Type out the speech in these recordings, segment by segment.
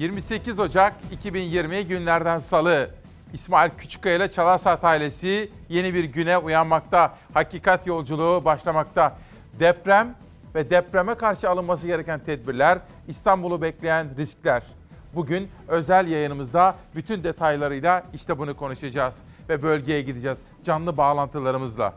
28 Ocak 2020 günlerden salı. İsmail Küçükkaya ile Çalarsat ailesi yeni bir güne uyanmakta. Hakikat yolculuğu başlamakta. Deprem ve depreme karşı alınması gereken tedbirler, İstanbul'u bekleyen riskler. Bugün özel yayınımızda bütün detaylarıyla işte bunu konuşacağız ve bölgeye gideceğiz canlı bağlantılarımızla.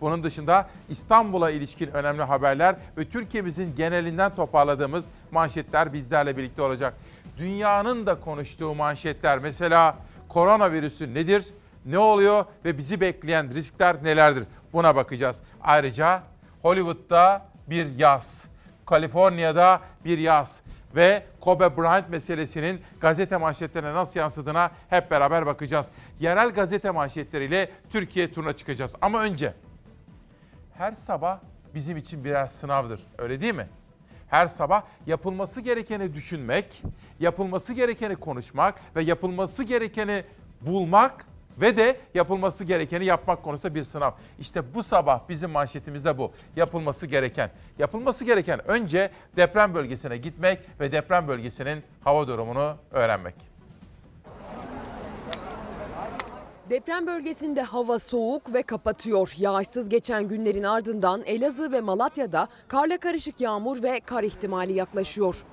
Bunun dışında İstanbul'a ilişkin önemli haberler ve Türkiye'mizin genelinden toparladığımız manşetler bizlerle birlikte olacak. Dünyanın da konuştuğu manşetler mesela koronavirüsü nedir, ne oluyor ve bizi bekleyen riskler nelerdir? Buna bakacağız. Ayrıca Hollywood'da bir yaz, Kaliforniya'da bir yaz ve Kobe Bryant meselesinin gazete manşetlerine nasıl yansıdığına hep beraber bakacağız. Yerel gazete manşetleriyle Türkiye turuna çıkacağız. Ama önce her sabah bizim için birer sınavdır. Öyle değil mi? Her sabah yapılması gerekeni düşünmek, yapılması gerekeni konuşmak ve yapılması gerekeni bulmak ve de yapılması gerekeni yapmak konusunda bir sınav. İşte bu sabah bizim manşetimiz de bu. Yapılması gereken. Yapılması gereken önce deprem bölgesine gitmek ve deprem bölgesinin hava durumunu öğrenmek. Deprem bölgesinde hava soğuk ve kapatıyor. Yağışsız geçen günlerin ardından Elazığ ve Malatya'da karla karışık yağmur ve kar ihtimali yaklaşıyor.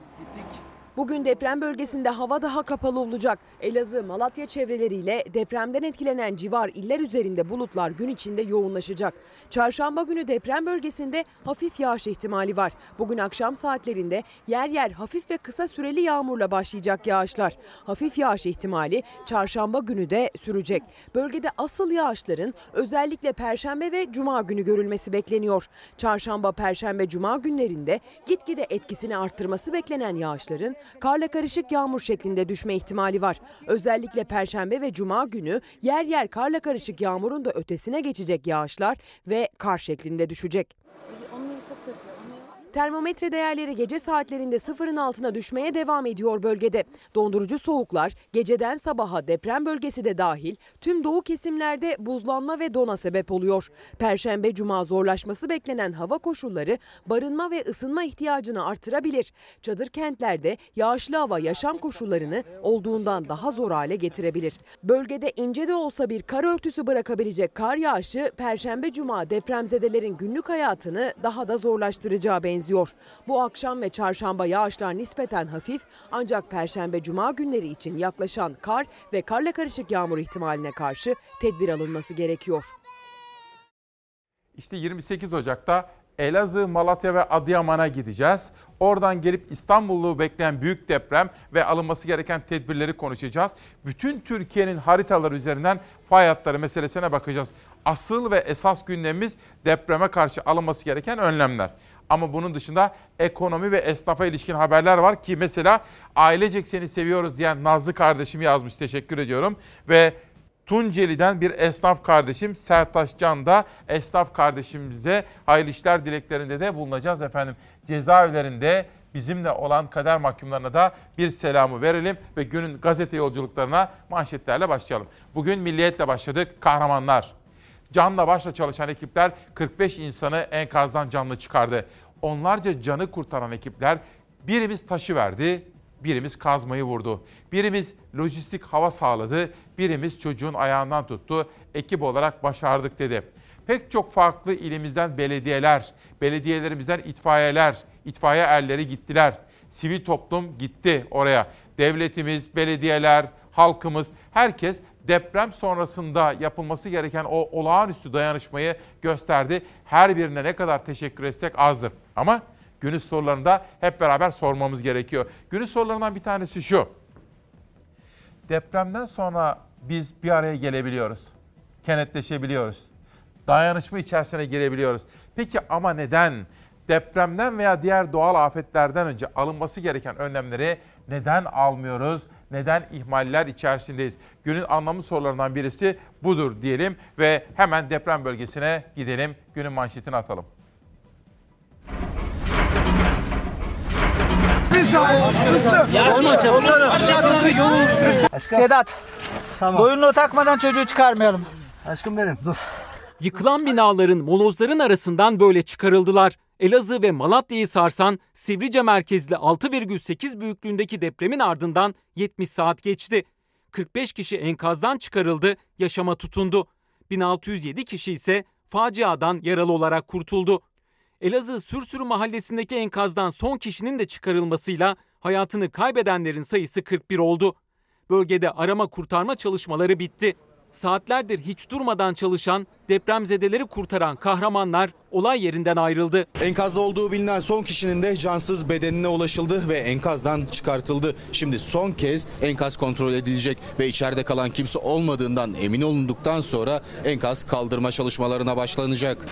Bugün deprem bölgesinde hava daha kapalı olacak. Elazığ, Malatya çevreleriyle depremden etkilenen civar iller üzerinde bulutlar gün içinde yoğunlaşacak. Çarşamba günü deprem bölgesinde hafif yağış ihtimali var. Bugün akşam saatlerinde yer yer hafif ve kısa süreli yağmurla başlayacak yağışlar. Hafif yağış ihtimali çarşamba günü de sürecek. Bölgede asıl yağışların özellikle perşembe ve cuma günü görülmesi bekleniyor. Çarşamba, perşembe, cuma günlerinde gitgide etkisini arttırması beklenen yağışların karla karışık yağmur şeklinde düşme ihtimali var. Özellikle perşembe ve cuma günü yer yer karla karışık yağmurun da ötesine geçecek yağışlar ve kar şeklinde düşecek. Termometre değerleri gece saatlerinde sıfırın altına düşmeye devam ediyor bölgede. Dondurucu soğuklar geceden sabaha deprem bölgesi de dahil tüm doğu kesimlerde buzlanma ve dona sebep oluyor. Perşembe cuma zorlaşması beklenen hava koşulları barınma ve ısınma ihtiyacını artırabilir. Çadır kentlerde yağışlı hava yaşam koşullarını olduğundan daha zor hale getirebilir. Bölgede ince de olsa bir kar örtüsü bırakabilecek kar yağışı perşembe cuma depremzedelerin günlük hayatını daha da zorlaştıracağı benziyor benziyor. Bu akşam ve çarşamba yağışlar nispeten hafif ancak perşembe cuma günleri için yaklaşan kar ve karla karışık yağmur ihtimaline karşı tedbir alınması gerekiyor. İşte 28 Ocak'ta Elazığ, Malatya ve Adıyaman'a gideceğiz. Oradan gelip İstanbul'u bekleyen büyük deprem ve alınması gereken tedbirleri konuşacağız. Bütün Türkiye'nin haritaları üzerinden fay hatları meselesine bakacağız. Asıl ve esas gündemimiz depreme karşı alınması gereken önlemler. Ama bunun dışında ekonomi ve esnafa ilişkin haberler var ki mesela ailecek seni seviyoruz diyen Nazlı kardeşim yazmış teşekkür ediyorum. Ve Tunceli'den bir esnaf kardeşim Sertaş Can da esnaf kardeşimize hayırlı işler dileklerinde de bulunacağız efendim. Cezaevlerinde bizimle olan kader mahkumlarına da bir selamı verelim ve günün gazete yolculuklarına manşetlerle başlayalım. Bugün milliyetle başladık. Kahramanlar. Canla başla çalışan ekipler 45 insanı enkazdan canlı çıkardı. Onlarca canı kurtaran ekipler birimiz taşı verdi, birimiz kazmayı vurdu. Birimiz lojistik hava sağladı, birimiz çocuğun ayağından tuttu. Ekip olarak başardık dedi. Pek çok farklı ilimizden belediyeler, belediyelerimizden itfaiyeler, itfaiye erleri gittiler. Sivil toplum gitti oraya. Devletimiz, belediyeler, halkımız, herkes deprem sonrasında yapılması gereken o olağanüstü dayanışmayı gösterdi. Her birine ne kadar teşekkür etsek azdır. Ama günün sorularında hep beraber sormamız gerekiyor. Günün sorularından bir tanesi şu. Depremden sonra biz bir araya gelebiliyoruz. Kenetleşebiliyoruz. Dayanışma içerisine girebiliyoruz. Peki ama neden depremden veya diğer doğal afetlerden önce alınması gereken önlemleri neden almıyoruz? Neden ihmaller içerisindeyiz? Günün anlamlı sorularından birisi budur diyelim ve hemen deprem bölgesine gidelim. Günün manşetini atalım. Sedat. Tamam. Boyunluğu takmadan çocuğu çıkarmayalım. Aşkım benim dur. Yıkılan binaların molozların arasından böyle çıkarıldılar. Elazığ ve Malatya'yı sarsan Sivrice merkezli 6,8 büyüklüğündeki depremin ardından 70 saat geçti. 45 kişi enkazdan çıkarıldı, yaşama tutundu. 1607 kişi ise faciadan yaralı olarak kurtuldu. Elazığ Sürsürü mahallesindeki enkazdan son kişinin de çıkarılmasıyla hayatını kaybedenlerin sayısı 41 oldu. Bölgede arama kurtarma çalışmaları bitti. Saatlerdir hiç durmadan çalışan, depremzedeleri kurtaran kahramanlar olay yerinden ayrıldı. Enkazda olduğu bilinen son kişinin de cansız bedenine ulaşıldı ve enkazdan çıkartıldı. Şimdi son kez enkaz kontrol edilecek ve içeride kalan kimse olmadığından emin olunduktan sonra enkaz kaldırma çalışmalarına başlanacak.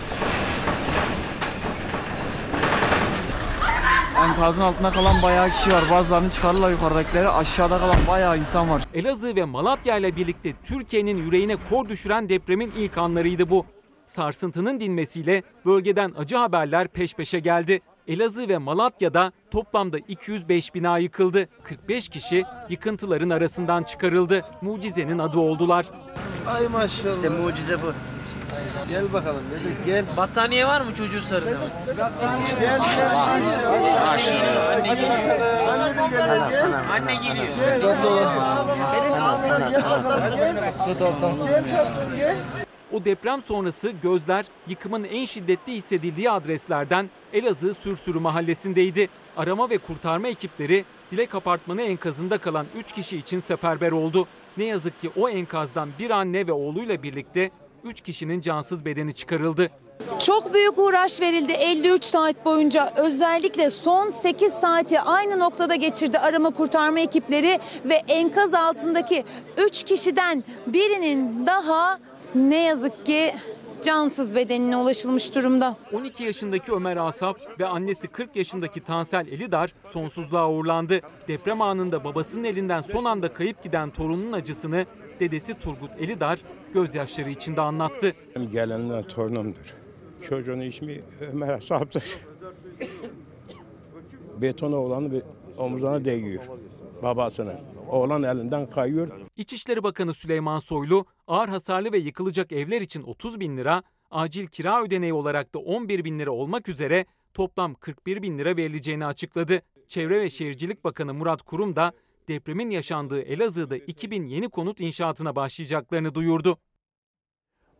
Enkazın altında kalan bayağı kişi var. Bazılarını çıkarırlar yukarıdakileri. Aşağıda kalan bayağı insan var. Elazığ ve Malatya ile birlikte Türkiye'nin yüreğine kor düşüren depremin ilk anlarıydı bu. Sarsıntının dinmesiyle bölgeden acı haberler peş peşe geldi. Elazığ ve Malatya'da toplamda 205 bina yıkıldı. 45 kişi yıkıntıların arasından çıkarıldı. Mucizenin adı oldular. Ay maşallah. İşte mucize bu. Gel bakalım dedik gel. Battaniye var mı çocuğu sarılıyor? Gel gel. Anne geliyor. Gel. Anne geliyor. Elini alnına gel bakalım gel. Gel tatlım gel. O deprem sonrası gözler yıkımın en şiddetli hissedildiği adreslerden Elazığ Sürsürü mahallesindeydi. Arama ve kurtarma ekipleri Dilek Apartmanı enkazında kalan 3 kişi için seferber oldu. Ne yazık ki o enkazdan bir anne ve oğluyla birlikte 3 kişinin cansız bedeni çıkarıldı. Çok büyük uğraş verildi 53 saat boyunca. Özellikle son 8 saati aynı noktada geçirdi arama kurtarma ekipleri ve enkaz altındaki 3 kişiden birinin daha ne yazık ki cansız bedenine ulaşılmış durumda. 12 yaşındaki Ömer Asaf ve annesi 40 yaşındaki Tansel Elidar sonsuzluğa uğurlandı. Deprem anında babasının elinden son anda kayıp giden torunun acısını dedesi Turgut Elidar gözyaşları içinde anlattı. Benim gelinler torunumdur. Çocuğun ismi Ömer Asap'tır. Beton oğlanı bir omuzuna değiyor babasının. Oğlan elinden kayıyor. İçişleri Bakanı Süleyman Soylu ağır hasarlı ve yıkılacak evler için 30 bin lira, acil kira ödeneği olarak da 11 bin lira olmak üzere toplam 41 bin lira verileceğini açıkladı. Çevre ve Şehircilik Bakanı Murat Kurum da depremin yaşandığı Elazığ'da 2000 yeni konut inşaatına başlayacaklarını duyurdu.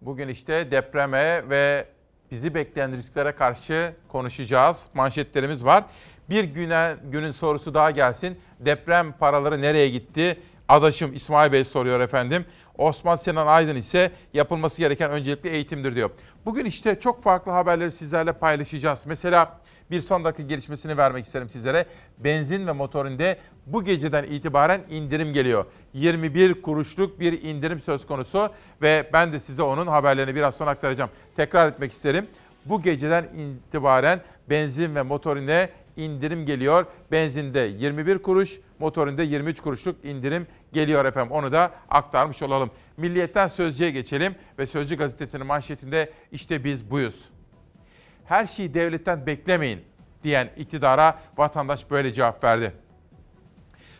Bugün işte depreme ve bizi bekleyen risklere karşı konuşacağız. Manşetlerimiz var. Bir güne, günün sorusu daha gelsin. Deprem paraları nereye gitti? Adaşım İsmail Bey soruyor efendim. Osman Sinan Aydın ise yapılması gereken öncelikli eğitimdir diyor. Bugün işte çok farklı haberleri sizlerle paylaşacağız. Mesela bir son dakika gelişmesini vermek isterim sizlere. Benzin ve motorinde bu geceden itibaren indirim geliyor. 21 kuruşluk bir indirim söz konusu ve ben de size onun haberlerini biraz sonra aktaracağım. Tekrar etmek isterim. Bu geceden itibaren benzin ve motorine indirim geliyor. Benzinde 21 kuruş, motorinde 23 kuruşluk indirim geliyor efendim. Onu da aktarmış olalım. Milliyetten Sözcü'ye geçelim ve Sözcü gazetesinin manşetinde işte biz buyuz. Her şeyi devletten beklemeyin diyen iktidara vatandaş böyle cevap verdi.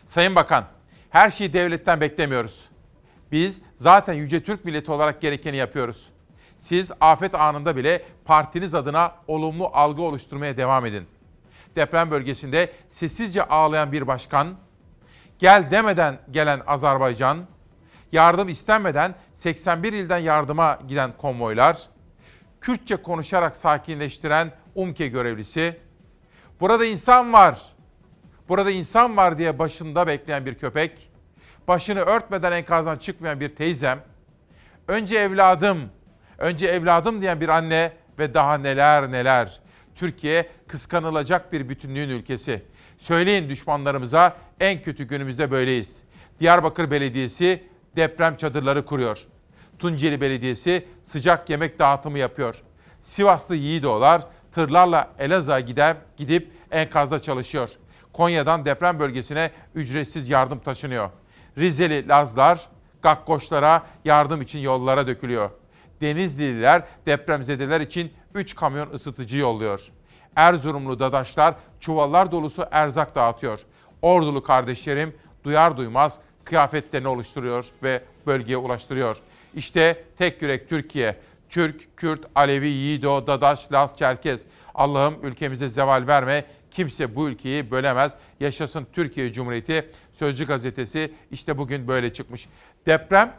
Sayın Bakan, her şeyi devletten beklemiyoruz. Biz zaten Yüce Türk milleti olarak gerekeni yapıyoruz. Siz afet anında bile partiniz adına olumlu algı oluşturmaya devam edin. Deprem bölgesinde sessizce ağlayan bir başkan, gel demeden gelen Azerbaycan, yardım istenmeden 81 ilden yardıma giden konvoylar, Kürtçe konuşarak sakinleştiren UMKE görevlisi, burada insan var, burada insan var diye başında bekleyen bir köpek, başını örtmeden enkazdan çıkmayan bir teyzem, önce evladım, önce evladım diyen bir anne ve daha neler neler. Türkiye kıskanılacak bir bütünlüğün ülkesi. Söyleyin düşmanlarımıza en kötü günümüzde böyleyiz. Diyarbakır Belediyesi deprem çadırları kuruyor. Tunceli Belediyesi sıcak yemek dağıtımı yapıyor. Sivaslı Yiğidoğlar tırlarla Elazığ'a gider, gidip enkazda çalışıyor. Konya'dan deprem bölgesine ücretsiz yardım taşınıyor. Rizeli Lazlar, Gakkoşlara yardım için yollara dökülüyor. Denizlililer depremzedeler için 3 kamyon ısıtıcı yolluyor. Erzurumlu dadaşlar çuvallar dolusu erzak dağıtıyor. Ordulu kardeşlerim duyar duymaz kıyafetlerini oluşturuyor ve bölgeye ulaştırıyor. İşte tek yürek Türkiye. Türk, Kürt, Alevi, Yiğido, Dadaş, Laz, Çerkez. Allah'ım ülkemize zeval verme. Kimse bu ülkeyi bölemez. Yaşasın Türkiye Cumhuriyeti. Sözcü gazetesi işte bugün böyle çıkmış. Deprem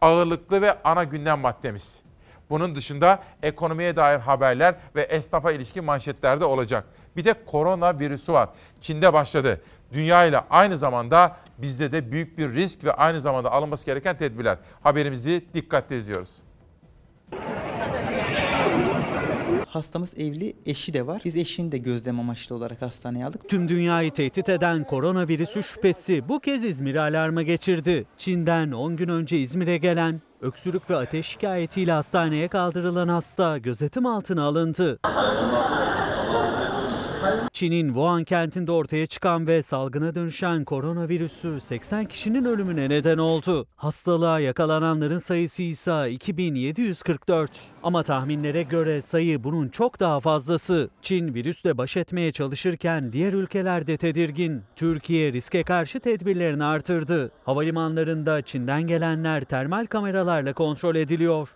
ağırlıklı ve ana gündem maddemiz. Bunun dışında ekonomiye dair haberler ve esnafa ilişkin manşetlerde olacak. Bir de korona virüsü var. Çin'de başladı. Dünya ile aynı zamanda bizde de büyük bir risk ve aynı zamanda alınması gereken tedbirler. Haberimizi dikkatle izliyoruz. Hastamız evli, eşi de var. Biz eşini de gözlem amaçlı olarak hastaneye aldık. Tüm dünyayı tehdit eden koronavirüsü şüphesi bu kez İzmir alarma geçirdi. Çin'den 10 gün önce İzmir'e gelen, öksürük ve ateş şikayetiyle hastaneye kaldırılan hasta gözetim altına alındı. Çin'in Wuhan kentinde ortaya çıkan ve salgına dönüşen koronavirüsü 80 kişinin ölümüne neden oldu. Hastalığa yakalananların sayısı ise 2744. Ama tahminlere göre sayı bunun çok daha fazlası. Çin virüsle baş etmeye çalışırken diğer ülkeler de tedirgin. Türkiye riske karşı tedbirlerini artırdı. Havalimanlarında Çin'den gelenler termal kameralarla kontrol ediliyor.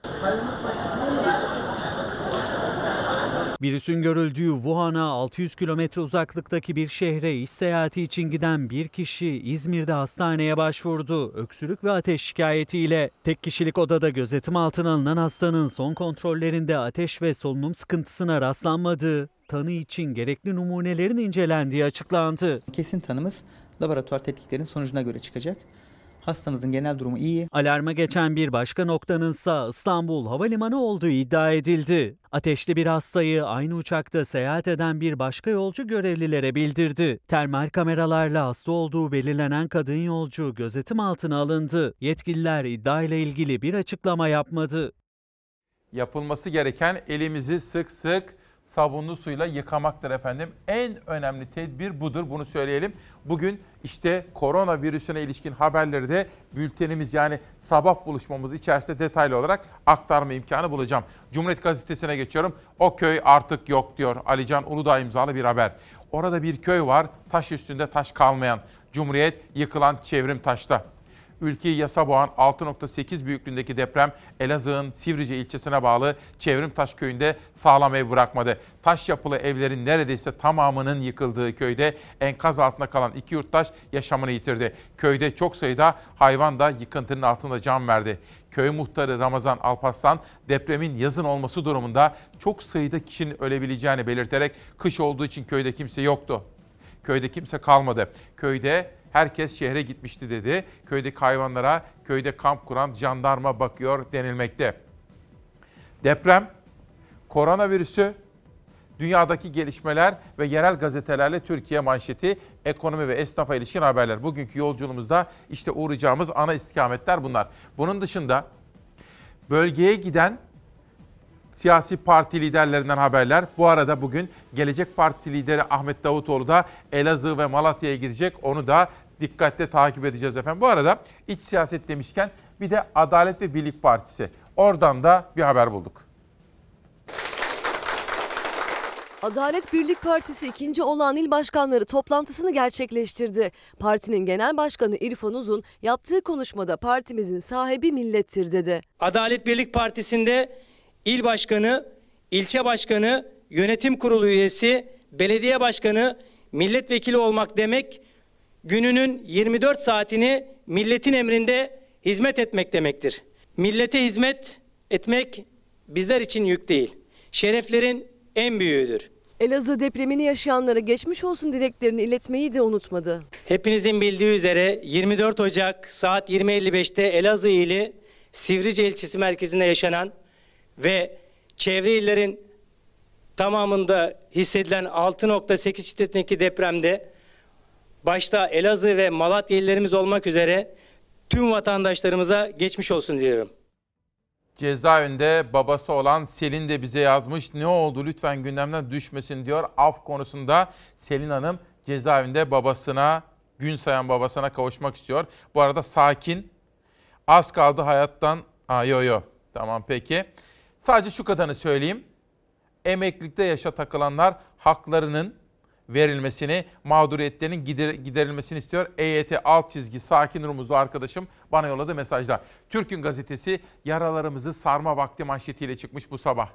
Virüsün görüldüğü Wuhan'a 600 kilometre uzaklıktaki bir şehre iş seyahati için giden bir kişi İzmir'de hastaneye başvurdu. Öksürük ve ateş şikayetiyle tek kişilik odada gözetim altına alınan hastanın son kontrollerinde ateş ve solunum sıkıntısına rastlanmadığı, tanı için gerekli numunelerin incelendiği açıklandı. Kesin tanımız laboratuvar tetkiklerin sonucuna göre çıkacak. Hastamızın genel durumu iyi. Alarma geçen bir başka noktanın ise İstanbul Havalimanı olduğu iddia edildi. Ateşli bir hastayı aynı uçakta seyahat eden bir başka yolcu görevlilere bildirdi. Termal kameralarla hasta olduğu belirlenen kadın yolcu gözetim altına alındı. Yetkililer iddiayla ilgili bir açıklama yapmadı. Yapılması gereken elimizi sık sık sabunlu suyla yıkamaktır efendim. En önemli tedbir budur bunu söyleyelim. Bugün işte koronavirüsüne ilişkin haberleri de bültenimiz yani sabah buluşmamız içerisinde detaylı olarak aktarma imkanı bulacağım. Cumhuriyet Gazetesi'ne geçiyorum. O köy artık yok diyor Alican Uludağ imzalı bir haber. Orada bir köy var taş üstünde taş kalmayan. Cumhuriyet yıkılan çevrim taşta ülkeyi yasa boğan 6.8 büyüklüğündeki deprem Elazığ'ın Sivrice ilçesine bağlı Çevrimtaş köyünde sağlam ev bırakmadı. Taş yapılı evlerin neredeyse tamamının yıkıldığı köyde enkaz altında kalan iki yurttaş yaşamını yitirdi. Köyde çok sayıda hayvan da yıkıntının altında can verdi. Köy muhtarı Ramazan Alpaslan depremin yazın olması durumunda çok sayıda kişinin ölebileceğini belirterek kış olduğu için köyde kimse yoktu. Köyde kimse kalmadı. Köyde herkes şehre gitmişti dedi. Köydeki hayvanlara köyde kamp kuran jandarma bakıyor denilmekte. Deprem, koronavirüsü, dünyadaki gelişmeler ve yerel gazetelerle Türkiye manşeti, ekonomi ve esnafa ilişkin haberler. Bugünkü yolculuğumuzda işte uğrayacağımız ana istikametler bunlar. Bunun dışında bölgeye giden siyasi parti liderlerinden haberler. Bu arada bugün Gelecek Partisi lideri Ahmet Davutoğlu da Elazığ ve Malatya'ya gidecek. Onu da dikkatle takip edeceğiz efendim. Bu arada iç siyaset demişken bir de Adalet ve Birlik Partisi. Oradan da bir haber bulduk. Adalet Birlik Partisi ikinci olan il başkanları toplantısını gerçekleştirdi. Partinin genel başkanı İrfan Uzun yaptığı konuşmada partimizin sahibi millettir dedi. Adalet Birlik Partisi'nde il başkanı, ilçe başkanı, yönetim kurulu üyesi, belediye başkanı, milletvekili olmak demek gününün 24 saatini milletin emrinde hizmet etmek demektir. Millete hizmet etmek bizler için yük değil. Şereflerin en büyüğüdür. Elazığ depremini yaşayanlara geçmiş olsun dileklerini iletmeyi de unutmadı. Hepinizin bildiği üzere 24 Ocak saat 20.55'te Elazığ ili Sivrice ilçesi merkezinde yaşanan ve çevre illerin tamamında hissedilen 6.8 şiddetindeki depremde başta Elazığ ve Malatya illerimiz olmak üzere tüm vatandaşlarımıza geçmiş olsun diyorum. Cezaevinde babası olan Selin de bize yazmış. Ne oldu lütfen gündemden düşmesin diyor. Af konusunda Selin Hanım cezaevinde babasına, gün sayan babasına kavuşmak istiyor. Bu arada sakin, az kaldı hayattan. Aa, yo yo tamam peki. Sadece şu kadarını söyleyeyim. Emeklilikte yaşa takılanlar haklarının verilmesini, mağduriyetlerin gider- giderilmesini istiyor. EYT alt çizgi sakin rumuzlu arkadaşım bana yolladı mesajlar. Türk'ün gazetesi yaralarımızı sarma vakti manşetiyle çıkmış bu sabah.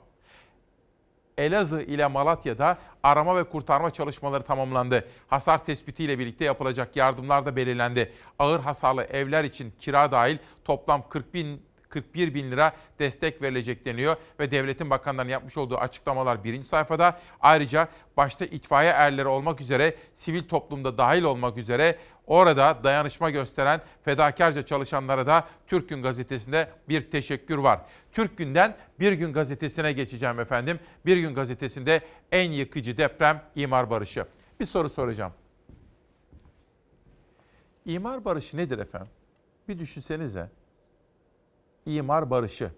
Elazığ ile Malatya'da arama ve kurtarma çalışmaları tamamlandı. Hasar tespitiyle birlikte yapılacak yardımlar da belirlendi. Ağır hasarlı evler için kira dahil toplam 40 bin 41 bin lira destek verilecek deniyor ve devletin bakanlarının yapmış olduğu açıklamalar birinci sayfada. Ayrıca başta itfaiye erleri olmak üzere sivil toplumda dahil olmak üzere orada dayanışma gösteren fedakarca çalışanlara da Türk Gün gazetesinde bir teşekkür var. Türk Gün'den Bir Gün gazetesine geçeceğim efendim. Bir Gün gazetesinde en yıkıcı deprem imar barışı. Bir soru soracağım. İmar barışı nedir efendim? Bir düşünsenize. İmar barışı.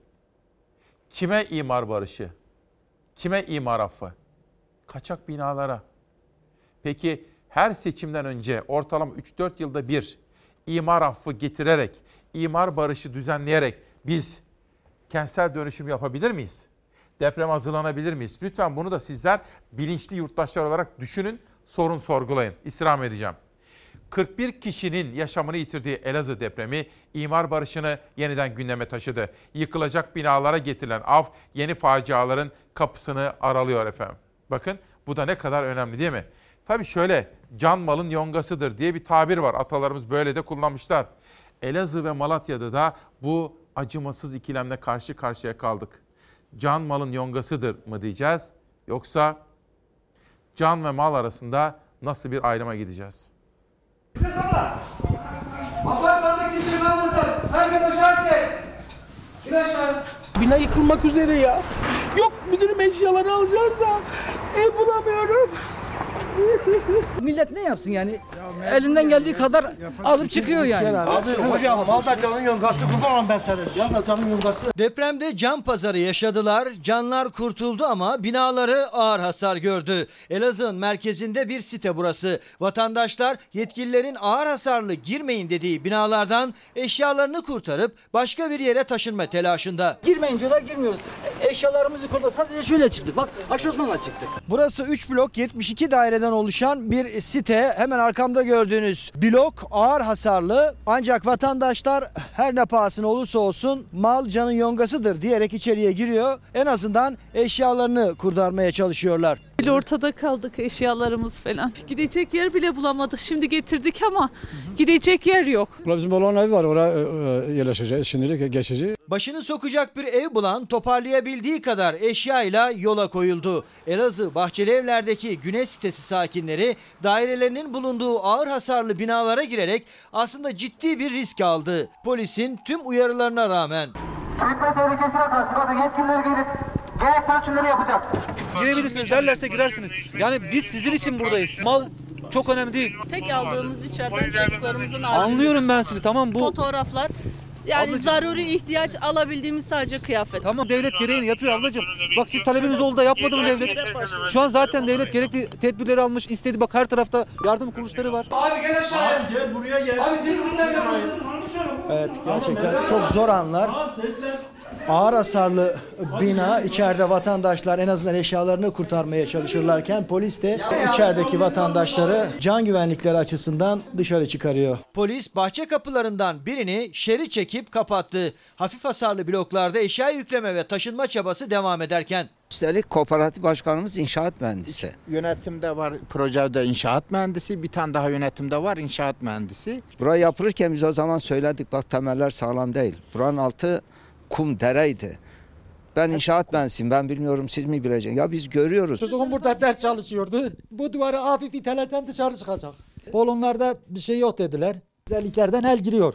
Kime imar barışı? Kime imar affı? Kaçak binalara. Peki her seçimden önce ortalama 3-4 yılda bir imar affı getirerek, imar barışı düzenleyerek biz kentsel dönüşüm yapabilir miyiz? Deprem hazırlanabilir miyiz? Lütfen bunu da sizler bilinçli yurttaşlar olarak düşünün, sorun sorgulayın. İstirham edeceğim. 41 kişinin yaşamını yitirdiği Elazığ depremi imar barışını yeniden gündeme taşıdı. Yıkılacak binalara getirilen av yeni faciaların kapısını aralıyor efendim. Bakın bu da ne kadar önemli değil mi? Tabii şöyle can malın yongasıdır diye bir tabir var. Atalarımız böyle de kullanmışlar. Elazığ ve Malatya'da da bu acımasız ikilemle karşı karşıya kaldık. Can malın yongasıdır mı diyeceğiz? Yoksa can ve mal arasında nasıl bir ayrıma gideceğiz? Apartmanda kimse kalmasın. Herkes aşağı. İn aşağı. Bina yıkılmak üzere ya. Yok müdürüm eşyaları alacağız da ev bulamıyorum. Millet ne yapsın yani? Elinden geldiği kadar alıp çıkıyor yani. hocam valla canın yongası kurban ben senin. Yalnız canın yongası. Depremde can pazarı yaşadılar. Canlar kurtuldu ama binaları ağır hasar gördü. Elazığ'ın merkezinde bir site burası. Vatandaşlar yetkililerin ağır hasarlı girmeyin dediği binalardan eşyalarını kurtarıp başka bir yere taşınma telaşında. Girmeyin diyorlar girmiyoruz. Eşyalarımız yukarıda sadece şöyle çıktık. Bak Aşı Osman'la çıktık. Burası 3 blok 72 daireden oluşan bir site. Hemen arkamda gördüğünüz blok ağır hasarlı. Ancak vatandaşlar her ne pahasına olursa olsun mal canın yongasıdır diyerek içeriye giriyor. En azından eşyalarını kurtarmaya çalışıyorlar. Bile ortada kaldık eşyalarımız falan. Gidecek yer bile bulamadık. Şimdi getirdik ama gidecek yer yok. Burada bizim olan evi var oraya e, e, yerleşeceğiz şimdilik geçici. Başını sokacak bir ev bulan toparlayabildiği kadar eşyayla yola koyuldu. Elazığ Bahçeli Evler'deki Güneş sitesi sakinleri dairelerinin bulunduğu ağır hasarlı binalara girerek aslında ciddi bir risk aldı. Polisin tüm uyarılarına rağmen. Çökme tehlikesine karşı bakın yetkililer gelip gerekli ölçümleri yapacak. Girebilirsiniz derlerse girersiniz. Yani biz sizin için buradayız. Mal çok önemli değil. Tek aldığımız içeriden çocuklarımızın aldığı Anlıyorum ben sizi tamam bu. fotoğraflar. Yani Ablacığım- zaruri ihtiyaç alabildiğimiz sadece kıyafet. Tamam devlet gereğini yapıyor ablacığım. Bak siz talebiniz oldu da yapmadı mı devlet? Şu an zaten devlet gerekli tedbirleri almış istedi. Bak her tarafta yardım kuruluşları var. Abi gel aşağıya. Abi gel buraya gel. Abi tespitler yapmasın. Evet gerçekten çok zor anlar. Ağır hasarlı bina içeride vatandaşlar en azından eşyalarını kurtarmaya çalışırlarken polis de içerideki vatandaşları can güvenlikleri açısından dışarı çıkarıyor. Polis bahçe kapılarından birini şeri çekip kapattı. Hafif hasarlı bloklarda eşya yükleme ve taşınma çabası devam ederken Üstelik kooperatif başkanımız inşaat mühendisi. Yönetimde var projede inşaat mühendisi, bir tane daha yönetimde var inşaat mühendisi. Burayı yapılırken biz o zaman söyledik bak temeller sağlam değil. Buranın altı kum dereydi. Ben inşaat mühendisiyim ben bilmiyorum siz mi bileceksiniz. Ya biz görüyoruz. Çocuğum burada ders çalışıyordu. Bu duvarı hafif itelesen dışarı çıkacak. Kolonlarda bir şey yok dediler. Özelliklerden el giriyor.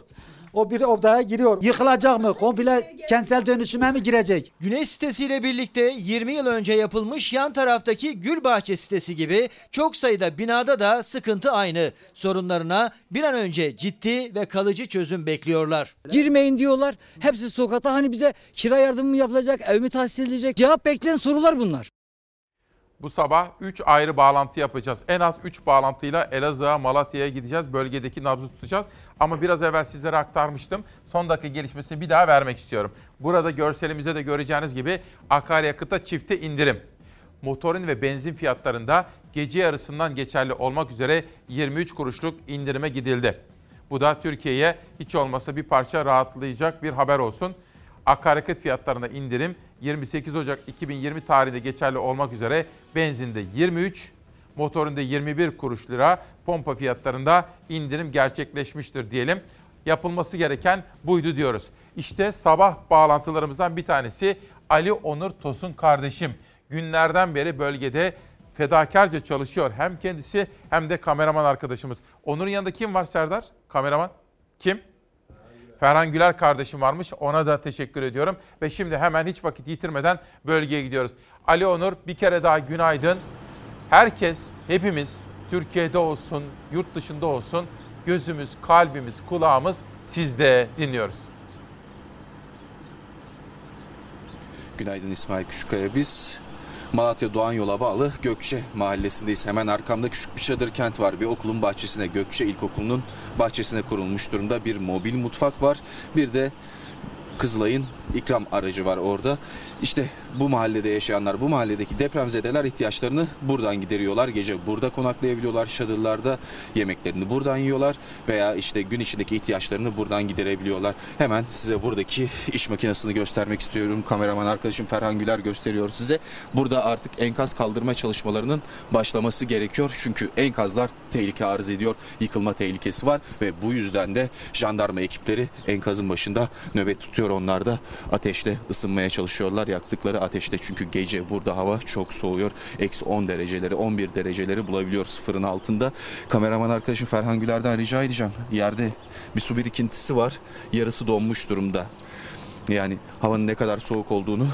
O bir odaya giriyor. Yıkılacak mı? Komple kentsel dönüşüme mi girecek? Güneş sitesiyle birlikte 20 yıl önce yapılmış yan taraftaki Gülbahçe sitesi gibi çok sayıda binada da sıkıntı aynı. Sorunlarına bir an önce ciddi ve kalıcı çözüm bekliyorlar. Girmeyin diyorlar. Hepsi sokakta hani bize kira yardımı mı yapılacak, ev mi tahsis edilecek? Cevap bekleyen sorular bunlar. Bu sabah 3 ayrı bağlantı yapacağız. En az 3 bağlantıyla Elazığ'a, Malatya'ya gideceğiz. Bölgedeki nabzı tutacağız. Ama biraz evvel sizlere aktarmıştım. Son dakika gelişmesini bir daha vermek istiyorum. Burada görselimizde de göreceğiniz gibi akaryakıta çifte indirim. motorin ve benzin fiyatlarında gece yarısından geçerli olmak üzere 23 kuruşluk indirime gidildi. Bu da Türkiye'ye hiç olmasa bir parça rahatlayacak bir haber olsun. Akaryakıt fiyatlarında indirim 28 Ocak 2020 tarihinde geçerli olmak üzere benzinde 23, motorunda 21 kuruş lira, pompa fiyatlarında indirim gerçekleşmiştir diyelim. Yapılması gereken buydu diyoruz. İşte sabah bağlantılarımızdan bir tanesi Ali Onur Tosun kardeşim. Günlerden beri bölgede fedakarca çalışıyor. Hem kendisi hem de kameraman arkadaşımız. Onur'un yanında kim var Serdar? Kameraman? Kim? Ferhan Güler kardeşim varmış. Ona da teşekkür ediyorum. Ve şimdi hemen hiç vakit yitirmeden bölgeye gidiyoruz. Ali Onur bir kere daha günaydın. Herkes, hepimiz Türkiye'de olsun, yurt dışında olsun gözümüz, kalbimiz, kulağımız sizde dinliyoruz. Günaydın İsmail Küçükkaya. Biz Malatya Doğan Yola bağlı Gökçe mahallesindeyiz. Hemen arkamda küçük bir çadır kent var. Bir okulun bahçesine Gökçe İlkokulu'nun bahçesine kurulmuş durumda bir mobil mutfak var. Bir de Kızılay'ın ikram aracı var orada. İşte bu mahallede yaşayanlar, bu mahalledeki depremzedeler ihtiyaçlarını buradan gideriyorlar. Gece burada konaklayabiliyorlar, çadırlarda yemeklerini buradan yiyorlar veya işte gün içindeki ihtiyaçlarını buradan giderebiliyorlar. Hemen size buradaki iş makinesini göstermek istiyorum. Kameraman arkadaşım Ferhan Güler gösteriyor size. Burada artık enkaz kaldırma çalışmalarının başlaması gerekiyor. Çünkü enkazlar tehlike arz ediyor. Yıkılma tehlikesi var ve bu yüzden de jandarma ekipleri enkazın başında nöbet tutuyor. Onlar da ateşle ısınmaya çalışıyorlar. Yaktıkları ateşte çünkü gece burada hava çok soğuyor. Eksi 10 dereceleri 11 dereceleri bulabiliyor sıfırın altında. Kameraman arkadaşım Ferhan Güler'den rica edeceğim. Yerde bir su birikintisi var. Yarısı donmuş durumda. Yani havanın ne kadar soğuk olduğunu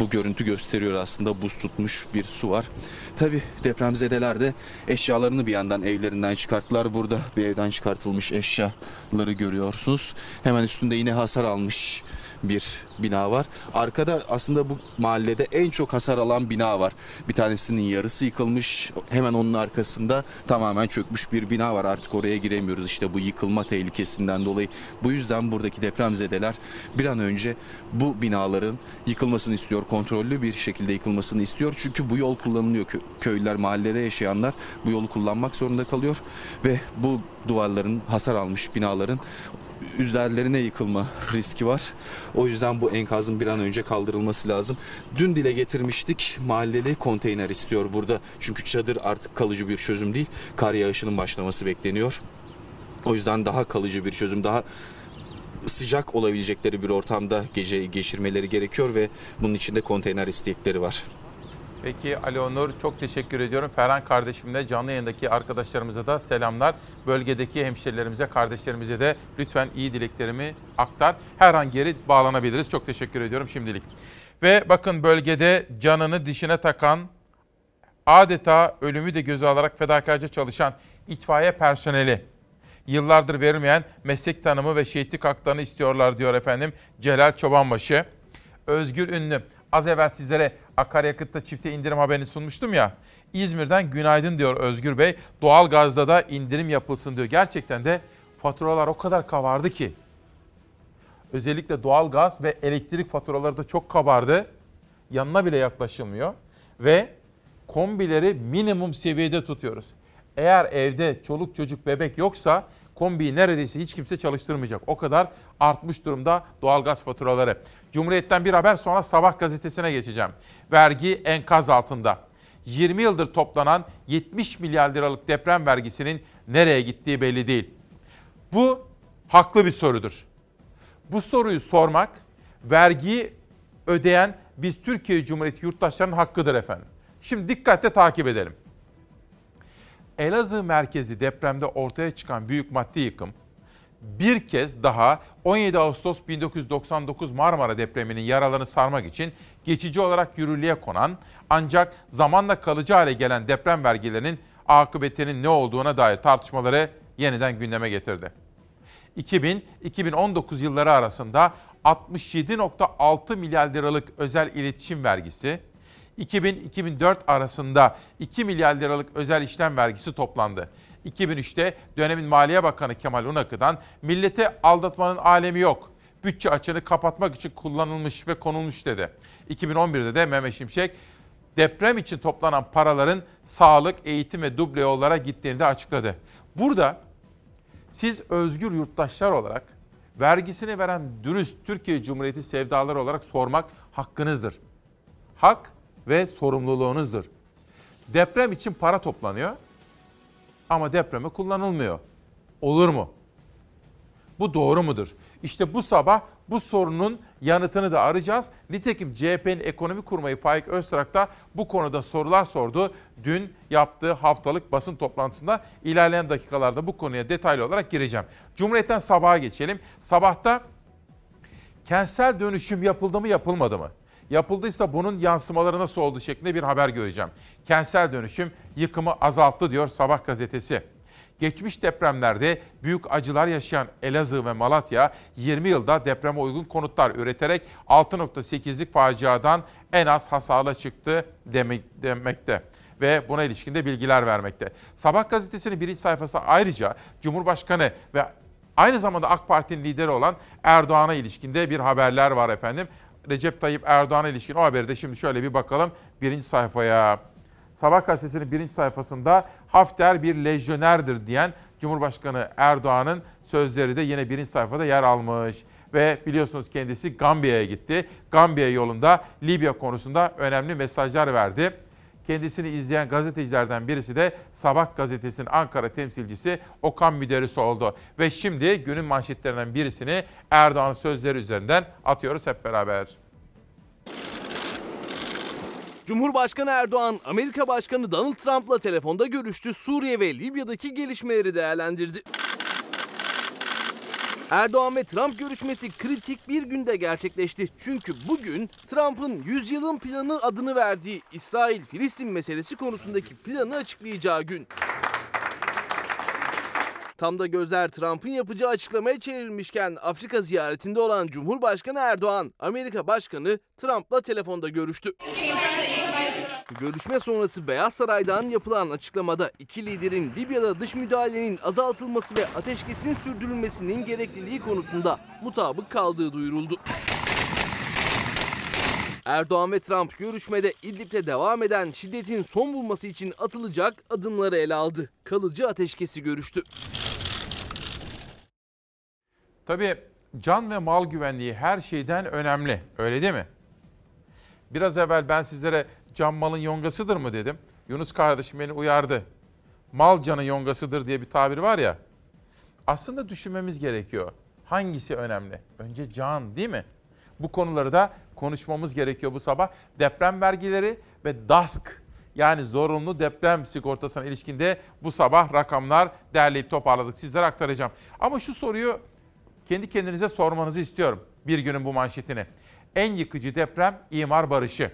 bu görüntü gösteriyor aslında buz tutmuş bir su var. Tabi depremzedeler de eşyalarını bir yandan evlerinden çıkarttılar. Burada bir evden çıkartılmış eşyaları görüyorsunuz. Hemen üstünde yine hasar almış bir bina var. Arkada aslında bu mahallede en çok hasar alan bina var. Bir tanesinin yarısı yıkılmış. Hemen onun arkasında tamamen çökmüş bir bina var. Artık oraya giremiyoruz işte bu yıkılma tehlikesinden dolayı. Bu yüzden buradaki depremzedeler bir an önce bu binaların yıkılmasını istiyor. Kontrollü bir şekilde yıkılmasını istiyor. Çünkü bu yol kullanılıyor. Köylüler, mahallede yaşayanlar bu yolu kullanmak zorunda kalıyor. Ve bu duvarların, hasar almış binaların üzerlerine yıkılma riski var. O yüzden bu enkazın bir an önce kaldırılması lazım. Dün dile getirmiştik mahalleli konteyner istiyor burada. Çünkü çadır artık kalıcı bir çözüm değil. Kar yağışının başlaması bekleniyor. O yüzden daha kalıcı bir çözüm, daha sıcak olabilecekleri bir ortamda gece geçirmeleri gerekiyor ve bunun için de konteyner istekleri var. Peki Ali Onur çok teşekkür ediyorum. Ferhan kardeşimle canlı yayındaki arkadaşlarımıza da selamlar. Bölgedeki hemşerilerimize, kardeşlerimize de lütfen iyi dileklerimi aktar. Her an geri bağlanabiliriz. Çok teşekkür ediyorum şimdilik. Ve bakın bölgede canını dişine takan, adeta ölümü de göze alarak fedakarca çalışan itfaiye personeli. Yıllardır verilmeyen meslek tanımı ve şehitlik haklarını istiyorlar diyor efendim Celal Çobanbaşı. Özgür Ünlü Az evvel sizlere akaryakıtta çifte indirim haberini sunmuştum ya. İzmir'den günaydın diyor Özgür Bey. Doğal gazda da indirim yapılsın diyor. Gerçekten de faturalar o kadar kabardı ki. Özellikle doğal gaz ve elektrik faturaları da çok kabardı. Yanına bile yaklaşılmıyor. Ve kombileri minimum seviyede tutuyoruz. Eğer evde çoluk çocuk bebek yoksa kombiyi neredeyse hiç kimse çalıştırmayacak. O kadar artmış durumda doğalgaz faturaları. Cumhuriyet'ten bir haber sonra Sabah gazetesine geçeceğim. Vergi enkaz altında. 20 yıldır toplanan 70 milyar liralık deprem vergisinin nereye gittiği belli değil. Bu haklı bir sorudur. Bu soruyu sormak vergiyi ödeyen biz Türkiye Cumhuriyeti yurttaşlarının hakkıdır efendim. Şimdi dikkatle takip edelim. Elazığ merkezi depremde ortaya çıkan büyük maddi yıkım bir kez daha 17 Ağustos 1999 Marmara depreminin yaralarını sarmak için geçici olarak yürürlüğe konan ancak zamanla kalıcı hale gelen deprem vergilerinin akıbetinin ne olduğuna dair tartışmaları yeniden gündeme getirdi. 2000-2019 yılları arasında 67.6 milyar liralık özel iletişim vergisi, 2000-2004 arasında 2 milyar liralık özel işlem vergisi toplandı. 2003'te dönemin Maliye Bakanı Kemal Unakı'dan millete aldatmanın alemi yok. Bütçe açığını kapatmak için kullanılmış ve konulmuş dedi. 2011'de de Mehmet Şimşek deprem için toplanan paraların sağlık, eğitim ve duble yollara gittiğini de açıkladı. Burada siz özgür yurttaşlar olarak vergisini veren dürüst Türkiye Cumhuriyeti sevdaları olarak sormak hakkınızdır. Hak ve sorumluluğunuzdur. Deprem için para toplanıyor ama depreme kullanılmıyor. Olur mu? Bu doğru mudur? İşte bu sabah bu sorunun yanıtını da arayacağız. Nitekim CHP'nin ekonomi kurmayı Faik Öztrak da bu konuda sorular sordu. Dün yaptığı haftalık basın toplantısında ilerleyen dakikalarda bu konuya detaylı olarak gireceğim. Cumhuriyet'ten sabaha geçelim. Sabahta kentsel dönüşüm yapıldı mı yapılmadı mı? Yapıldıysa bunun yansımaları nasıl oldu şeklinde bir haber göreceğim. Kentsel dönüşüm yıkımı azalttı diyor Sabah gazetesi. Geçmiş depremlerde büyük acılar yaşayan Elazığ ve Malatya 20 yılda depreme uygun konutlar üreterek 6.8'lik faciadan en az hasarla çıktı demek, demekte ve buna ilişkin de bilgiler vermekte. Sabah gazetesinin birinci sayfası ayrıca Cumhurbaşkanı ve aynı zamanda AK Parti'nin lideri olan Erdoğan'a ilişkinde bir haberler var efendim. Recep Tayyip Erdoğan'a ilişkin o haberi de şimdi şöyle bir bakalım birinci sayfaya. Sabah gazetesinin birinci sayfasında Hafter bir lejyonerdir diyen Cumhurbaşkanı Erdoğan'ın sözleri de yine birinci sayfada yer almış. Ve biliyorsunuz kendisi Gambiya'ya gitti. Gambiya yolunda Libya konusunda önemli mesajlar verdi. Kendisini izleyen gazetecilerden birisi de Sabah gazetesinin Ankara temsilcisi Okan Müderris oldu. Ve şimdi günün manşetlerinden birisini Erdoğan'ın sözleri üzerinden atıyoruz hep beraber. Cumhurbaşkanı Erdoğan, Amerika Başkanı Donald Trump'la telefonda görüştü, Suriye ve Libya'daki gelişmeleri değerlendirdi. Erdoğan ve Trump görüşmesi kritik bir günde gerçekleşti. Çünkü bugün Trump'ın 100 yılın planı adını verdiği İsrail-Filistin meselesi konusundaki planı açıklayacağı gün. Tam da gözler Trump'ın yapacağı açıklamaya çevrilmişken Afrika ziyaretinde olan Cumhurbaşkanı Erdoğan, Amerika Başkanı Trump'la telefonda görüştü. Görüşme sonrası Beyaz Saray'dan yapılan açıklamada iki liderin Libya'da dış müdahalenin azaltılması ve ateşkesin sürdürülmesinin gerekliliği konusunda mutabık kaldığı duyuruldu. Erdoğan ve Trump görüşmede İdlib'de devam eden şiddetin son bulması için atılacak adımları ele aldı. Kalıcı ateşkesi görüştü. Tabii can ve mal güvenliği her şeyden önemli. Öyle değil mi? Biraz evvel ben sizlere can malın yongasıdır mı dedim. Yunus kardeşim beni uyardı. Mal canın yongasıdır diye bir tabir var ya. Aslında düşünmemiz gerekiyor. Hangisi önemli? Önce can değil mi? Bu konuları da konuşmamız gerekiyor bu sabah. Deprem vergileri ve DASK yani zorunlu deprem sigortasına ilişkinde bu sabah rakamlar derleyip toparladık. Sizlere aktaracağım. Ama şu soruyu kendi kendinize sormanızı istiyorum. Bir günün bu manşetini. En yıkıcı deprem imar barışı.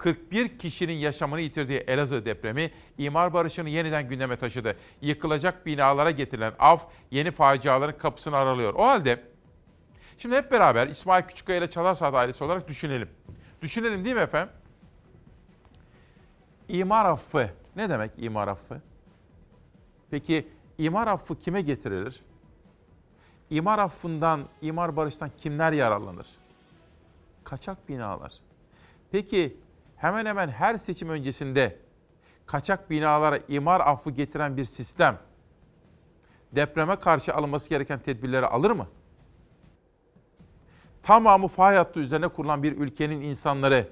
41 kişinin yaşamını yitirdiği Elazığ depremi imar barışını yeniden gündeme taşıdı. Yıkılacak binalara getirilen av yeni faciaların kapısını aralıyor. O halde şimdi hep beraber İsmail Küçükkaya ile Çalar ailesi olarak düşünelim. Düşünelim değil mi efendim? İmar affı ne demek imar affı? Peki imar affı kime getirilir? İmar affından, imar barıştan kimler yararlanır? Kaçak binalar. Peki hemen hemen her seçim öncesinde kaçak binalara imar affı getiren bir sistem depreme karşı alınması gereken tedbirleri alır mı? Tamamı fay hattı üzerine kurulan bir ülkenin insanları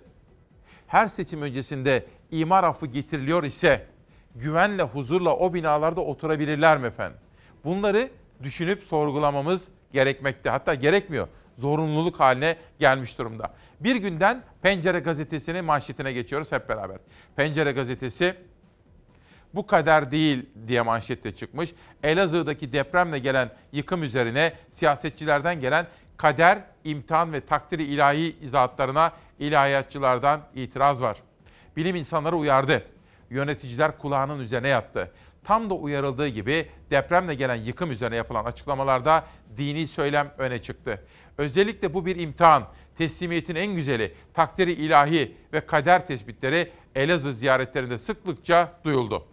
her seçim öncesinde imar affı getiriliyor ise güvenle, huzurla o binalarda oturabilirler mi efendim? Bunları düşünüp sorgulamamız gerekmekte. Hatta gerekmiyor. Zorunluluk haline gelmiş durumda. Bir günden Pencere Gazetesi'nin manşetine geçiyoruz hep beraber. Pencere Gazetesi bu kader değil diye manşette çıkmış. Elazığ'daki depremle gelen yıkım üzerine siyasetçilerden gelen kader, imtihan ve takdiri ilahi izahatlarına ilahiyatçılardan itiraz var. Bilim insanları uyardı. Yöneticiler kulağının üzerine yattı. Tam da uyarıldığı gibi depremle gelen yıkım üzerine yapılan açıklamalarda dini söylem öne çıktı. Özellikle bu bir imtihan, teslimiyetin en güzeli, takdiri ilahi ve kader tespitleri Elazığ ziyaretlerinde sıklıkça duyuldu.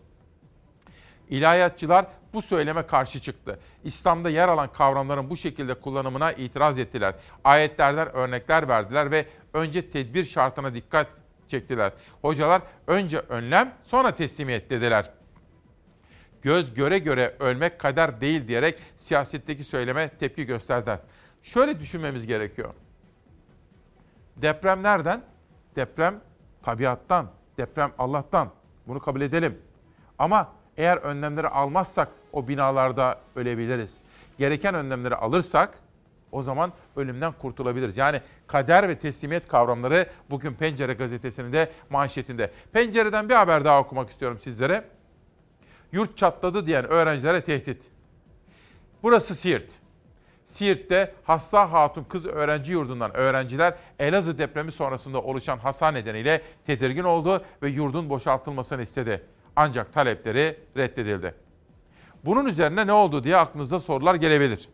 İlahiyatçılar bu söyleme karşı çıktı. İslam'da yer alan kavramların bu şekilde kullanımına itiraz ettiler. Ayetlerden örnekler verdiler ve önce tedbir şartına dikkat çektiler. Hocalar önce önlem sonra teslimiyet dediler. Göz göre göre ölmek kader değil diyerek siyasetteki söyleme tepki gösterdiler. Şöyle düşünmemiz gerekiyor. Deprem nereden? Deprem tabiattan, deprem Allah'tan. Bunu kabul edelim. Ama eğer önlemleri almazsak o binalarda ölebiliriz. Gereken önlemleri alırsak o zaman ölümden kurtulabiliriz. Yani kader ve teslimiyet kavramları bugün Pencere gazetesinin de manşetinde. Pencereden bir haber daha okumak istiyorum sizlere. Yurt çatladı diyen öğrencilere tehdit. Burası Siirt. Siirt'te Hassa Hatun Kız Öğrenci Yurdu'ndan öğrenciler Elazığ depremi sonrasında oluşan hasar nedeniyle tedirgin oldu ve yurdun boşaltılmasını istedi. Ancak talepleri reddedildi. Bunun üzerine ne oldu diye aklınıza sorular gelebilir.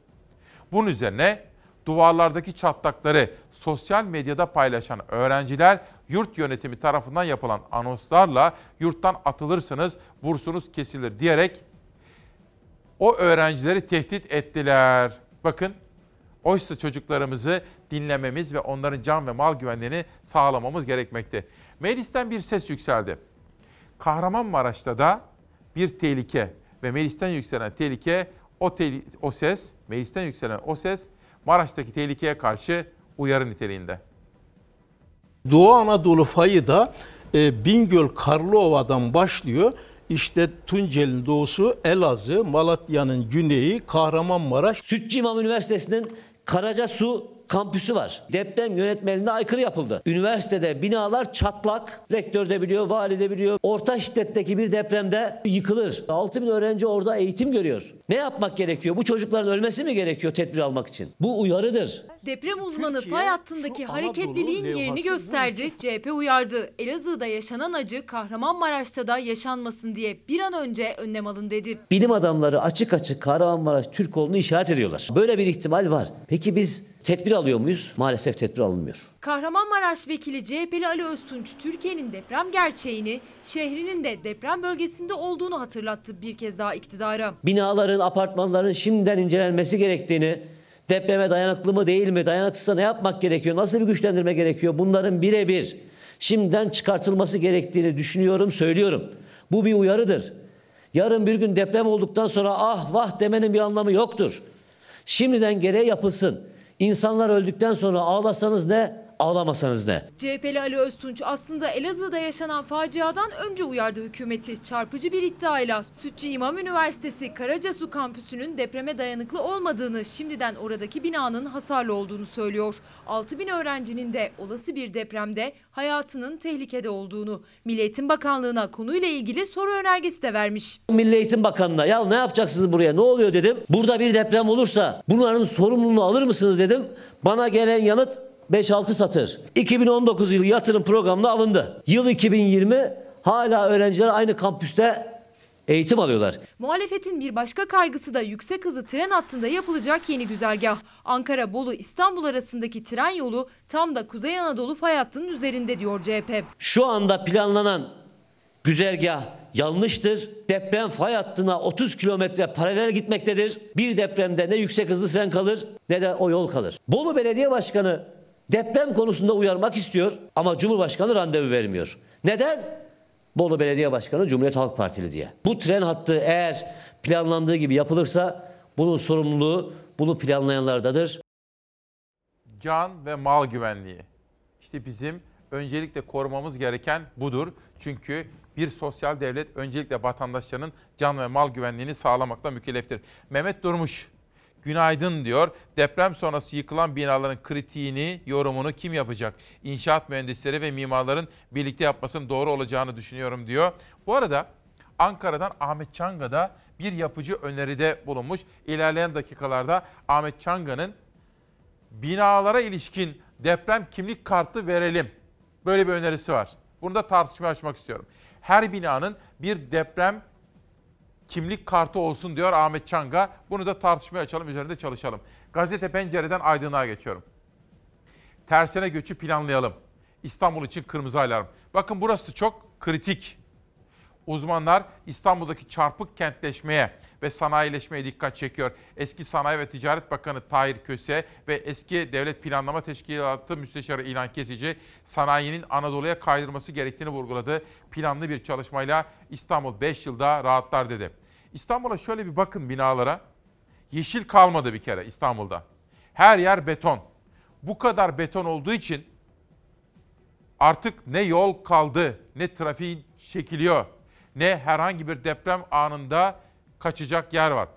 Bunun üzerine duvarlardaki çatlakları sosyal medyada paylaşan öğrenciler yurt yönetimi tarafından yapılan anonslarla yurttan atılırsınız, bursunuz kesilir diyerek o öğrencileri tehdit ettiler. Bakın oysa çocuklarımızı dinlememiz ve onların can ve mal güvenliğini sağlamamız gerekmekte. Meclisten bir ses yükseldi. Kahramanmaraş'ta da bir tehlike ve meclisten yükselen tehlike o, te- o ses, meclisten yükselen o ses Maraş'taki tehlikeye karşı uyarı niteliğinde. Doğu Anadolu fayı da e, Bingöl Karlıova'dan başlıyor. İşte Tunceli'nin doğusu Elazığ, Malatya'nın güneyi Kahramanmaraş. Sütçü İmam Üniversitesi'nin Karacasu kampüsü var. Deprem yönetmeliğine aykırı yapıldı. Üniversitede binalar çatlak. Rektör de biliyor, vali de biliyor. Orta şiddetteki bir depremde yıkılır. 6 bin öğrenci orada eğitim görüyor. Ne yapmak gerekiyor? Bu çocukların ölmesi mi gerekiyor tedbir almak için? Bu uyarıdır. Deprem uzmanı fay hattındaki hareketliliğin yerini gösterdi. CHP uyardı. Elazığ'da yaşanan acı Kahramanmaraş'ta da yaşanmasın diye bir an önce önlem alın dedi. Bilim adamları açık açık Kahramanmaraş Türk olduğunu işaret ediyorlar. Böyle bir ihtimal var. Peki biz tedbir alıyor muyuz? Maalesef tedbir alınmıyor. Kahramanmaraş vekili CHP'li Ali Öztunç Türkiye'nin deprem gerçeğini, şehrinin de deprem bölgesinde olduğunu hatırlattı bir kez daha iktidara. Binaların, apartmanların şimdiden incelenmesi gerektiğini, depreme dayanıklı mı değil mi, dayanıksızsa ne yapmak gerekiyor, nasıl bir güçlendirme gerekiyor bunların birebir şimdiden çıkartılması gerektiğini düşünüyorum, söylüyorum. Bu bir uyarıdır. Yarın bir gün deprem olduktan sonra ah vah demenin bir anlamı yoktur. Şimdiden gereği yapılsın. İnsanlar öldükten sonra ağlasanız ne, ağlamasanız ne? CHP'li Ali Öztunç aslında Elazığ'da yaşanan faciadan önce uyardı hükümeti. Çarpıcı bir iddiayla Sütçü İmam Üniversitesi Karacasu kampüsünün depreme dayanıklı olmadığını, şimdiden oradaki binanın hasarlı olduğunu söylüyor. 6 bin öğrencinin de olası bir depremde hayatının tehlikede olduğunu, Milli Eğitim Bakanlığı'na konuyla ilgili soru önergesi de vermiş. Milli Eğitim Bakanı'na ya ne yapacaksınız buraya ne oluyor dedim. Burada bir deprem olursa bunların sorumluluğunu alır mısınız dedim. Bana gelen yanıt 5-6 satır. 2019 yılı yatırım programına alındı. Yıl 2020 hala öğrenciler aynı kampüste eğitim alıyorlar. Muhalefetin bir başka kaygısı da yüksek hızlı tren hattında yapılacak yeni güzergah. Ankara, Bolu, İstanbul arasındaki tren yolu tam da Kuzey Anadolu fay hattının üzerinde diyor CHP. Şu anda planlanan güzergah yanlıştır. Deprem fay hattına 30 kilometre paralel gitmektedir. Bir depremde ne yüksek hızlı tren kalır ne de o yol kalır. Bolu Belediye Başkanı deprem konusunda uyarmak istiyor ama Cumhurbaşkanı randevu vermiyor. Neden? Bolu Belediye Başkanı Cumhuriyet Halk Partili diye. Bu tren hattı eğer planlandığı gibi yapılırsa bunun sorumluluğu bunu planlayanlardadır. Can ve mal güvenliği. İşte bizim öncelikle korumamız gereken budur. Çünkü bir sosyal devlet öncelikle vatandaşlarının can ve mal güvenliğini sağlamakla mükelleftir. Mehmet Durmuş günaydın diyor. Deprem sonrası yıkılan binaların kritiğini, yorumunu kim yapacak? İnşaat mühendisleri ve mimarların birlikte yapmasının doğru olacağını düşünüyorum diyor. Bu arada Ankara'dan Ahmet Çanga da bir yapıcı öneride bulunmuş. İlerleyen dakikalarda Ahmet Çanga'nın binalara ilişkin deprem kimlik kartı verelim. Böyle bir önerisi var. Bunu da tartışmaya açmak istiyorum. Her binanın bir deprem kimlik kartı olsun diyor Ahmet Çanga. Bunu da tartışmaya açalım, üzerinde çalışalım. Gazete Pencere'den aydınlığa geçiyorum. Tersine göçü planlayalım. İstanbul için kırmızı alarm. Bakın burası çok kritik. Uzmanlar İstanbul'daki çarpık kentleşmeye ve sanayileşmeye dikkat çekiyor. Eski Sanayi ve Ticaret Bakanı Tahir Köse ve eski Devlet Planlama Teşkilatı Müsteşarı İlhan Kesici sanayinin Anadolu'ya kaydırması gerektiğini vurguladı. Planlı bir çalışmayla İstanbul 5 yılda rahatlar dedi. İstanbul'a şöyle bir bakın binalara. Yeşil kalmadı bir kere İstanbul'da. Her yer beton. Bu kadar beton olduğu için artık ne yol kaldı, ne trafiğin çekiliyor, ne herhangi bir deprem anında kaçacak yer var.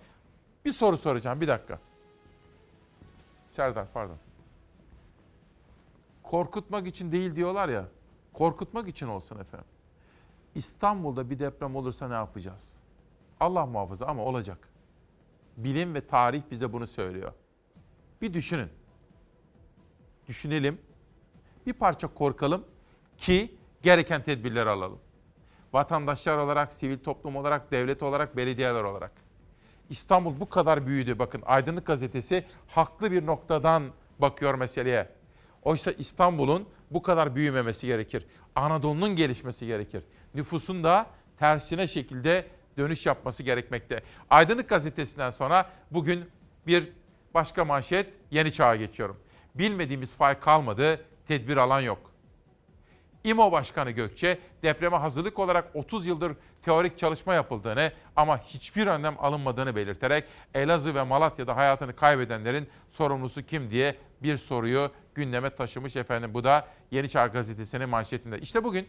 Bir soru soracağım, bir dakika. Serdar, pardon. Korkutmak için değil diyorlar ya, korkutmak için olsun efendim. İstanbul'da bir deprem olursa ne yapacağız? Allah muhafaza ama olacak. Bilim ve tarih bize bunu söylüyor. Bir düşünün. Düşünelim. Bir parça korkalım ki gereken tedbirleri alalım. Vatandaşlar olarak, sivil toplum olarak, devlet olarak, belediyeler olarak. İstanbul bu kadar büyüdü. Bakın Aydınlık Gazetesi haklı bir noktadan bakıyor meseleye. Oysa İstanbul'un bu kadar büyümemesi gerekir. Anadolu'nun gelişmesi gerekir. Nüfusun da tersine şekilde dönüş yapması gerekmekte. Aydınlık Gazetesi'nden sonra bugün bir başka manşet yeni çağa geçiyorum. Bilmediğimiz fay kalmadı, tedbir alan yok. İMO Başkanı Gökçe depreme hazırlık olarak 30 yıldır teorik çalışma yapıldığını ama hiçbir önlem alınmadığını belirterek Elazığ ve Malatya'da hayatını kaybedenlerin sorumlusu kim diye bir soruyu gündeme taşımış efendim. Bu da Yeni Çağ Gazetesi'nin manşetinde. İşte bugün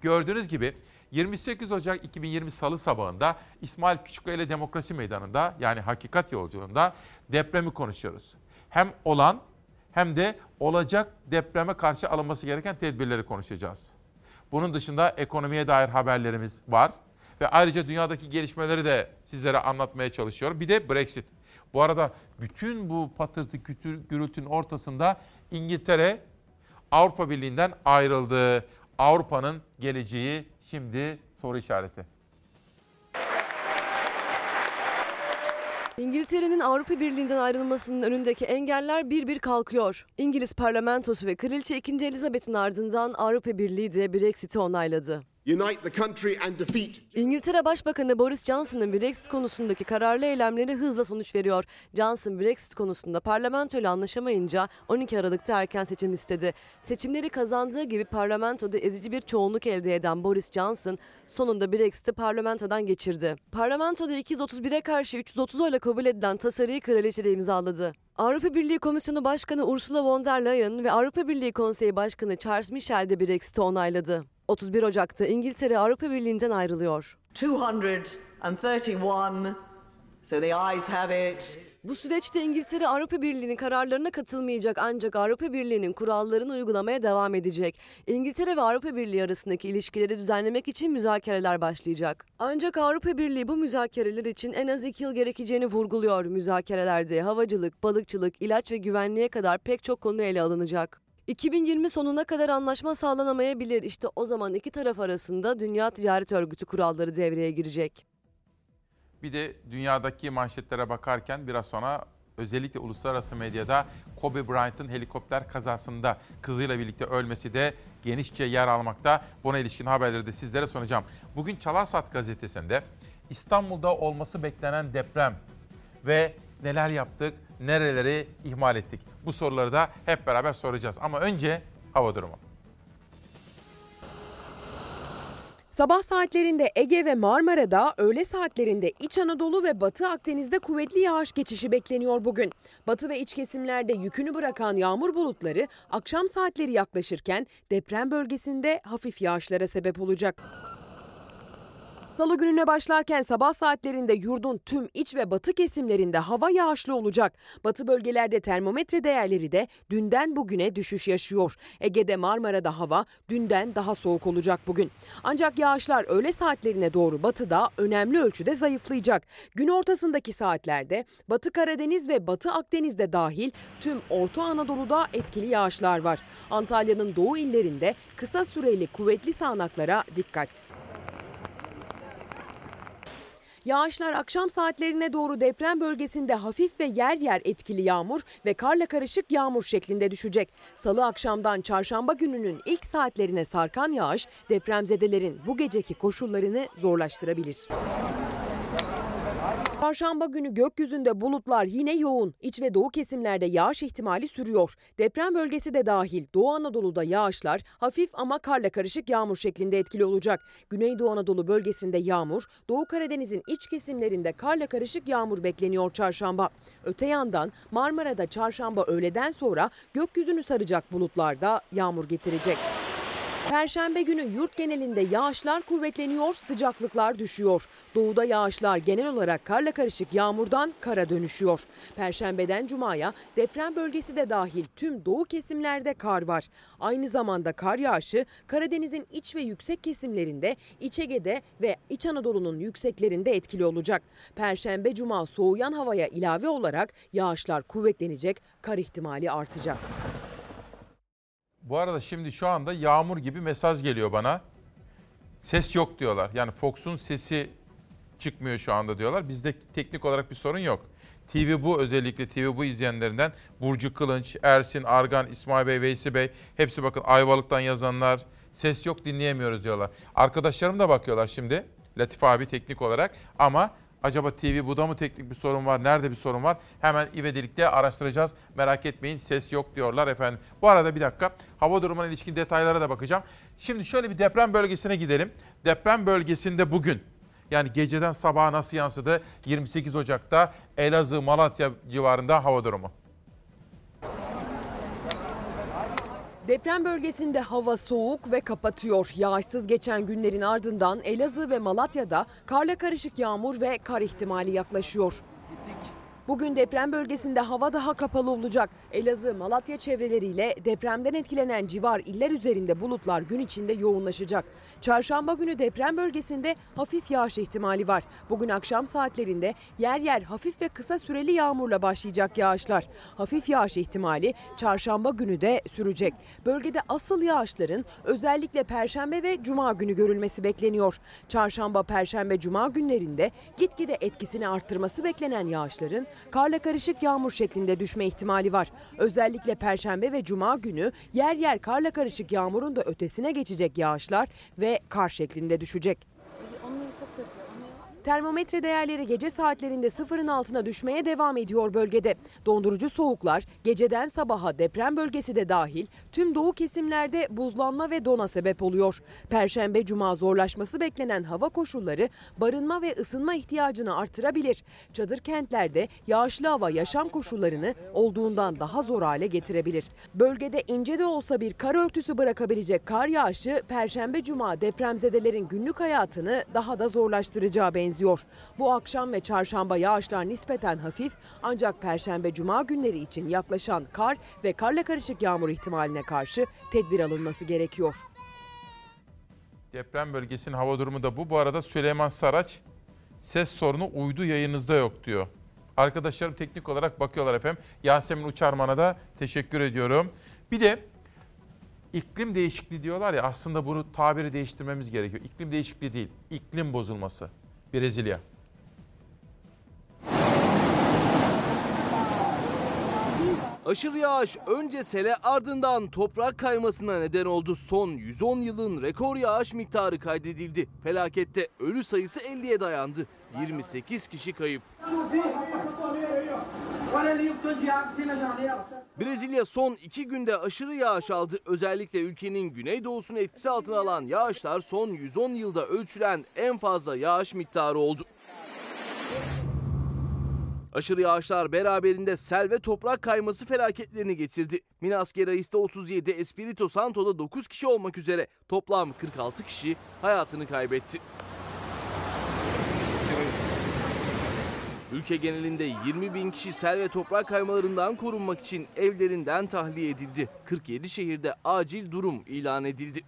gördüğünüz gibi 28 Ocak 2020 Salı sabahında İsmail Küçükkaya Demokrasi Meydanı'nda yani Hakikat Yolculuğu'nda depremi konuşuyoruz. Hem olan hem de olacak depreme karşı alınması gereken tedbirleri konuşacağız. Bunun dışında ekonomiye dair haberlerimiz var ve ayrıca dünyadaki gelişmeleri de sizlere anlatmaya çalışıyorum. Bir de Brexit. Bu arada bütün bu patırtı gürültünün ortasında İngiltere Avrupa Birliği'nden ayrıldı. Avrupa'nın geleceği şimdi soru işareti. İngiltere'nin Avrupa Birliği'nden ayrılmasının önündeki engeller bir bir kalkıyor. İngiliz parlamentosu ve Kraliçe 2. Elizabeth'in ardından Avrupa Birliği de Brexit'i onayladı. İngiltere Başbakanı Boris Johnson'ın Brexit konusundaki kararlı eylemleri hızla sonuç veriyor. Johnson Brexit konusunda parlamentoyla anlaşamayınca 12 Aralık'ta erken seçim istedi. Seçimleri kazandığı gibi parlamentoda ezici bir çoğunluk elde eden Boris Johnson sonunda Brexit'i parlamentodan geçirdi. Parlamentoda 231'e karşı 330 oyla kabul edilen tasarıyı kraliçe imzaladı. Avrupa Birliği Komisyonu Başkanı Ursula von der Leyen ve Avrupa Birliği Konseyi Başkanı Charles Michel de Brexit'i onayladı. 31 Ocak'ta İngiltere Avrupa Birliği'nden ayrılıyor. 231. So the ayes have it. Bu süreçte İngiltere Avrupa Birliği'nin kararlarına katılmayacak ancak Avrupa Birliği'nin kurallarını uygulamaya devam edecek. İngiltere ve Avrupa Birliği arasındaki ilişkileri düzenlemek için müzakereler başlayacak. Ancak Avrupa Birliği bu müzakereler için en az iki yıl gerekeceğini vurguluyor. Müzakerelerde havacılık, balıkçılık, ilaç ve güvenliğe kadar pek çok konu ele alınacak. 2020 sonuna kadar anlaşma sağlanamayabilir. İşte o zaman iki taraf arasında Dünya Ticaret Örgütü kuralları devreye girecek. Bir de dünyadaki manşetlere bakarken biraz sonra özellikle uluslararası medyada Kobe Bryant'ın helikopter kazasında kızıyla birlikte ölmesi de genişçe yer almakta. Buna ilişkin haberleri de sizlere sunacağım. Bugün Çalarsat gazetesinde İstanbul'da olması beklenen deprem ve neler yaptık, nereleri ihmal ettik? Bu soruları da hep beraber soracağız. Ama önce hava durumu. Sabah saatlerinde Ege ve Marmara'da, öğle saatlerinde İç Anadolu ve Batı Akdeniz'de kuvvetli yağış geçişi bekleniyor bugün. Batı ve iç kesimlerde yükünü bırakan yağmur bulutları akşam saatleri yaklaşırken deprem bölgesinde hafif yağışlara sebep olacak. Salı gününe başlarken sabah saatlerinde yurdun tüm iç ve batı kesimlerinde hava yağışlı olacak. Batı bölgelerde termometre değerleri de dünden bugüne düşüş yaşıyor. Ege'de Marmara'da hava dünden daha soğuk olacak bugün. Ancak yağışlar öğle saatlerine doğru batıda önemli ölçüde zayıflayacak. Gün ortasındaki saatlerde Batı Karadeniz ve Batı Akdeniz'de dahil tüm Orta Anadolu'da etkili yağışlar var. Antalya'nın doğu illerinde kısa süreli kuvvetli sağanaklara dikkat. Yağışlar akşam saatlerine doğru deprem bölgesinde hafif ve yer yer etkili yağmur ve karla karışık yağmur şeklinde düşecek. Salı akşamdan çarşamba gününün ilk saatlerine sarkan yağış depremzedelerin bu geceki koşullarını zorlaştırabilir. Çarşamba günü gökyüzünde bulutlar yine yoğun. İç ve doğu kesimlerde yağış ihtimali sürüyor. Deprem bölgesi de dahil Doğu Anadolu'da yağışlar hafif ama karla karışık yağmur şeklinde etkili olacak. Güneydoğu Anadolu bölgesinde yağmur, Doğu Karadeniz'in iç kesimlerinde karla karışık yağmur bekleniyor çarşamba. Öte yandan Marmara'da çarşamba öğleden sonra gökyüzünü saracak bulutlarda yağmur getirecek. Perşembe günü yurt genelinde yağışlar kuvvetleniyor, sıcaklıklar düşüyor. Doğuda yağışlar genel olarak karla karışık yağmurdan kara dönüşüyor. Perşembeden cumaya deprem bölgesi de dahil tüm doğu kesimlerde kar var. Aynı zamanda kar yağışı Karadeniz'in iç ve yüksek kesimlerinde, İç Ege'de ve İç Anadolu'nun yükseklerinde etkili olacak. Perşembe cuma soğuyan havaya ilave olarak yağışlar kuvvetlenecek, kar ihtimali artacak. Bu arada şimdi şu anda yağmur gibi mesaj geliyor bana. Ses yok diyorlar. Yani Fox'un sesi çıkmıyor şu anda diyorlar. Bizde teknik olarak bir sorun yok. TV bu özellikle TV bu izleyenlerinden Burcu Kılınç, Ersin, Argan, İsmail Bey, Veysi Bey hepsi bakın Ayvalık'tan yazanlar ses yok dinleyemiyoruz diyorlar. Arkadaşlarım da bakıyorlar şimdi Latif abi teknik olarak ama acaba TV bu da mı teknik bir sorun var? Nerede bir sorun var? Hemen ivedilikte araştıracağız. Merak etmeyin ses yok diyorlar efendim. Bu arada bir dakika hava durumuna ilişkin detaylara da bakacağım. Şimdi şöyle bir deprem bölgesine gidelim. Deprem bölgesinde bugün yani geceden sabaha nasıl yansıdı? 28 Ocak'ta Elazığ, Malatya civarında hava durumu. Deprem bölgesinde hava soğuk ve kapatıyor. Yağışsız geçen günlerin ardından Elazığ ve Malatya'da karla karışık yağmur ve kar ihtimali yaklaşıyor. Bugün deprem bölgesinde hava daha kapalı olacak. Elazığ, Malatya çevreleriyle depremden etkilenen civar iller üzerinde bulutlar gün içinde yoğunlaşacak. Çarşamba günü deprem bölgesinde hafif yağış ihtimali var. Bugün akşam saatlerinde yer yer hafif ve kısa süreli yağmurla başlayacak yağışlar. Hafif yağış ihtimali çarşamba günü de sürecek. Bölgede asıl yağışların özellikle perşembe ve cuma günü görülmesi bekleniyor. Çarşamba, perşembe, cuma günlerinde gitgide etkisini arttırması beklenen yağışların karla karışık yağmur şeklinde düşme ihtimali var. Özellikle perşembe ve cuma günü yer yer karla karışık yağmurun da ötesine geçecek yağışlar ve kar şeklinde düşecek. Termometre değerleri gece saatlerinde sıfırın altına düşmeye devam ediyor bölgede. Dondurucu soğuklar geceden sabaha deprem bölgesi de dahil tüm doğu kesimlerde buzlanma ve dona sebep oluyor. Perşembe cuma zorlaşması beklenen hava koşulları barınma ve ısınma ihtiyacını artırabilir. Çadır kentlerde yağışlı hava yaşam koşullarını olduğundan daha zor hale getirebilir. Bölgede ince de olsa bir kar örtüsü bırakabilecek kar yağışı perşembe cuma depremzedelerin günlük hayatını daha da zorlaştıracağı benziyor. Bu akşam ve çarşamba yağışlar nispeten hafif ancak perşembe cuma günleri için yaklaşan kar ve karla karışık yağmur ihtimaline karşı tedbir alınması gerekiyor. Deprem bölgesinin hava durumu da bu. Bu arada Süleyman Saraç ses sorunu uydu yayınızda yok diyor. Arkadaşlarım teknik olarak bakıyorlar efendim. Yasemin Uçarman'a da teşekkür ediyorum. Bir de iklim değişikliği diyorlar ya aslında bunu tabiri değiştirmemiz gerekiyor. İklim değişikliği değil, iklim bozulması. Brezilya. Aşırı yağış önce sele ardından toprak kaymasına neden oldu. Son 110 yılın rekor yağış miktarı kaydedildi. Felakette ölü sayısı 50'ye dayandı. 28 kişi kayıp. Brezilya son iki günde aşırı yağış aldı. Özellikle ülkenin güneydoğusunu etkisi altına alan yağışlar son 110 yılda ölçülen en fazla yağış miktarı oldu. Aşırı yağışlar beraberinde sel ve toprak kayması felaketlerini getirdi. Minas Gerais'te 37, Espirito Santo'da 9 kişi olmak üzere toplam 46 kişi hayatını kaybetti. Ülke genelinde 20 bin kişi sel ve toprak kaymalarından korunmak için evlerinden tahliye edildi. 47 şehirde acil durum ilan edildi.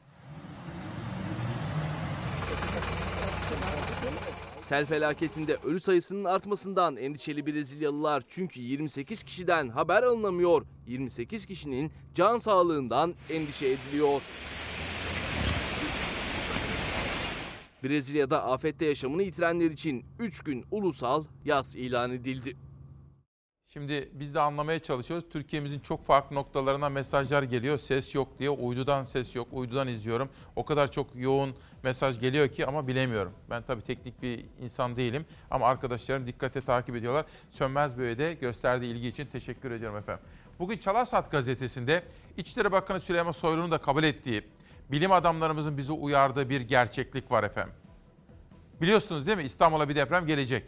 Sel felaketinde ölü sayısının artmasından endişeli Brezilyalılar çünkü 28 kişiden haber alınamıyor. 28 kişinin can sağlığından endişe ediliyor. Brezilya'da afette yaşamını yitirenler için 3 gün ulusal yaz ilan edildi. Şimdi biz de anlamaya çalışıyoruz. Türkiye'mizin çok farklı noktalarına mesajlar geliyor. Ses yok diye. Uydudan ses yok. Uydudan izliyorum. O kadar çok yoğun mesaj geliyor ki ama bilemiyorum. Ben tabii teknik bir insan değilim. Ama arkadaşlarım dikkate takip ediyorlar. Sönmez Böyle'de gösterdiği ilgi için teşekkür ediyorum efendim. Bugün Çalarsat gazetesinde İçişleri Bakanı Süleyman Soylu'nun da kabul ettiği, bilim adamlarımızın bizi uyardığı bir gerçeklik var efendim. Biliyorsunuz değil mi? İstanbul'a bir deprem gelecek.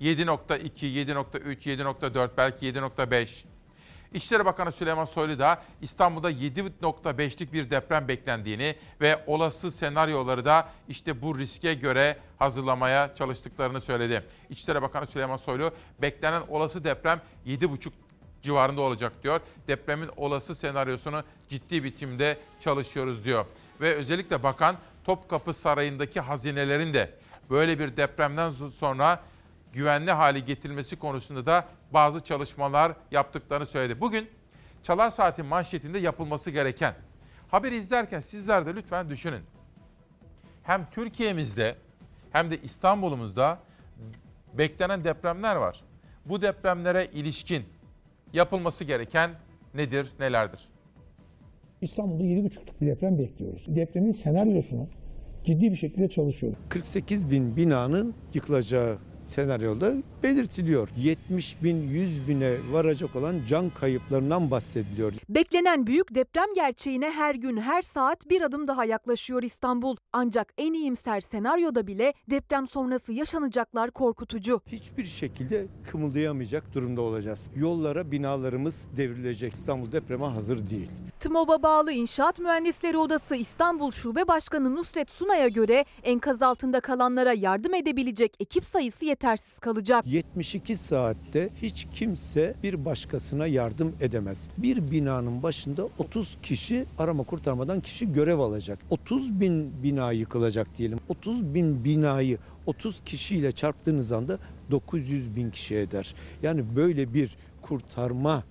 7.2, 7.3, 7.4 belki 7.5. İçişleri Bakanı Süleyman Soylu da İstanbul'da 7.5'lik bir deprem beklendiğini ve olası senaryoları da işte bu riske göre hazırlamaya çalıştıklarını söyledi. İçişleri Bakanı Süleyman Soylu beklenen olası deprem 7.5 civarında olacak diyor. Depremin olası senaryosunu ciddi biçimde çalışıyoruz diyor. Ve özellikle bakan Topkapı Sarayı'ndaki hazinelerin de böyle bir depremden sonra güvenli hale getirilmesi konusunda da bazı çalışmalar yaptıklarını söyledi. Bugün Çalar Saat'in manşetinde yapılması gereken haberi izlerken sizler de lütfen düşünün. Hem Türkiye'mizde hem de İstanbul'umuzda beklenen depremler var. Bu depremlere ilişkin yapılması gereken nedir, nelerdir? İstanbul'da 7,5'luk bir deprem bekliyoruz. Depremin senaryosunu ciddi bir şekilde çalışıyoruz. 48 bin binanın yıkılacağı senaryoda belirtiliyor. 70 bin 100 bine varacak olan can kayıplarından bahsediliyor. Beklenen büyük deprem gerçeğine her gün her saat bir adım daha yaklaşıyor İstanbul. Ancak en iyimser senaryoda bile deprem sonrası yaşanacaklar korkutucu. Hiçbir şekilde kımıldayamayacak durumda olacağız. Yollara binalarımız devrilecek. İstanbul depreme hazır değil. TMOB'a bağlı İnşaat Mühendisleri Odası İstanbul Şube Başkanı Nusret Sunay'a göre enkaz altında kalanlara yardım edebilecek ekip sayısı yetersiz kalacak. 72 saatte hiç kimse bir başkasına yardım edemez. Bir binanın başında 30 kişi arama kurtarmadan kişi görev alacak. 30 bin bina yıkılacak diyelim. 30 bin binayı 30 kişiyle çarptığınız anda 900 bin kişi eder. Yani böyle bir kurtarma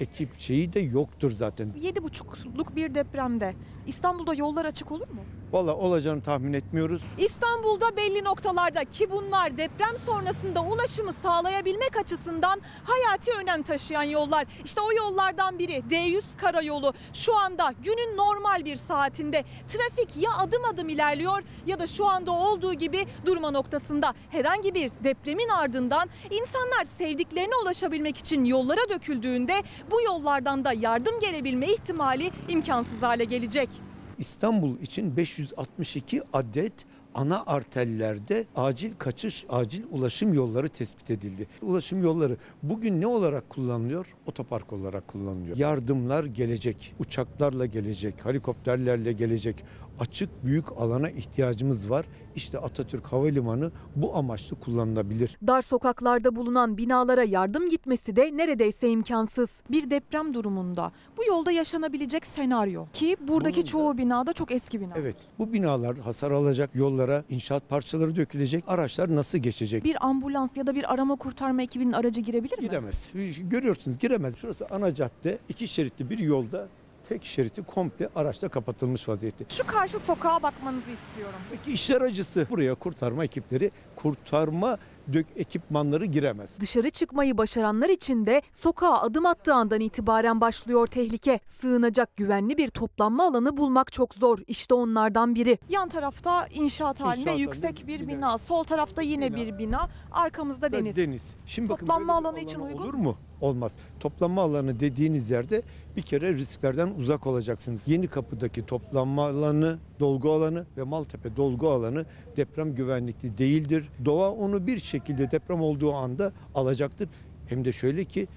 ekip şeyi de yoktur zaten. 7,5'luk bir depremde İstanbul'da yollar açık olur mu? Valla olacağını tahmin etmiyoruz. İstanbul'da belli noktalarda ki bunlar deprem sonrasında ulaşımı sağlayabilmek açısından hayati önem taşıyan yollar. İşte o yollardan biri D100 karayolu. Şu anda günün normal bir saatinde trafik ya adım adım ilerliyor ya da şu anda olduğu gibi durma noktasında. Herhangi bir depremin ardından insanlar sevdiklerine ulaşabilmek için yollara döküldüğünde bu yollardan da yardım gelebilme ihtimali imkansız hale gelecek. İstanbul için 562 adet ana arterlerde acil kaçış, acil ulaşım yolları tespit edildi. Ulaşım yolları bugün ne olarak kullanılıyor? Otopark olarak kullanılıyor. Yardımlar gelecek, uçaklarla gelecek, helikopterlerle gelecek. Açık büyük alana ihtiyacımız var. İşte Atatürk Havalimanı bu amaçlı kullanılabilir. Dar sokaklarda bulunan binalara yardım gitmesi de neredeyse imkansız. Bir deprem durumunda bu yolda yaşanabilecek senaryo ki buradaki çoğu binada çok eski bina. Evet bu binalar hasar alacak, yollara inşaat parçaları dökülecek, araçlar nasıl geçecek? Bir ambulans ya da bir arama kurtarma ekibinin aracı girebilir mi? Giremez. Görüyorsunuz giremez. Şurası ana cadde, iki şeritli bir yolda tek şeriti komple araçla kapatılmış vaziyette. Şu karşı sokağa bakmanızı istiyorum. Peki işler acısı buraya kurtarma ekipleri, kurtarma dök ekipmanları giremez. Dışarı çıkmayı başaranlar için de sokağa adım attığı andan itibaren başlıyor tehlike. Sığınacak güvenli bir toplanma alanı bulmak çok zor. İşte onlardan biri. Yan tarafta inşaat halinde İnşaat yüksek halinde bir bina. bina. Sol tarafta yine bir bina. Arkamızda deniz. Deniz. Şimdi bakın Toplanma böyle bir alanı için uygun olur mu? Olmaz. Toplanma alanı dediğiniz yerde bir kere risklerden uzak olacaksınız. Yeni kapıdaki toplanma alanı, dolgu alanı ve Maltepe dolgu alanı deprem güvenlikli değildir. Doğa onu bir şekilde deprem olduğu anda alacaktır. Hem de şöyle ki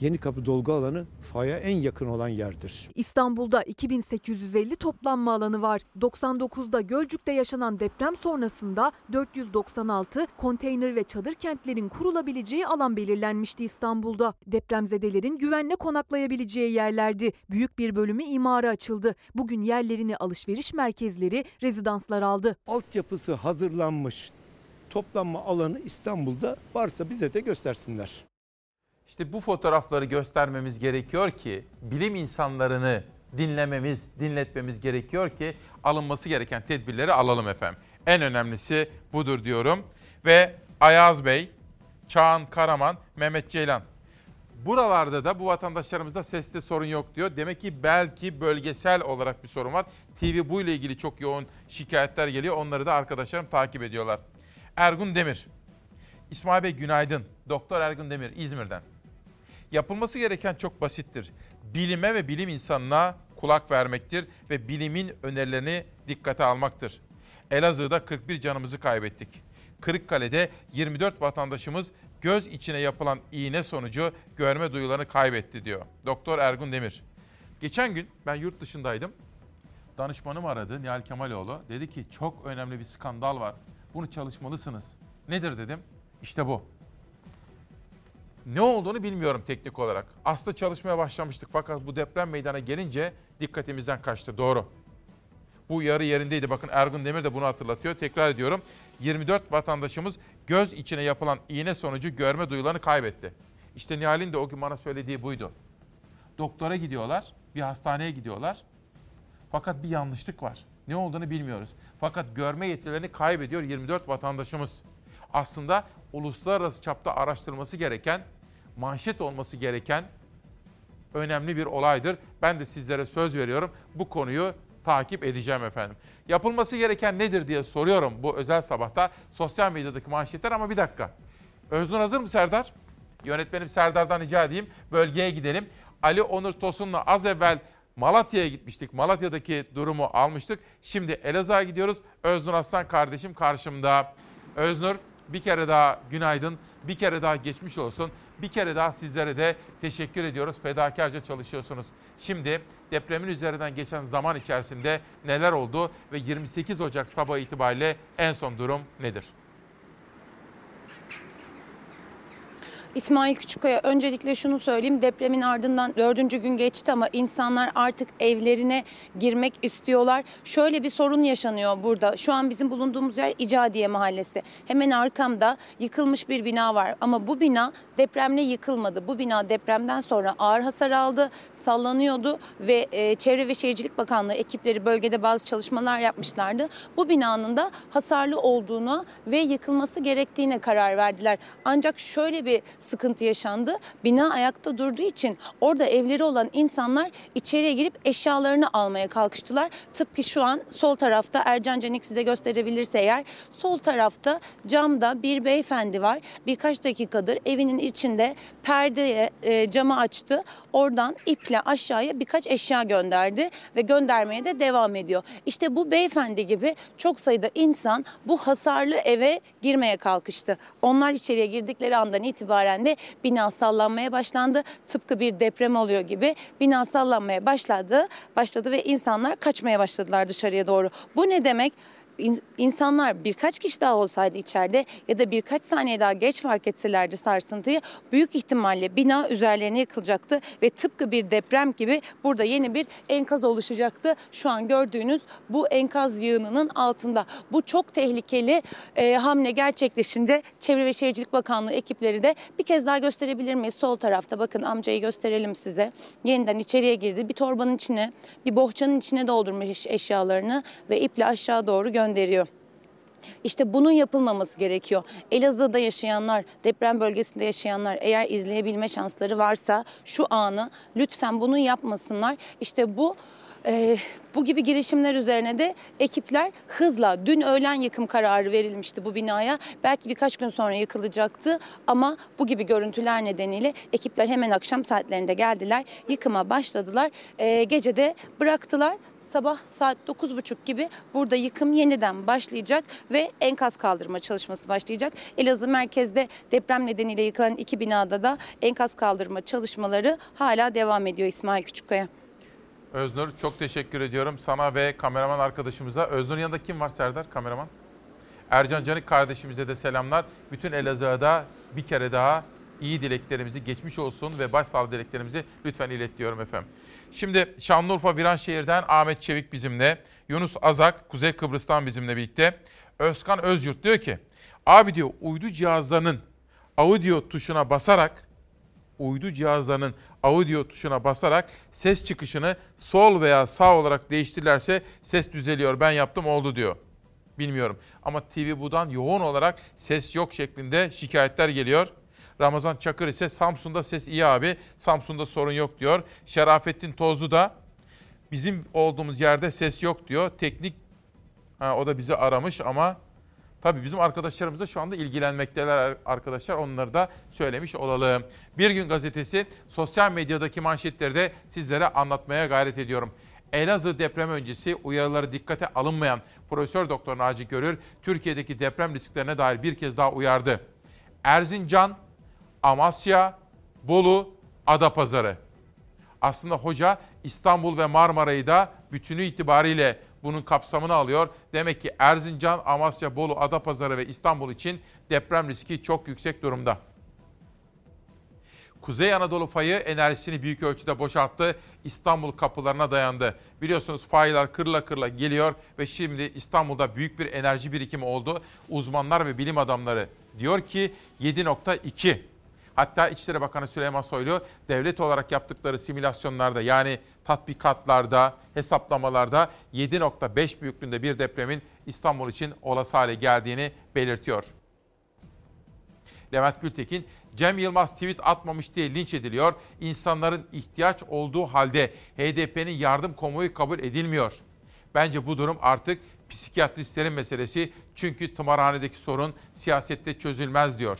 Yeni Kapı dolgu alanı faya en yakın olan yerdir. İstanbul'da 2850 toplanma alanı var. 99'da Gölcük'te yaşanan deprem sonrasında 496 konteyner ve çadır kentlerin kurulabileceği alan belirlenmişti İstanbul'da. Depremzedelerin güvenle konaklayabileceği yerlerdi. Büyük bir bölümü imara açıldı. Bugün yerlerini alışveriş merkezleri, rezidanslar aldı. Altyapısı hazırlanmış toplanma alanı İstanbul'da varsa bize de göstersinler. İşte bu fotoğrafları göstermemiz gerekiyor ki bilim insanlarını dinlememiz, dinletmemiz gerekiyor ki alınması gereken tedbirleri alalım efendim. En önemlisi budur diyorum. Ve Ayaz Bey, Çağan Karaman, Mehmet Ceylan. Buralarda da bu vatandaşlarımızda seste sorun yok diyor. Demek ki belki bölgesel olarak bir sorun var. TV bu ile ilgili çok yoğun şikayetler geliyor. Onları da arkadaşlarım takip ediyorlar. Ergun Demir. İsmail Bey günaydın. Doktor Ergun Demir İzmir'den. Yapılması gereken çok basittir. Bilime ve bilim insanına kulak vermektir ve bilimin önerilerini dikkate almaktır. Elazığ'da 41 canımızı kaybettik. Kırıkkale'de 24 vatandaşımız göz içine yapılan iğne sonucu görme duyularını kaybetti diyor. Doktor Ergun Demir. Geçen gün ben yurt dışındaydım. Danışmanım aradı Nihal Kemaloğlu. Dedi ki çok önemli bir skandal var. Bunu çalışmalısınız. Nedir dedim. İşte bu. Ne olduğunu bilmiyorum teknik olarak. Aslında çalışmaya başlamıştık fakat bu deprem meydana gelince dikkatimizden kaçtı. Doğru. Bu yarı yerindeydi. Bakın Ergun Demir de bunu hatırlatıyor. Tekrar ediyorum. 24 vatandaşımız göz içine yapılan iğne sonucu görme duyularını kaybetti. İşte Nihal'in de o gün bana söylediği buydu. Doktora gidiyorlar, bir hastaneye gidiyorlar. Fakat bir yanlışlık var. Ne olduğunu bilmiyoruz. Fakat görme yetilerini kaybediyor 24 vatandaşımız. Aslında uluslararası çapta araştırılması gereken, manşet olması gereken önemli bir olaydır. Ben de sizlere söz veriyorum. Bu konuyu takip edeceğim efendim. Yapılması gereken nedir diye soruyorum bu özel sabahta sosyal medyadaki manşetler ama bir dakika. Öznur hazır mı Serdar? Yönetmenim Serdar'dan rica edeyim. Bölgeye gidelim. Ali Onur Tosun'la az evvel Malatya'ya gitmiştik. Malatya'daki durumu almıştık. Şimdi Elazığ'a gidiyoruz. Öznur Aslan kardeşim karşımda. Öznur bir kere daha günaydın. Bir kere daha geçmiş olsun. Bir kere daha sizlere de teşekkür ediyoruz. Fedakarca çalışıyorsunuz. Şimdi depremin üzerinden geçen zaman içerisinde neler oldu ve 28 Ocak sabah itibariyle en son durum nedir? İsmail Küçükkaya öncelikle şunu söyleyeyim depremin ardından dördüncü gün geçti ama insanlar artık evlerine girmek istiyorlar. Şöyle bir sorun yaşanıyor burada. Şu an bizim bulunduğumuz yer İcadiye Mahallesi. Hemen arkamda yıkılmış bir bina var ama bu bina depremle yıkılmadı. Bu bina depremden sonra ağır hasar aldı, sallanıyordu ve e, Çevre ve Şehircilik Bakanlığı ekipleri bölgede bazı çalışmalar yapmışlardı. Bu binanın da hasarlı olduğunu ve yıkılması gerektiğine karar verdiler. Ancak şöyle bir sıkıntı yaşandı. Bina ayakta durduğu için orada evleri olan insanlar içeriye girip eşyalarını almaya kalkıştılar. Tıpkı şu an sol tarafta Ercan Canik size gösterebilirse eğer sol tarafta camda bir beyefendi var. Birkaç dakikadır evinin içinde perdeye e, camı açtı. Oradan iple aşağıya birkaç eşya gönderdi ve göndermeye de devam ediyor. İşte bu beyefendi gibi çok sayıda insan bu hasarlı eve girmeye kalkıştı. Onlar içeriye girdikleri andan itibaren de bina sallanmaya başlandı. Tıpkı bir deprem oluyor gibi bina sallanmaya başladı, başladı ve insanlar kaçmaya başladılar dışarıya doğru. Bu ne demek? İn- insanlar birkaç kişi daha olsaydı içeride ya da birkaç saniye daha geç fark etselerdi sarsıntıyı büyük ihtimalle bina üzerlerine yıkılacaktı ve tıpkı bir deprem gibi burada yeni bir enkaz oluşacaktı. Şu an gördüğünüz bu enkaz yığınının altında. Bu çok tehlikeli e, hamle gerçekleşince Çevre ve Şehircilik Bakanlığı ekipleri de bir kez daha gösterebilir miyiz? Sol tarafta bakın amcayı gösterelim size. Yeniden içeriye girdi. Bir torbanın içine, bir bohçanın içine doldurmuş eşyalarını ve iple aşağı doğru gönderiyor. İşte bunun yapılmaması gerekiyor. Elazığ'da yaşayanlar, deprem bölgesinde yaşayanlar eğer izleyebilme şansları varsa şu anı lütfen bunu yapmasınlar. İşte bu e, bu gibi girişimler üzerine de ekipler hızla dün öğlen yıkım kararı verilmişti bu binaya. Belki birkaç gün sonra yıkılacaktı ama bu gibi görüntüler nedeniyle ekipler hemen akşam saatlerinde geldiler. Yıkıma başladılar. E, gece de bıraktılar sabah saat 9.30 gibi burada yıkım yeniden başlayacak ve enkaz kaldırma çalışması başlayacak. Elazığ merkezde deprem nedeniyle yıkılan iki binada da enkaz kaldırma çalışmaları hala devam ediyor İsmail Küçükkaya. Öznur çok teşekkür ediyorum sana ve kameraman arkadaşımıza. Öznur'un yanında kim var Serdar kameraman? Ercan Canik kardeşimize de selamlar. Bütün Elazığ'a da bir kere daha iyi dileklerimizi, geçmiş olsun ve başsağlığı dileklerimizi lütfen ilet diyorum efendim. Şimdi Şanlıurfa Viranşehir'den Ahmet Çevik bizimle, Yunus Azak Kuzey Kıbrıs'tan bizimle birlikte. Özkan Özyurt diyor ki, abi diyor uydu cihazlarının audio tuşuna basarak uydu cihazlarının audio tuşuna basarak ses çıkışını sol veya sağ olarak değiştirirlerse ses düzeliyor. Ben yaptım oldu diyor. bilmiyorum. Ama TV Bu'dan yoğun olarak ses yok şeklinde şikayetler geliyor. Ramazan Çakır ise Samsun'da ses iyi abi, Samsun'da sorun yok diyor. Şerafettin Tozlu da bizim olduğumuz yerde ses yok diyor. Teknik ha, o da bizi aramış ama tabii bizim arkadaşlarımız da şu anda ilgilenmekteler arkadaşlar. Onları da söylemiş olalım. Bir gün gazetesi sosyal medyadaki manşetleri de sizlere anlatmaya gayret ediyorum. Elazığ deprem öncesi uyarıları dikkate alınmayan Profesör Doktor Naci Görür, Türkiye'deki deprem risklerine dair bir kez daha uyardı. Erzincan, Amasya, Bolu, Adapazarı. Aslında hoca İstanbul ve Marmara'yı da bütünü itibariyle bunun kapsamını alıyor. Demek ki Erzincan, Amasya, Bolu, Adapazarı ve İstanbul için deprem riski çok yüksek durumda. Kuzey Anadolu fayı enerjisini büyük ölçüde boşalttı. İstanbul kapılarına dayandı. Biliyorsunuz faylar kırla kırla geliyor ve şimdi İstanbul'da büyük bir enerji birikimi oldu. Uzmanlar ve bilim adamları diyor ki 7.2 Hatta İçişleri Bakanı Süleyman Soylu devlet olarak yaptıkları simülasyonlarda yani tatbikatlarda, hesaplamalarda 7.5 büyüklüğünde bir depremin İstanbul için olası hale geldiğini belirtiyor. Levent Gültekin, Cem Yılmaz tweet atmamış diye linç ediliyor. İnsanların ihtiyaç olduğu halde HDP'nin yardım konvoyu kabul edilmiyor. Bence bu durum artık psikiyatristlerin meselesi çünkü tımarhanedeki sorun siyasette çözülmez diyor.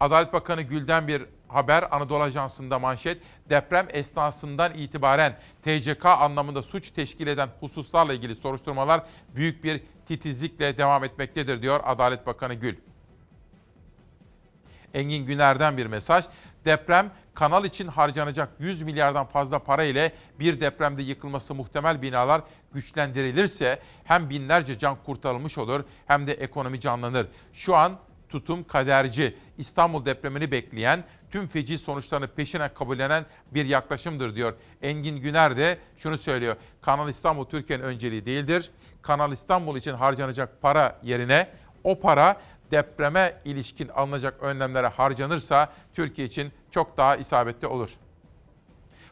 Adalet Bakanı Gül'den bir haber Anadolu Ajansı'nda manşet. Deprem esnasından itibaren TCK anlamında suç teşkil eden hususlarla ilgili soruşturmalar büyük bir titizlikle devam etmektedir diyor Adalet Bakanı Gül. Engin Güner'den bir mesaj. Deprem kanal için harcanacak 100 milyardan fazla para ile bir depremde yıkılması muhtemel binalar güçlendirilirse hem binlerce can kurtarılmış olur hem de ekonomi canlanır. Şu an tutum kaderci, İstanbul depremini bekleyen, tüm feci sonuçlarını peşine kabullenen bir yaklaşımdır diyor. Engin Güner de şunu söylüyor. Kanal İstanbul Türkiye'nin önceliği değildir. Kanal İstanbul için harcanacak para yerine o para depreme ilişkin alınacak önlemlere harcanırsa Türkiye için çok daha isabetli olur.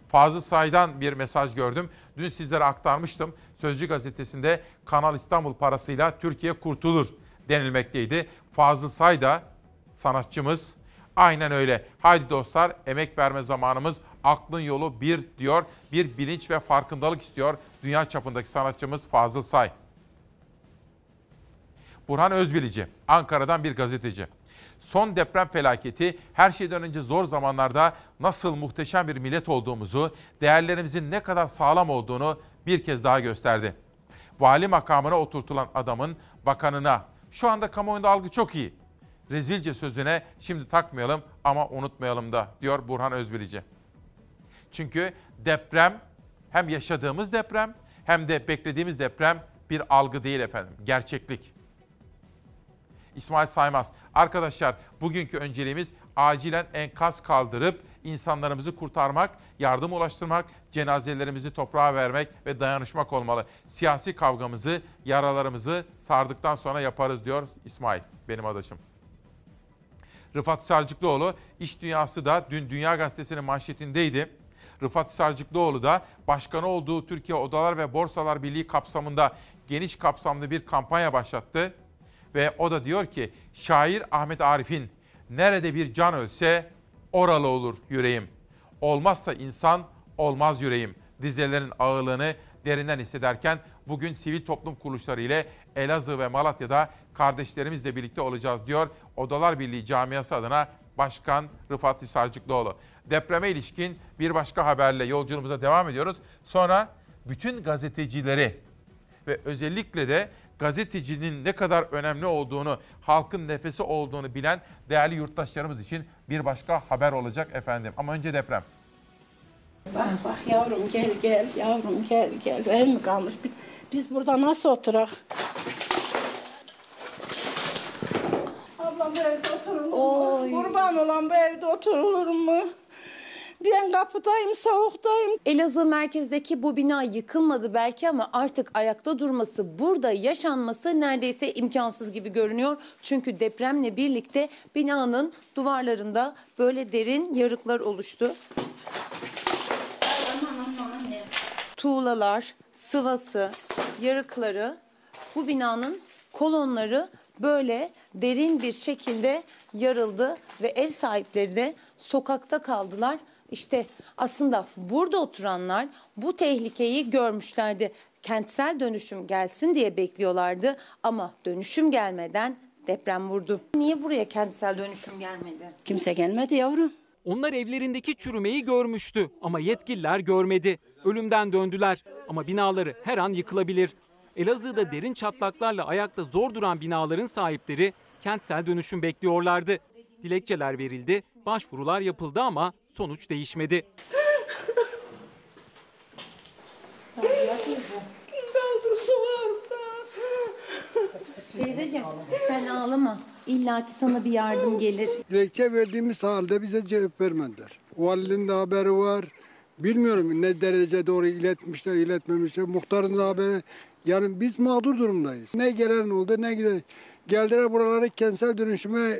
Fazıl Say'dan bir mesaj gördüm. Dün sizlere aktarmıştım. Sözcü gazetesinde Kanal İstanbul parasıyla Türkiye kurtulur denilmekteydi. Fazıl Say da sanatçımız aynen öyle. Haydi dostlar emek verme zamanımız aklın yolu bir diyor. Bir bilinç ve farkındalık istiyor dünya çapındaki sanatçımız Fazıl Say. Burhan Özbilici, Ankara'dan bir gazeteci. Son deprem felaketi her şeyden önce zor zamanlarda nasıl muhteşem bir millet olduğumuzu, değerlerimizin ne kadar sağlam olduğunu bir kez daha gösterdi. Vali makamına oturtulan adamın bakanına, şu anda kamuoyunda algı çok iyi. Rezilce sözüne şimdi takmayalım ama unutmayalım da diyor Burhan Özbilici. Çünkü deprem hem yaşadığımız deprem hem de beklediğimiz deprem bir algı değil efendim. Gerçeklik. İsmail Saymaz. Arkadaşlar bugünkü önceliğimiz acilen enkaz kaldırıp insanlarımızı kurtarmak, yardım ulaştırmak, cenazelerimizi toprağa vermek ve dayanışmak olmalı. Siyasi kavgamızı, yaralarımızı sardıktan sonra yaparız diyor İsmail, benim adaşım. Rıfat Sarcıklıoğlu, iş dünyası da dün Dünya Gazetesi'nin manşetindeydi. Rıfat Sarcıklıoğlu da başkanı olduğu Türkiye Odalar ve Borsalar Birliği kapsamında geniş kapsamlı bir kampanya başlattı. Ve o da diyor ki şair Ahmet Arif'in nerede bir can ölse oralı olur yüreğim. Olmazsa insan olmaz yüreğim. Dizelerin ağırlığını derinden hissederken bugün sivil toplum kuruluşları ile Elazığ ve Malatya'da kardeşlerimizle birlikte olacağız diyor Odalar Birliği camiası adına Başkan Rıfat Hisarcıklıoğlu. Depreme ilişkin bir başka haberle yolculuğumuza devam ediyoruz. Sonra bütün gazetecileri ve özellikle de gazetecinin ne kadar önemli olduğunu, halkın nefesi olduğunu bilen değerli yurttaşlarımız için bir başka haber olacak efendim. Ama önce deprem. Bak bak yavrum gel gel yavrum gel gel ev mi kalmış? Biz burada nasıl oturak? Ablam bu evde oturulur mu? Kurban olan bu evde oturulur mu? Ben kapıdayım, soğuktayım. Elazığ merkezdeki bu bina yıkılmadı belki ama artık ayakta durması, burada yaşanması neredeyse imkansız gibi görünüyor. Çünkü depremle birlikte binanın duvarlarında böyle derin yarıklar oluştu. Tuğlalar, sıvası, yarıkları, bu binanın kolonları böyle derin bir şekilde yarıldı ve ev sahipleri de sokakta kaldılar. İşte aslında burada oturanlar bu tehlikeyi görmüşlerdi. Kentsel dönüşüm gelsin diye bekliyorlardı ama dönüşüm gelmeden deprem vurdu. Niye buraya kentsel dönüşüm gelmedi? Kimse gelmedi yavrum. Onlar evlerindeki çürümeyi görmüştü ama yetkililer görmedi. Ölümden döndüler ama binaları her an yıkılabilir. Elazığ'da derin çatlaklarla ayakta zor duran binaların sahipleri kentsel dönüşüm bekliyorlardı. Dilekçeler verildi, başvurular yapıldı ama sonuç değişmedi. Teyzeciğim sen ağlama. İlla ki sana bir yardım gelir. Dilekçe verdiğimiz halde bize cevap vermediler. Valinin de haberi var. Bilmiyorum ne derece doğru iletmişler, iletmemişler. Muhtarın da haberi. Yani biz mağdur durumdayız. Ne gelen oldu ne giden. Geldiler buraları kentsel dönüşüme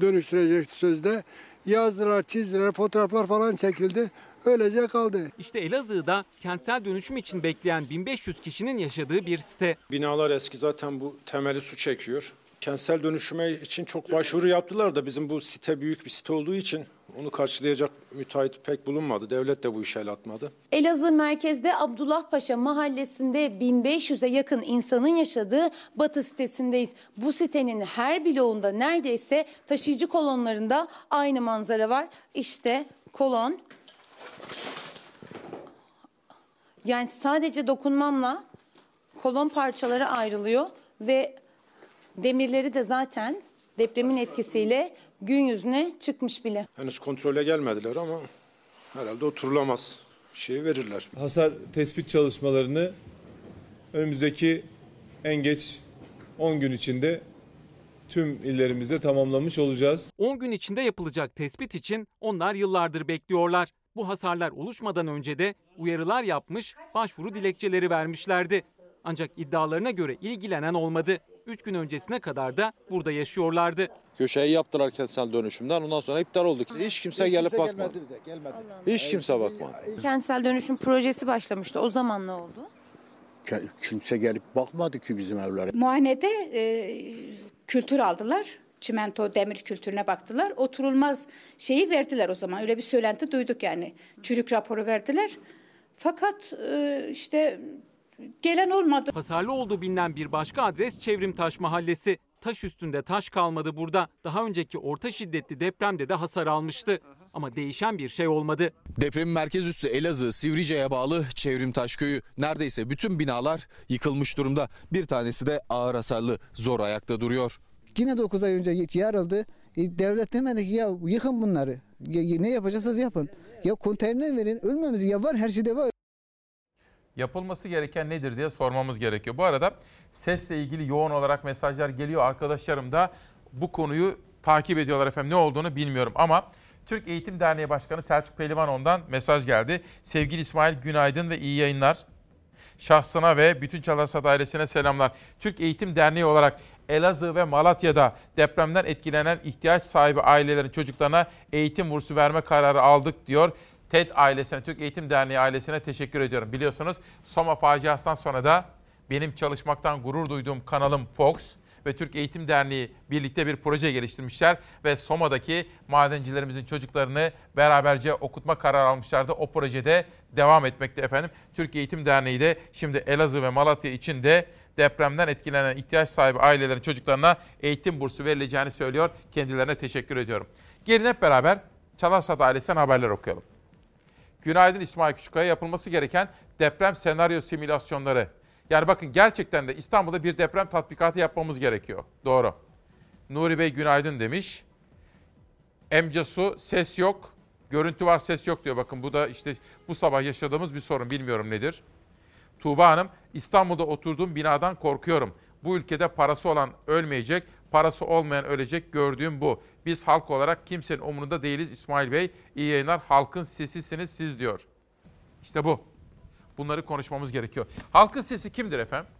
dönüştürecek sözde. Yazdılar, çizdiler, fotoğraflar falan çekildi. Öylece kaldı. İşte Elazığ'da kentsel dönüşüm için bekleyen 1500 kişinin yaşadığı bir site. Binalar eski zaten bu temeli su çekiyor. Kentsel dönüşüme için çok başvuru yaptılar da bizim bu site büyük bir site olduğu için onu karşılayacak müteahhit pek bulunmadı. Devlet de bu işe el atmadı. Elazığ merkezde Abdullah Paşa mahallesinde 1500'e yakın insanın yaşadığı Batı sitesindeyiz. Bu sitenin her bloğunda neredeyse taşıyıcı kolonlarında aynı manzara var. İşte kolon. Yani sadece dokunmamla kolon parçaları ayrılıyor ve demirleri de zaten depremin etkisiyle gün yüzüne çıkmış bile. Henüz kontrole gelmediler ama herhalde oturulamaz şeyi verirler. Hasar tespit çalışmalarını önümüzdeki en geç 10 gün içinde tüm illerimizde tamamlamış olacağız. 10 gün içinde yapılacak tespit için onlar yıllardır bekliyorlar. Bu hasarlar oluşmadan önce de uyarılar yapmış, başvuru dilekçeleri vermişlerdi. Ancak iddialarına göre ilgilenen olmadı. 3 gün öncesine kadar da burada yaşıyorlardı. Köşeyi yaptılar kentsel dönüşümden ondan sonra iptal olduk. Hiç kimse gelip bakmadı. Hiç kimse bakmadı. Kentsel dönüşüm projesi başlamıştı. O zaman ne oldu? Kimse gelip bakmadı ki bizim evlere. Muayenede e, kültür aldılar. Çimento demir kültürüne baktılar. Oturulmaz şeyi verdiler o zaman. Öyle bir söylenti duyduk yani. Çürük raporu verdiler. Fakat e, işte gelen olmadı. Hasarlı olduğu bilinen bir başka adres Çevrimtaş Mahallesi. Taş üstünde taş kalmadı burada. Daha önceki orta şiddetli depremde de hasar almıştı. Ama değişen bir şey olmadı. Depremin merkez üssü Elazığ, Sivrice'ye bağlı Çevrimtaş Köyü. Neredeyse bütün binalar yıkılmış durumda. Bir tanesi de ağır hasarlı, zor ayakta duruyor. Yine 9 ay önce yarıldı. E, devlet demedi ki ya yıkın bunları. Ya, ne yapacaksanız yapın. Ya konteyner verin ölmemiz ya var her şeyde var. Yapılması gereken nedir diye sormamız gerekiyor. Bu arada sesle ilgili yoğun olarak mesajlar geliyor. Arkadaşlarım da bu konuyu takip ediyorlar efendim. Ne olduğunu bilmiyorum ama Türk Eğitim Derneği Başkanı Selçuk Pehlivanon'dan mesaj geldi. Sevgili İsmail günaydın ve iyi yayınlar. Şahsına ve bütün Çalarsat ailesine selamlar. Türk Eğitim Derneği olarak Elazığ ve Malatya'da depremden etkilenen ihtiyaç sahibi ailelerin çocuklarına eğitim bursu verme kararı aldık diyor. TED ailesine, Türk Eğitim Derneği ailesine teşekkür ediyorum. Biliyorsunuz Soma faciasından sonra da benim çalışmaktan gurur duyduğum kanalım Fox ve Türk Eğitim Derneği birlikte bir proje geliştirmişler ve Soma'daki madencilerimizin çocuklarını beraberce okutma kararı almışlardı. O projede devam etmekte efendim. Türk Eğitim Derneği de şimdi Elazığ ve Malatya için de depremden etkilenen ihtiyaç sahibi ailelerin çocuklarına eğitim bursu verileceğini söylüyor. Kendilerine teşekkür ediyorum. Gelin hep beraber Çalarsat ailesinden haberler okuyalım. Günaydın İsmail Küçükkaya yapılması gereken deprem senaryo simülasyonları. Yani bakın gerçekten de İstanbul'da bir deprem tatbikatı yapmamız gerekiyor. Doğru. Nuri Bey günaydın demiş. Emce Su ses yok. Görüntü var ses yok diyor. Bakın bu da işte bu sabah yaşadığımız bir sorun. Bilmiyorum nedir. Tuğba Hanım İstanbul'da oturduğum binadan korkuyorum. Bu ülkede parası olan ölmeyecek, parası olmayan ölecek gördüğüm bu. Biz halk olarak kimsenin umurunda değiliz İsmail Bey. İyi yayınlar. Halkın sesisiniz siz diyor. İşte bu. Bunları konuşmamız gerekiyor. Halkın sesi kimdir efendim?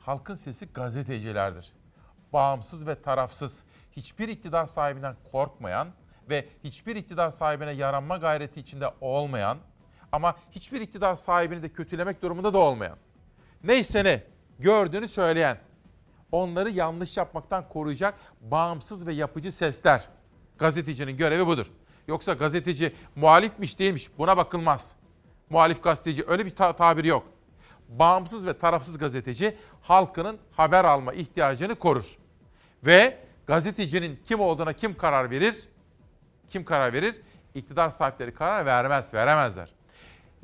Halkın sesi gazetecilerdir. Bağımsız ve tarafsız, hiçbir iktidar sahibinden korkmayan ve hiçbir iktidar sahibine yaranma gayreti içinde olmayan, Ama hiçbir iktidar sahibini de kötülemek durumunda da olmayan. Neyse ne gördüğünü söyleyen, onları yanlış yapmaktan koruyacak bağımsız ve yapıcı sesler. Gazetecinin görevi budur. Yoksa gazeteci muhalifmiş değilmiş buna bakılmaz. Muhalif gazeteci öyle bir ta- tabir yok. Bağımsız ve tarafsız gazeteci halkının haber alma ihtiyacını korur. Ve gazetecinin kim olduğuna kim karar verir? Kim karar verir? İktidar sahipleri karar vermez, veremezler.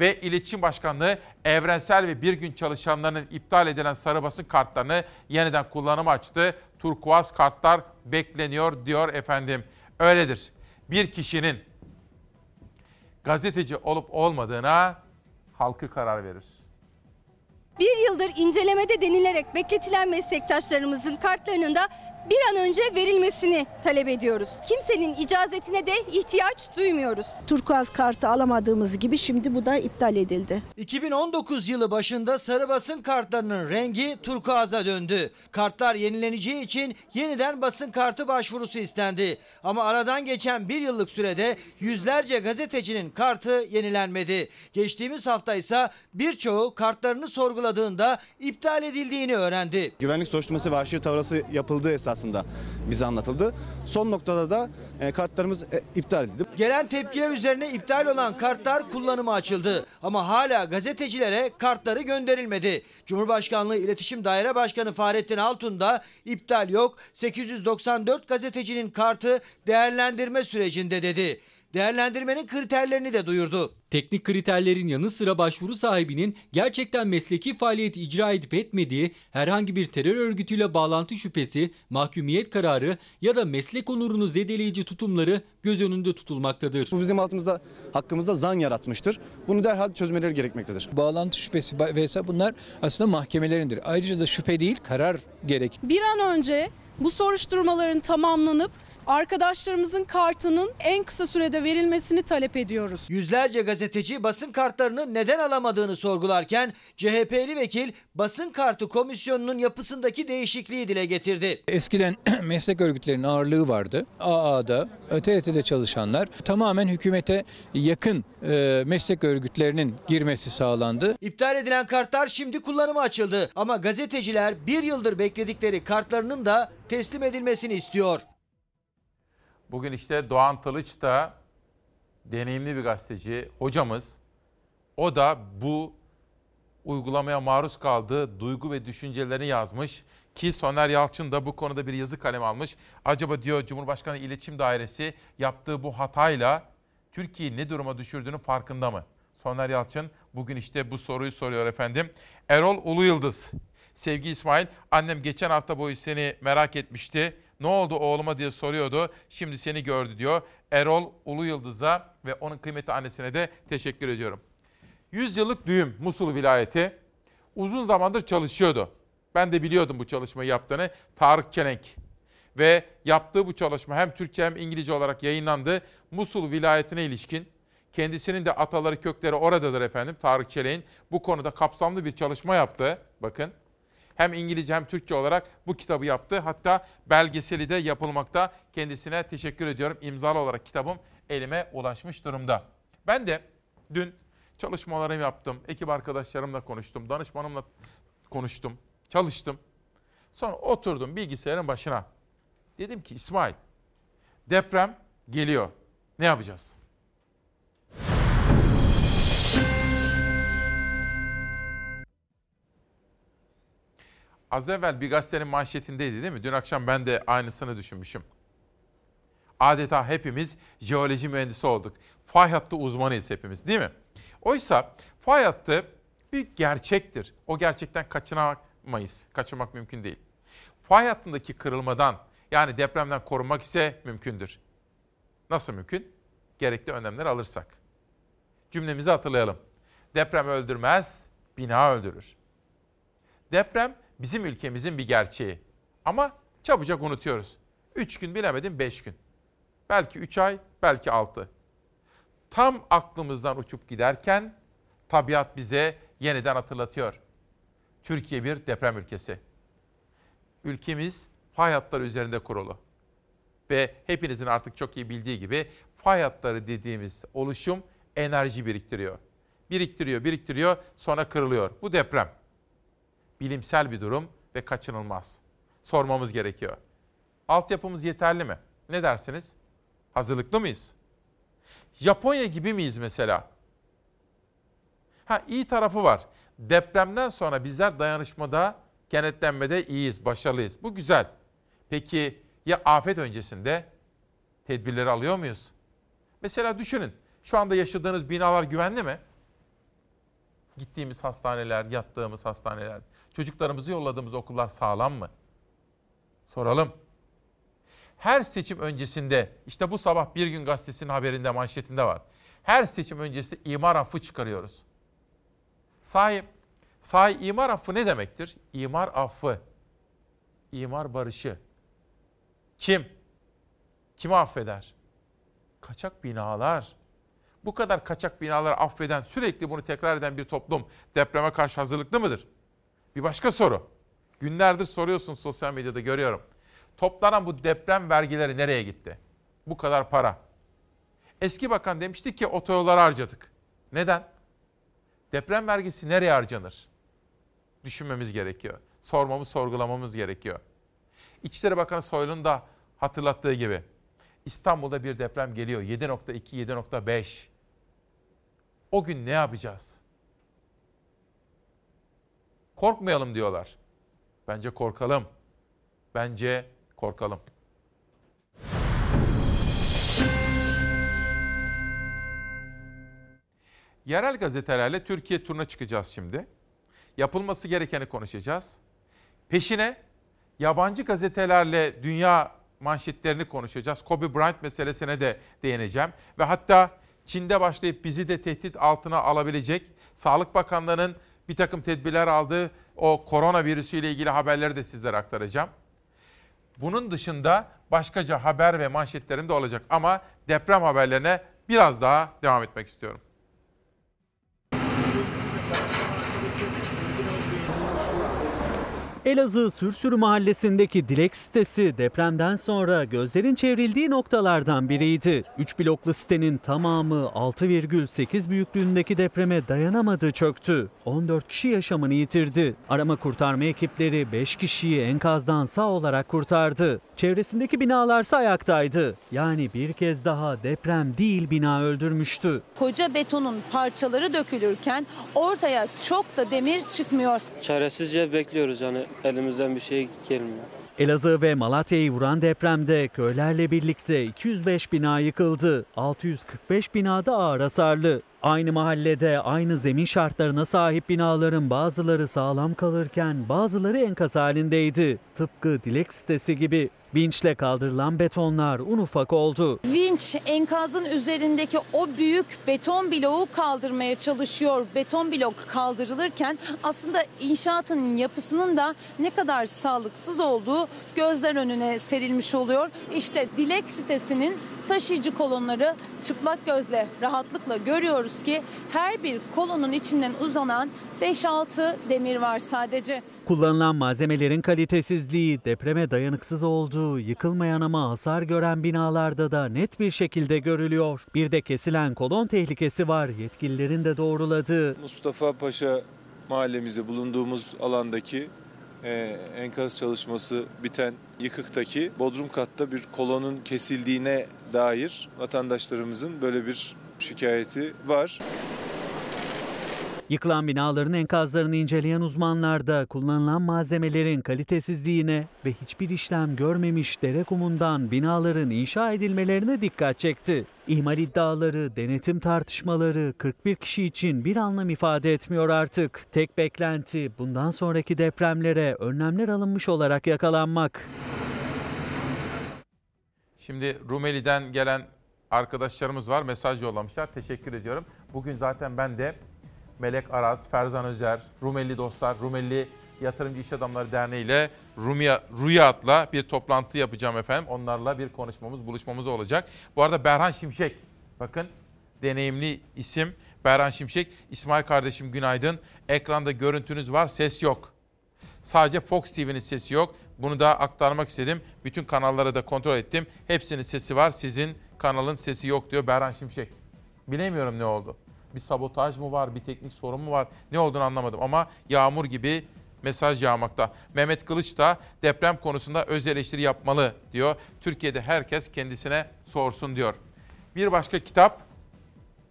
Ve İletişim Başkanlığı evrensel ve bir gün çalışanlarının iptal edilen sarı basın kartlarını yeniden kullanıma açtı. Turkuaz kartlar bekleniyor diyor efendim. Öyledir. Bir kişinin gazeteci olup olmadığına halkı karar verir. Bir yıldır incelemede denilerek bekletilen meslektaşlarımızın kartlarının da bir an önce verilmesini talep ediyoruz. Kimsenin icazetine de ihtiyaç duymuyoruz. Turkuaz kartı alamadığımız gibi şimdi bu da iptal edildi. 2019 yılı başında sarı basın kartlarının rengi turkuaza döndü. Kartlar yenileneceği için yeniden basın kartı başvurusu istendi. Ama aradan geçen bir yıllık sürede yüzlerce gazetecinin kartı yenilenmedi. Geçtiğimiz hafta ise birçoğu kartlarını sorguladığında iptal edildiğini öğrendi. Güvenlik soruşturması ve arşiv tavrası yapıldığı esasında bize anlatıldı. Son noktada da e, kartlarımız e, iptal edildi. Gelen tepkiler üzerine iptal olan kartlar kullanıma açıldı. Ama hala gazetecilere kartları gönderilmedi. Cumhurbaşkanlığı İletişim Daire Başkanı Fahrettin Altun da iptal yok. 894 gazetecinin kartı değerlendirme sürecinde dedi. Değerlendirmenin kriterlerini de duyurdu. Teknik kriterlerin yanı sıra başvuru sahibinin gerçekten mesleki faaliyet icra edip etmediği, herhangi bir terör örgütüyle bağlantı şüphesi, mahkumiyet kararı ya da meslek onurunu zedeleyici tutumları göz önünde tutulmaktadır. Bu bizim altımızda hakkımızda zan yaratmıştır. Bunu derhal çözmeleri gerekmektedir. Bağlantı şüphesi vs bunlar aslında mahkemelerindir. Ayrıca da şüphe değil karar gerek. Bir an önce bu soruşturmaların tamamlanıp arkadaşlarımızın kartının en kısa sürede verilmesini talep ediyoruz. Yüzlerce gazeteci basın kartlarını neden alamadığını sorgularken CHP'li vekil basın kartı komisyonunun yapısındaki değişikliği dile getirdi. Eskiden meslek örgütlerinin ağırlığı vardı. AA'da, TRT'de çalışanlar tamamen hükümete yakın e, meslek örgütlerinin girmesi sağlandı. İptal edilen kartlar şimdi kullanıma açıldı ama gazeteciler bir yıldır bekledikleri kartlarının da teslim edilmesini istiyor. Bugün işte Doğan Tılıç da deneyimli bir gazeteci, hocamız. O da bu uygulamaya maruz kaldığı duygu ve düşüncelerini yazmış. Ki Soner Yalçın da bu konuda bir yazı kalem almış. Acaba diyor Cumhurbaşkanı İletişim Dairesi yaptığı bu hatayla Türkiye'yi ne duruma düşürdüğünün farkında mı? Soner Yalçın bugün işte bu soruyu soruyor efendim. Erol Ulu Yıldız. Sevgili İsmail, annem geçen hafta boyu seni merak etmişti. Ne oldu oğluma diye soruyordu. Şimdi seni gördü diyor. Erol Ulu Yıldız'a ve onun kıymetli annesine de teşekkür ediyorum. 100 yıllık düğüm Musul vilayeti uzun zamandır çalışıyordu. Ben de biliyordum bu çalışmayı yaptığını. Tarık Çelenk. Ve yaptığı bu çalışma hem Türkçe hem İngilizce olarak yayınlandı. Musul vilayetine ilişkin kendisinin de ataları kökleri oradadır efendim Tarık Çelenk'in. Bu konuda kapsamlı bir çalışma yaptı. Bakın hem İngilizce hem Türkçe olarak bu kitabı yaptı. Hatta belgeseli de yapılmakta. Kendisine teşekkür ediyorum. İmzalı olarak kitabım elime ulaşmış durumda. Ben de dün çalışmalarımı yaptım. Ekip arkadaşlarımla konuştum. Danışmanımla konuştum. Çalıştım. Sonra oturdum bilgisayarın başına. Dedim ki İsmail deprem geliyor. Ne yapacağız? Az evvel bir gazetenin manşetindeydi değil mi? Dün akşam ben de aynısını düşünmüşüm. Adeta hepimiz jeoloji mühendisi olduk. Fay hattı uzmanıyız hepimiz değil mi? Oysa fay hattı bir gerçektir. O gerçekten kaçınamayız. Kaçırmak mümkün değil. Fay hattındaki kırılmadan yani depremden korunmak ise mümkündür. Nasıl mümkün? Gerekli önlemler alırsak. Cümlemizi hatırlayalım. Deprem öldürmez, bina öldürür. Deprem bizim ülkemizin bir gerçeği. Ama çabucak unutuyoruz. Üç gün bilemedim beş gün. Belki üç ay, belki altı. Tam aklımızdan uçup giderken tabiat bize yeniden hatırlatıyor. Türkiye bir deprem ülkesi. Ülkemiz fay hatları üzerinde kurulu. Ve hepinizin artık çok iyi bildiği gibi fay hatları dediğimiz oluşum enerji biriktiriyor. Biriktiriyor, biriktiriyor, sonra kırılıyor. Bu deprem. Bilimsel bir durum ve kaçınılmaz. Sormamız gerekiyor. Altyapımız yeterli mi? Ne dersiniz? Hazırlıklı mıyız? Japonya gibi miyiz mesela? Ha iyi tarafı var. Depremden sonra bizler dayanışmada, kenetlenmede iyiyiz, başarılıyız. Bu güzel. Peki ya afet öncesinde tedbirleri alıyor muyuz? Mesela düşünün. Şu anda yaşadığınız binalar güvenli mi? Gittiğimiz hastaneler, yattığımız hastaneler, çocuklarımızı yolladığımız okullar sağlam mı? Soralım. Her seçim öncesinde, işte bu sabah Bir Gün Gazetesi'nin haberinde, manşetinde var. Her seçim öncesinde imar affı çıkarıyoruz. Sahi, sahi imar affı ne demektir? İmar affı, imar barışı. Kim? Kimi affeder? Kaçak binalar. Bu kadar kaçak binaları affeden, sürekli bunu tekrar eden bir toplum depreme karşı hazırlıklı mıdır? Bir başka soru. Günlerdir soruyorsun sosyal medyada görüyorum. Toplanan bu deprem vergileri nereye gitti? Bu kadar para. Eski bakan demişti ki otoyollara harcadık. Neden? Deprem vergisi nereye harcanır? Düşünmemiz gerekiyor. Sormamız, sorgulamamız gerekiyor. İçişleri Bakanı Soylu'nun da hatırlattığı gibi İstanbul'da bir deprem geliyor. 7.2, 7.5. O gün ne yapacağız? Korkmayalım diyorlar. Bence korkalım. Bence korkalım. Yerel gazetelerle Türkiye turuna çıkacağız şimdi. Yapılması gerekeni konuşacağız. Peşine yabancı gazetelerle dünya manşetlerini konuşacağız. Kobe Bryant meselesine de değineceğim. Ve hatta Çin'de başlayıp bizi de tehdit altına alabilecek Sağlık Bakanlığı'nın bir takım tedbirler aldığı o koronavirüsü ile ilgili haberleri de sizlere aktaracağım. Bunun dışında başkaca haber ve manşetlerim de olacak ama deprem haberlerine biraz daha devam etmek istiyorum. Elazığ Sürsürü mahallesindeki Dilek sitesi depremden sonra gözlerin çevrildiği noktalardan biriydi. 3 bloklu sitenin tamamı 6,8 büyüklüğündeki depreme dayanamadı çöktü. 14 kişi yaşamını yitirdi. Arama kurtarma ekipleri 5 kişiyi enkazdan sağ olarak kurtardı. Çevresindeki binalarsa ayaktaydı. Yani bir kez daha deprem değil bina öldürmüştü. Koca betonun parçaları dökülürken ortaya çok da demir çıkmıyor. Çaresizce bekliyoruz yani elimizden bir şey gelmiyor. Elazığ ve Malatya'yı vuran depremde köylerle birlikte 205 bina yıkıldı. 645 binada ağır hasarlı. Aynı mahallede aynı zemin şartlarına sahip binaların bazıları sağlam kalırken bazıları enkaz halindeydi. Tıpkı Dilek sitesi gibi. Vinçle kaldırılan betonlar un ufak oldu. Vinç enkazın üzerindeki o büyük beton bloğu kaldırmaya çalışıyor. Beton blok kaldırılırken aslında inşaatın yapısının da ne kadar sağlıksız olduğu gözler önüne serilmiş oluyor. İşte Dilek sitesinin taşıyıcı kolonları çıplak gözle rahatlıkla görüyoruz ki her bir kolonun içinden uzanan 5-6 demir var sadece. Kullanılan malzemelerin kalitesizliği, depreme dayanıksız olduğu, yıkılmayan ama hasar gören binalarda da net bir şekilde görülüyor. Bir de kesilen kolon tehlikesi var yetkililerin de doğruladığı. Mustafa Paşa mahallemizde bulunduğumuz alandaki e, enkaz çalışması biten yıkıktaki bodrum katta bir kolonun kesildiğine dair vatandaşlarımızın böyle bir şikayeti var. Yıkılan binaların enkazlarını inceleyen uzmanlar da kullanılan malzemelerin kalitesizliğine ve hiçbir işlem görmemiş dere kumundan binaların inşa edilmelerine dikkat çekti. İhmal iddiaları, denetim tartışmaları 41 kişi için bir anlam ifade etmiyor artık. Tek beklenti bundan sonraki depremlere önlemler alınmış olarak yakalanmak. Şimdi Rumeli'den gelen arkadaşlarımız var. Mesaj yollamışlar. Teşekkür ediyorum. Bugün zaten ben de Melek Aras, Ferzan Özer, Rumeli Dostlar, Rumeli Yatırımcı İş Adamları Derneği ile Rumya, Rüyat'la bir toplantı yapacağım efendim. Onlarla bir konuşmamız, buluşmamız olacak. Bu arada Berhan Şimşek, bakın deneyimli isim Berhan Şimşek. İsmail kardeşim günaydın. Ekranda görüntünüz var, ses yok. Sadece Fox TV'nin sesi yok. Bunu da aktarmak istedim. Bütün kanalları da kontrol ettim. Hepsinin sesi var. Sizin kanalın sesi yok diyor Berhan Şimşek. Bilemiyorum ne oldu. Bir sabotaj mı var, bir teknik sorun mu var? Ne olduğunu anlamadım ama yağmur gibi mesaj yağmakta. Mehmet Kılıç da deprem konusunda öz eleştiri yapmalı diyor. Türkiye'de herkes kendisine sorsun diyor. Bir başka kitap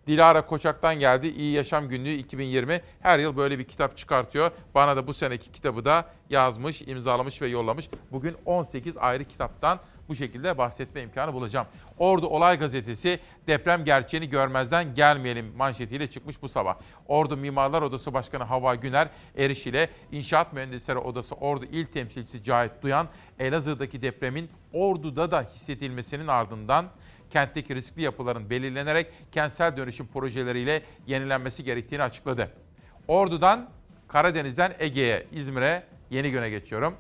Dilara Koçak'tan geldi. İyi Yaşam Günlüğü 2020. Her yıl böyle bir kitap çıkartıyor. Bana da bu seneki kitabı da yazmış, imzalamış ve yollamış. Bugün 18 ayrı kitaptan bu şekilde bahsetme imkanı bulacağım. Ordu Olay Gazetesi deprem gerçeğini görmezden gelmeyelim manşetiyle çıkmış bu sabah. Ordu Mimarlar Odası Başkanı Hava Güner Eriş ile İnşaat Mühendisleri Odası Ordu İl Temsilcisi Cahit Duyan Elazığ'daki depremin Ordu'da da hissedilmesinin ardından kentteki riskli yapıların belirlenerek kentsel dönüşüm projeleriyle yenilenmesi gerektiğini açıkladı. Ordu'dan Karadeniz'den Ege'ye, İzmir'e yeni güne geçiyorum.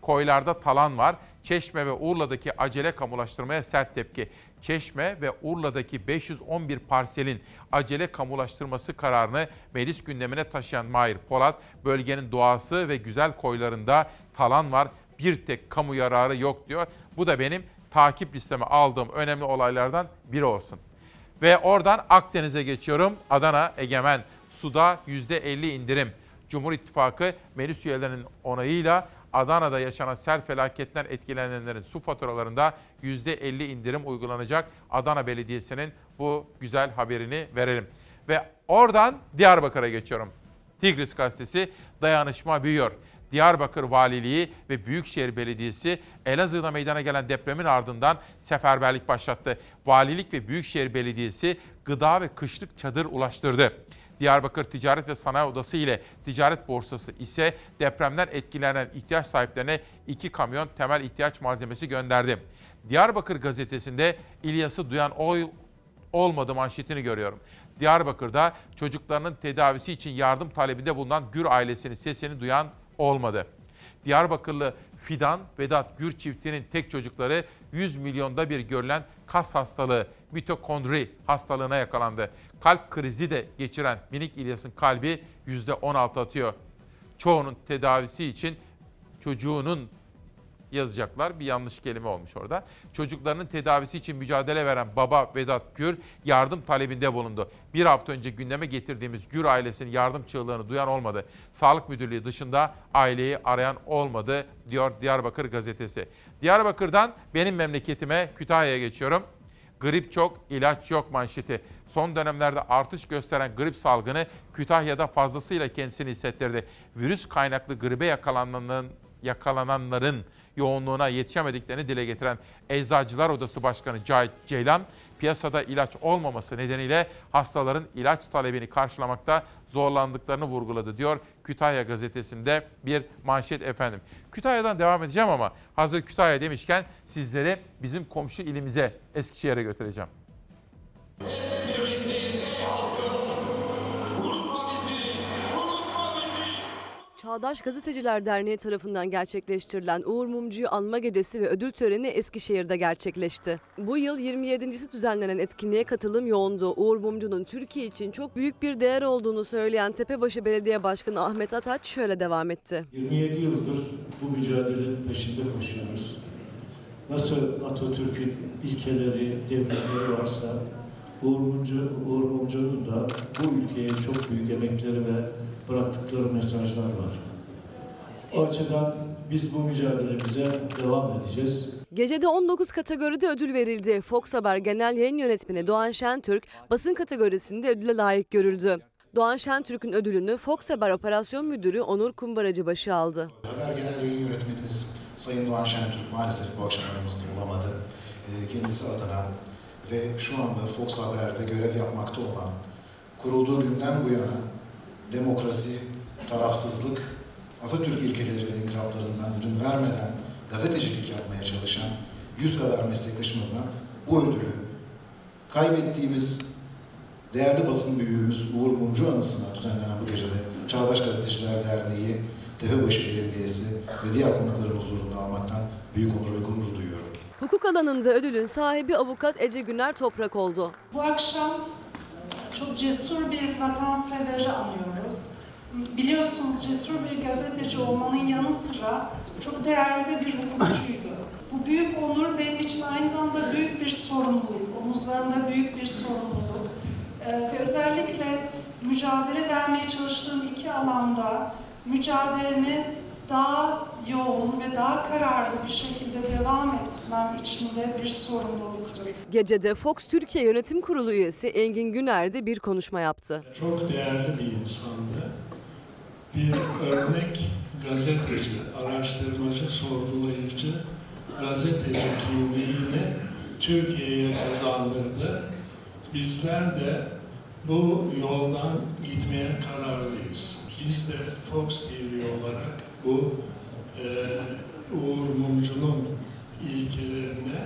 Koylarda talan var. Çeşme ve Urla'daki acele kamulaştırmaya sert tepki. Çeşme ve Urla'daki 511 parselin acele kamulaştırması kararını meclis gündemine taşıyan Mahir Polat, bölgenin doğası ve güzel koylarında talan var. Bir tek kamu yararı yok diyor. Bu da benim takip listeme aldığım önemli olaylardan biri olsun. Ve oradan Akdeniz'e geçiyorum. Adana Egemen. Suda %50 indirim. Cumhur İttifakı meclis üyelerinin onayıyla Adana'da yaşanan sel felaketten etkilenenlerin su faturalarında %50 indirim uygulanacak. Adana Belediyesi'nin bu güzel haberini verelim. Ve oradan Diyarbakır'a geçiyorum. Tigris gazetesi dayanışma büyüyor. Diyarbakır Valiliği ve Büyükşehir Belediyesi Elazığ'da meydana gelen depremin ardından seferberlik başlattı. Valilik ve Büyükşehir Belediyesi gıda ve kışlık çadır ulaştırdı. Diyarbakır Ticaret ve Sanayi Odası ile Ticaret Borsası ise depremden etkilenen ihtiyaç sahiplerine iki kamyon temel ihtiyaç malzemesi gönderdi. Diyarbakır gazetesinde İlyas'ı duyan oy olmadı manşetini görüyorum. Diyarbakır'da çocuklarının tedavisi için yardım talebinde bulunan Gür ailesinin sesini duyan olmadı. Diyarbakırlı Fidan Vedat Gür çiftinin tek çocukları 100 milyonda bir görülen kas hastalığı mitokondri hastalığına yakalandı. Kalp krizi de geçiren minik İlyas'ın kalbi %16 atıyor. Çoğunun tedavisi için çocuğunun yazacaklar. Bir yanlış kelime olmuş orada. Çocuklarının tedavisi için mücadele veren baba Vedat Gür yardım talebinde bulundu. Bir hafta önce gündeme getirdiğimiz Gür ailesinin yardım çığlığını duyan olmadı. Sağlık Müdürlüğü dışında aileyi arayan olmadı diyor Diyarbakır gazetesi. Diyarbakır'dan benim memleketime Kütahya'ya geçiyorum. Grip çok, ilaç yok manşeti. Son dönemlerde artış gösteren grip salgını Kütahya'da fazlasıyla kendisini hissettirdi. Virüs kaynaklı gribe yakalananların, yakalananların yoğunluğuna yetişemediklerini dile getiren Eczacılar Odası Başkanı Cahit Ceylan, piyasada ilaç olmaması nedeniyle hastaların ilaç talebini karşılamakta zorlandıklarını vurguladı diyor Kütahya gazetesinde bir manşet efendim. Kütahya'dan devam edeceğim ama hazır Kütahya demişken sizleri bizim komşu ilimize Eskişehir'e götüreceğim. Çağdaş Gazeteciler Derneği tarafından gerçekleştirilen Uğur Mumcu'yu anma gecesi ve ödül töreni Eskişehir'de gerçekleşti. Bu yıl 27.si düzenlenen etkinliğe katılım yoğundu. Uğur Mumcu'nun Türkiye için çok büyük bir değer olduğunu söyleyen Tepebaşı Belediye Başkanı Ahmet Ataç şöyle devam etti. 27 yıldır bu mücadelenin peşinde koşuyoruz. Nasıl Atatürk'ün ilkeleri, devletleri varsa Uğur, Mumcu, Uğur Mumcu'nun da bu ülkeye çok büyük emekleri ve bıraktıkları mesajlar var. O açıdan biz bu mücadelemize devam edeceğiz. Gecede 19 kategoride ödül verildi. Fox Haber Genel Yayın Yönetmeni Doğan Şentürk basın kategorisinde ödüle layık görüldü. Doğan Şentürk'ün ödülünü Fox Haber Operasyon Müdürü Onur Kumbaracıbaşı aldı. Haber Genel Yayın Yönetmenimiz Sayın Doğan Şentürk maalesef bu akşam aramızda olamadı. Ee, Kendisi adına ve şu anda Fox Haber'de görev yapmakta olan, kurulduğu günden bu yana demokrasi, tarafsızlık, Atatürk ilkeleri ve inkılaplarından ödün vermeden gazetecilik yapmaya çalışan yüz kadar meslektaşım adına bu ödülü kaybettiğimiz değerli basın büyüğümüz Uğur Mumcu anısına düzenlenen bu gecede Çağdaş Gazeteciler Derneği, Tepebaşı Belediyesi ve diğer konukların huzurunda almaktan büyük onur ve gurur duyuyorum. Hukuk alanında ödülün sahibi avukat Ece Güner Toprak oldu. Bu akşam çok cesur bir vatanseveri anıyoruz. Biliyorsunuz cesur bir gazeteci olmanın yanı sıra çok değerli de bir hukukçuydu. Bu büyük onur benim için aynı zamanda büyük bir sorumluluk, omuzlarımda büyük bir sorumluluk. Ee, ve özellikle mücadele vermeye çalıştığım iki alanda mücadelemi daha yoğun ve daha kararlı bir şekilde devam etmem içinde bir sorumluluktur. Gecede Fox Türkiye Yönetim Kurulu üyesi Engin Güner de bir konuşma yaptı. Çok değerli bir insandı. Bir örnek gazeteci, araştırmacı, sorgulayıcı, gazeteci kimliğini Türkiye'ye kazandırdı. Bizler de bu yoldan gitmeye kararlıyız. Biz de Fox TV olarak bu e, Uğur Mumcu'nun ilkelerine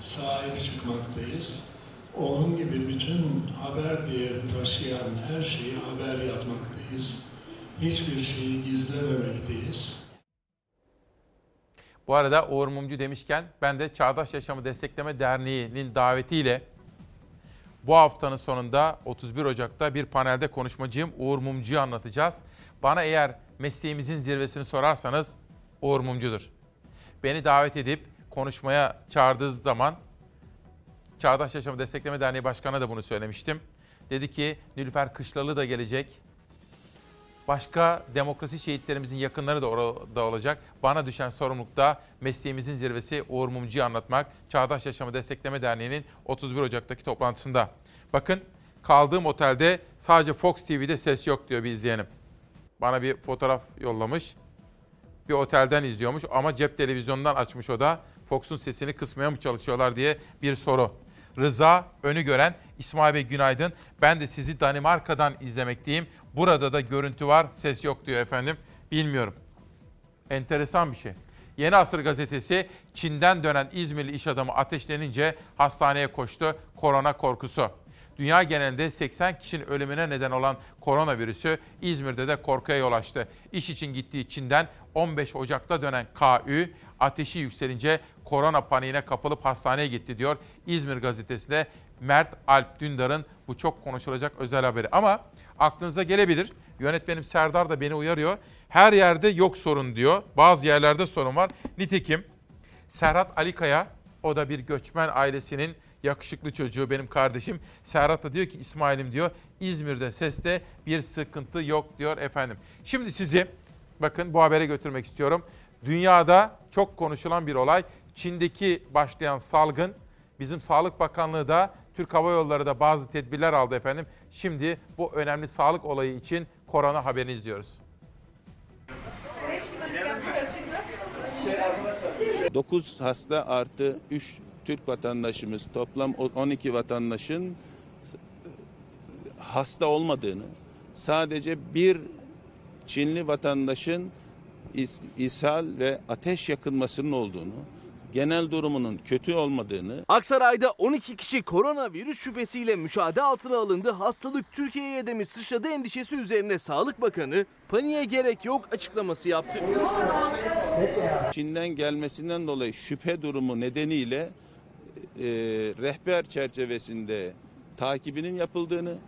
sahip çıkmaktayız. Onun gibi bütün haber değeri taşıyan her şeyi haber yapmaktayız. Hiçbir şeyi gizlememekteyiz. Bu arada Uğur Mumcu demişken ben de Çağdaş Yaşamı Destekleme Derneği'nin davetiyle bu haftanın sonunda 31 Ocak'ta bir panelde konuşmacıyım. Uğur Mumcu'yu anlatacağız. Bana eğer mesleğimizin zirvesini sorarsanız Uğur Mumcu'dur. Beni davet edip konuşmaya çağırdığı zaman Çağdaş Yaşamı Destekleme Derneği Başkanı'na da bunu söylemiştim. Dedi ki Nilüfer Kışlalı da gelecek. Başka demokrasi şehitlerimizin yakınları da orada olacak. Bana düşen sorumluluk da mesleğimizin zirvesi Uğur Mumcu'yu anlatmak. Çağdaş Yaşamı Destekleme Derneği'nin 31 Ocak'taki toplantısında. Bakın kaldığım otelde sadece Fox TV'de ses yok diyor bir izleyenim. Bana bir fotoğraf yollamış. Bir otelden izliyormuş ama cep televizyonundan açmış o da. Fox'un sesini kısmaya mı çalışıyorlar diye bir soru. Rıza önü gören İsmail Bey günaydın. Ben de sizi Danimarka'dan izlemekteyim. Burada da görüntü var, ses yok diyor efendim. Bilmiyorum. Enteresan bir şey. Yeni Asır gazetesi Çin'den dönen İzmirli iş adamı ateşlenince hastaneye koştu. Korona korkusu. Dünya genelinde 80 kişinin ölümüne neden olan koronavirüsü İzmir'de de korkuya yol açtı. İş için gittiği Çin'den 15 Ocak'ta dönen KÜ ateşi yükselince korona paniğine kapılıp hastaneye gitti diyor İzmir gazetesinde Mert Alp Dündar'ın bu çok konuşulacak özel haberi. Ama aklınıza gelebilir. Yönetmenim Serdar da beni uyarıyor. Her yerde yok sorun diyor. Bazı yerlerde sorun var. Nitekim Serhat Alikaya o da bir göçmen ailesinin yakışıklı çocuğu benim kardeşim. Serhat da diyor ki İsmail'im diyor İzmir'de seste bir sıkıntı yok diyor efendim. Şimdi sizi bakın bu habere götürmek istiyorum. Dünyada çok konuşulan bir olay. Çin'deki başlayan salgın bizim Sağlık Bakanlığı da Türk Hava Yolları da bazı tedbirler aldı efendim. Şimdi bu önemli sağlık olayı için korona haberini izliyoruz. 9 hasta artı 3 Türk vatandaşımız toplam 12 vatandaşın hasta olmadığını sadece bir Çinli vatandaşın ishal ve ateş yakınmasının olduğunu genel durumunun kötü olmadığını. Aksaray'da 12 kişi koronavirüs şüphesiyle müşahede altına alındı. Hastalık Türkiye'ye de mi sıçradı endişesi üzerine Sağlık Bakanı paniğe gerek yok açıklaması yaptı. Çin'den gelmesinden dolayı şüphe durumu nedeniyle e, rehber çerçevesinde takibinin yapıldığını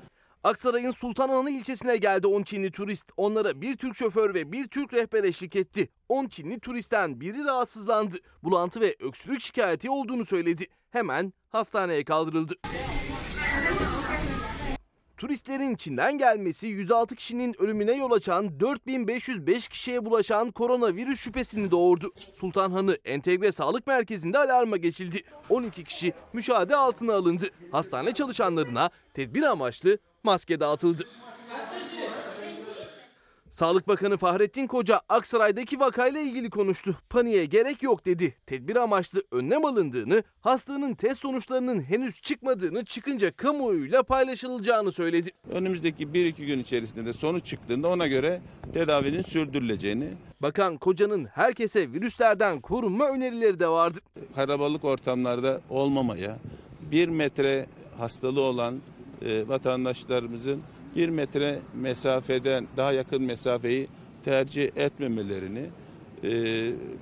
Aksaray'ın Sultanhanı ilçesine geldi 10 Çinli turist. Onlara bir Türk şoför ve bir Türk rehber eşlik etti. 10 Çinli turistten biri rahatsızlandı. Bulantı ve öksürük şikayeti olduğunu söyledi. Hemen hastaneye kaldırıldı. Turistlerin Çin'den gelmesi 106 kişinin ölümüne yol açan 4505 kişiye bulaşan koronavirüs şüphesini doğurdu. Sultanhanı Entegre Sağlık Merkezi'nde alarma geçildi. 12 kişi müşahede altına alındı. Hastane çalışanlarına tedbir amaçlı maske dağıtıldı. Sağlık Bakanı Fahrettin Koca Aksaray'daki vakayla ilgili konuştu. Paniğe gerek yok dedi. Tedbir amaçlı önlem alındığını, hastanın test sonuçlarının henüz çıkmadığını çıkınca kamuoyuyla paylaşılacağını söyledi. Önümüzdeki 1-2 gün içerisinde de sonuç çıktığında ona göre tedavinin sürdürüleceğini. Bakan Koca'nın herkese virüslerden korunma önerileri de vardı. Karabalık ortamlarda olmamaya, 1 metre hastalığı olan e, vatandaşlarımızın bir metre mesafeden daha yakın mesafeyi tercih etmemelerini e,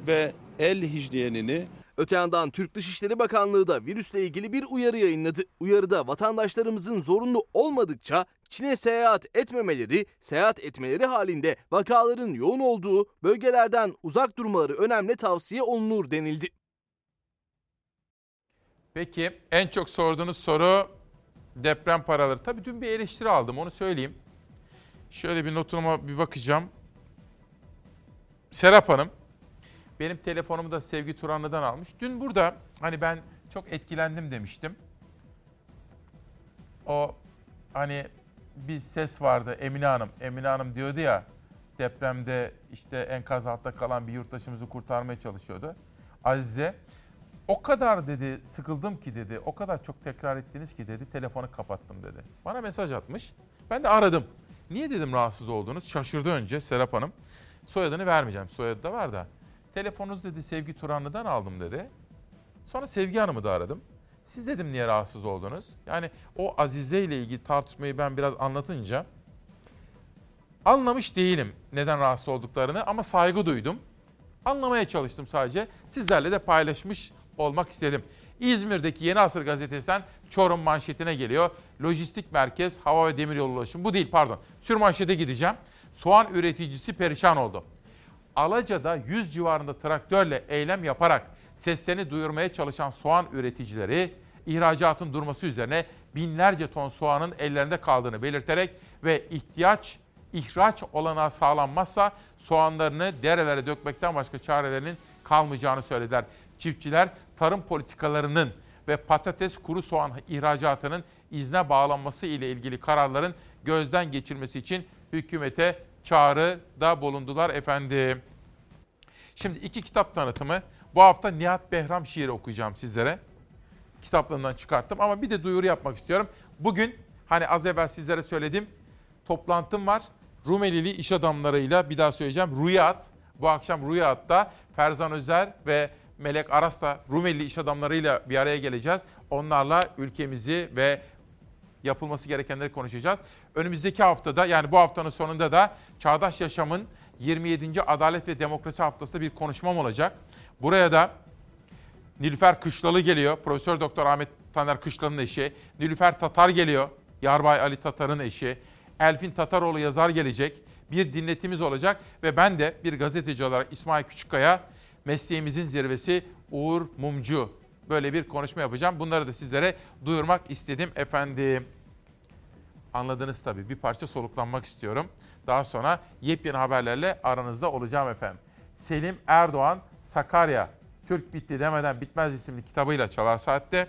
ve el hijyenini Öte yandan Türk Dışişleri Bakanlığı da virüsle ilgili bir uyarı yayınladı. Uyarıda vatandaşlarımızın zorunlu olmadıkça Çin'e seyahat etmemeleri, seyahat etmeleri halinde vakaların yoğun olduğu bölgelerden uzak durmaları önemli tavsiye olunur denildi. Peki en çok sorduğunuz soru deprem paraları. Tabii dün bir eleştiri aldım onu söyleyeyim. Şöyle bir notuma bir bakacağım. Serap Hanım benim telefonumu da Sevgi Turanlı'dan almış. Dün burada hani ben çok etkilendim demiştim. O hani bir ses vardı Emine Hanım. Emine Hanım diyordu ya depremde işte enkaz altta kalan bir yurttaşımızı kurtarmaya çalışıyordu. Azize o kadar dedi sıkıldım ki dedi o kadar çok tekrar ettiniz ki dedi telefonu kapattım dedi. Bana mesaj atmış. Ben de aradım. Niye dedim rahatsız oldunuz? Şaşırdı önce Serap Hanım. Soyadını vermeyeceğim. Soyadı da var da. Telefonunuz dedi Sevgi Turanlı'dan aldım dedi. Sonra Sevgi Hanım'ı da aradım. Siz dedim niye rahatsız oldunuz? Yani o Azize ile ilgili tartışmayı ben biraz anlatınca anlamış değilim neden rahatsız olduklarını ama saygı duydum. Anlamaya çalıştım sadece. Sizlerle de paylaşmış olmak istedim. İzmir'deki Yeni Asır gazetesinden Çorum manşetine geliyor. Lojistik merkez, hava ve demiryolu ulaşım. Bu değil pardon. Sür manşete gideceğim. Soğan üreticisi perişan oldu. Alaca'da 100 civarında traktörle eylem yaparak seslerini duyurmaya çalışan soğan üreticileri ihracatın durması üzerine binlerce ton soğanın ellerinde kaldığını belirterek ve ihtiyaç ihraç olanağı sağlanmazsa soğanlarını derelere dökmekten başka çarelerinin kalmayacağını söylediler. Çiftçiler tarım politikalarının ve patates kuru soğan ihracatının izne bağlanması ile ilgili kararların gözden geçirmesi için hükümete çağrıda bulundular efendim. Şimdi iki kitap tanıtımı. Bu hafta Nihat Behram şiiri okuyacağım sizlere. Kitaplarından çıkarttım ama bir de duyuru yapmak istiyorum. Bugün hani az evvel sizlere söyledim toplantım var. Rumelili iş adamlarıyla bir daha söyleyeceğim. Rüyat. Bu akşam Rüyat'ta Ferzan Özer ve Melek Aras'la Rumeli iş adamlarıyla bir araya geleceğiz. Onlarla ülkemizi ve yapılması gerekenleri konuşacağız. Önümüzdeki haftada yani bu haftanın sonunda da Çağdaş Yaşam'ın 27. Adalet ve Demokrasi Haftası'nda bir konuşmam olacak. Buraya da Nilüfer Kışlalı geliyor. Profesör Doktor Ahmet Taner Kışlalı'nın eşi. Nilüfer Tatar geliyor. Yarbay Ali Tatar'ın eşi. Elfin Tataroğlu yazar gelecek. Bir dinletimiz olacak ve ben de bir gazeteci olarak İsmail Küçükkaya mesleğimizin zirvesi Uğur Mumcu. Böyle bir konuşma yapacağım. Bunları da sizlere duyurmak istedim efendim. Anladınız tabii. Bir parça soluklanmak istiyorum. Daha sonra yepyeni haberlerle aranızda olacağım efendim. Selim Erdoğan Sakarya Türk bitti demeden bitmez isimli kitabıyla Çalar Saat'te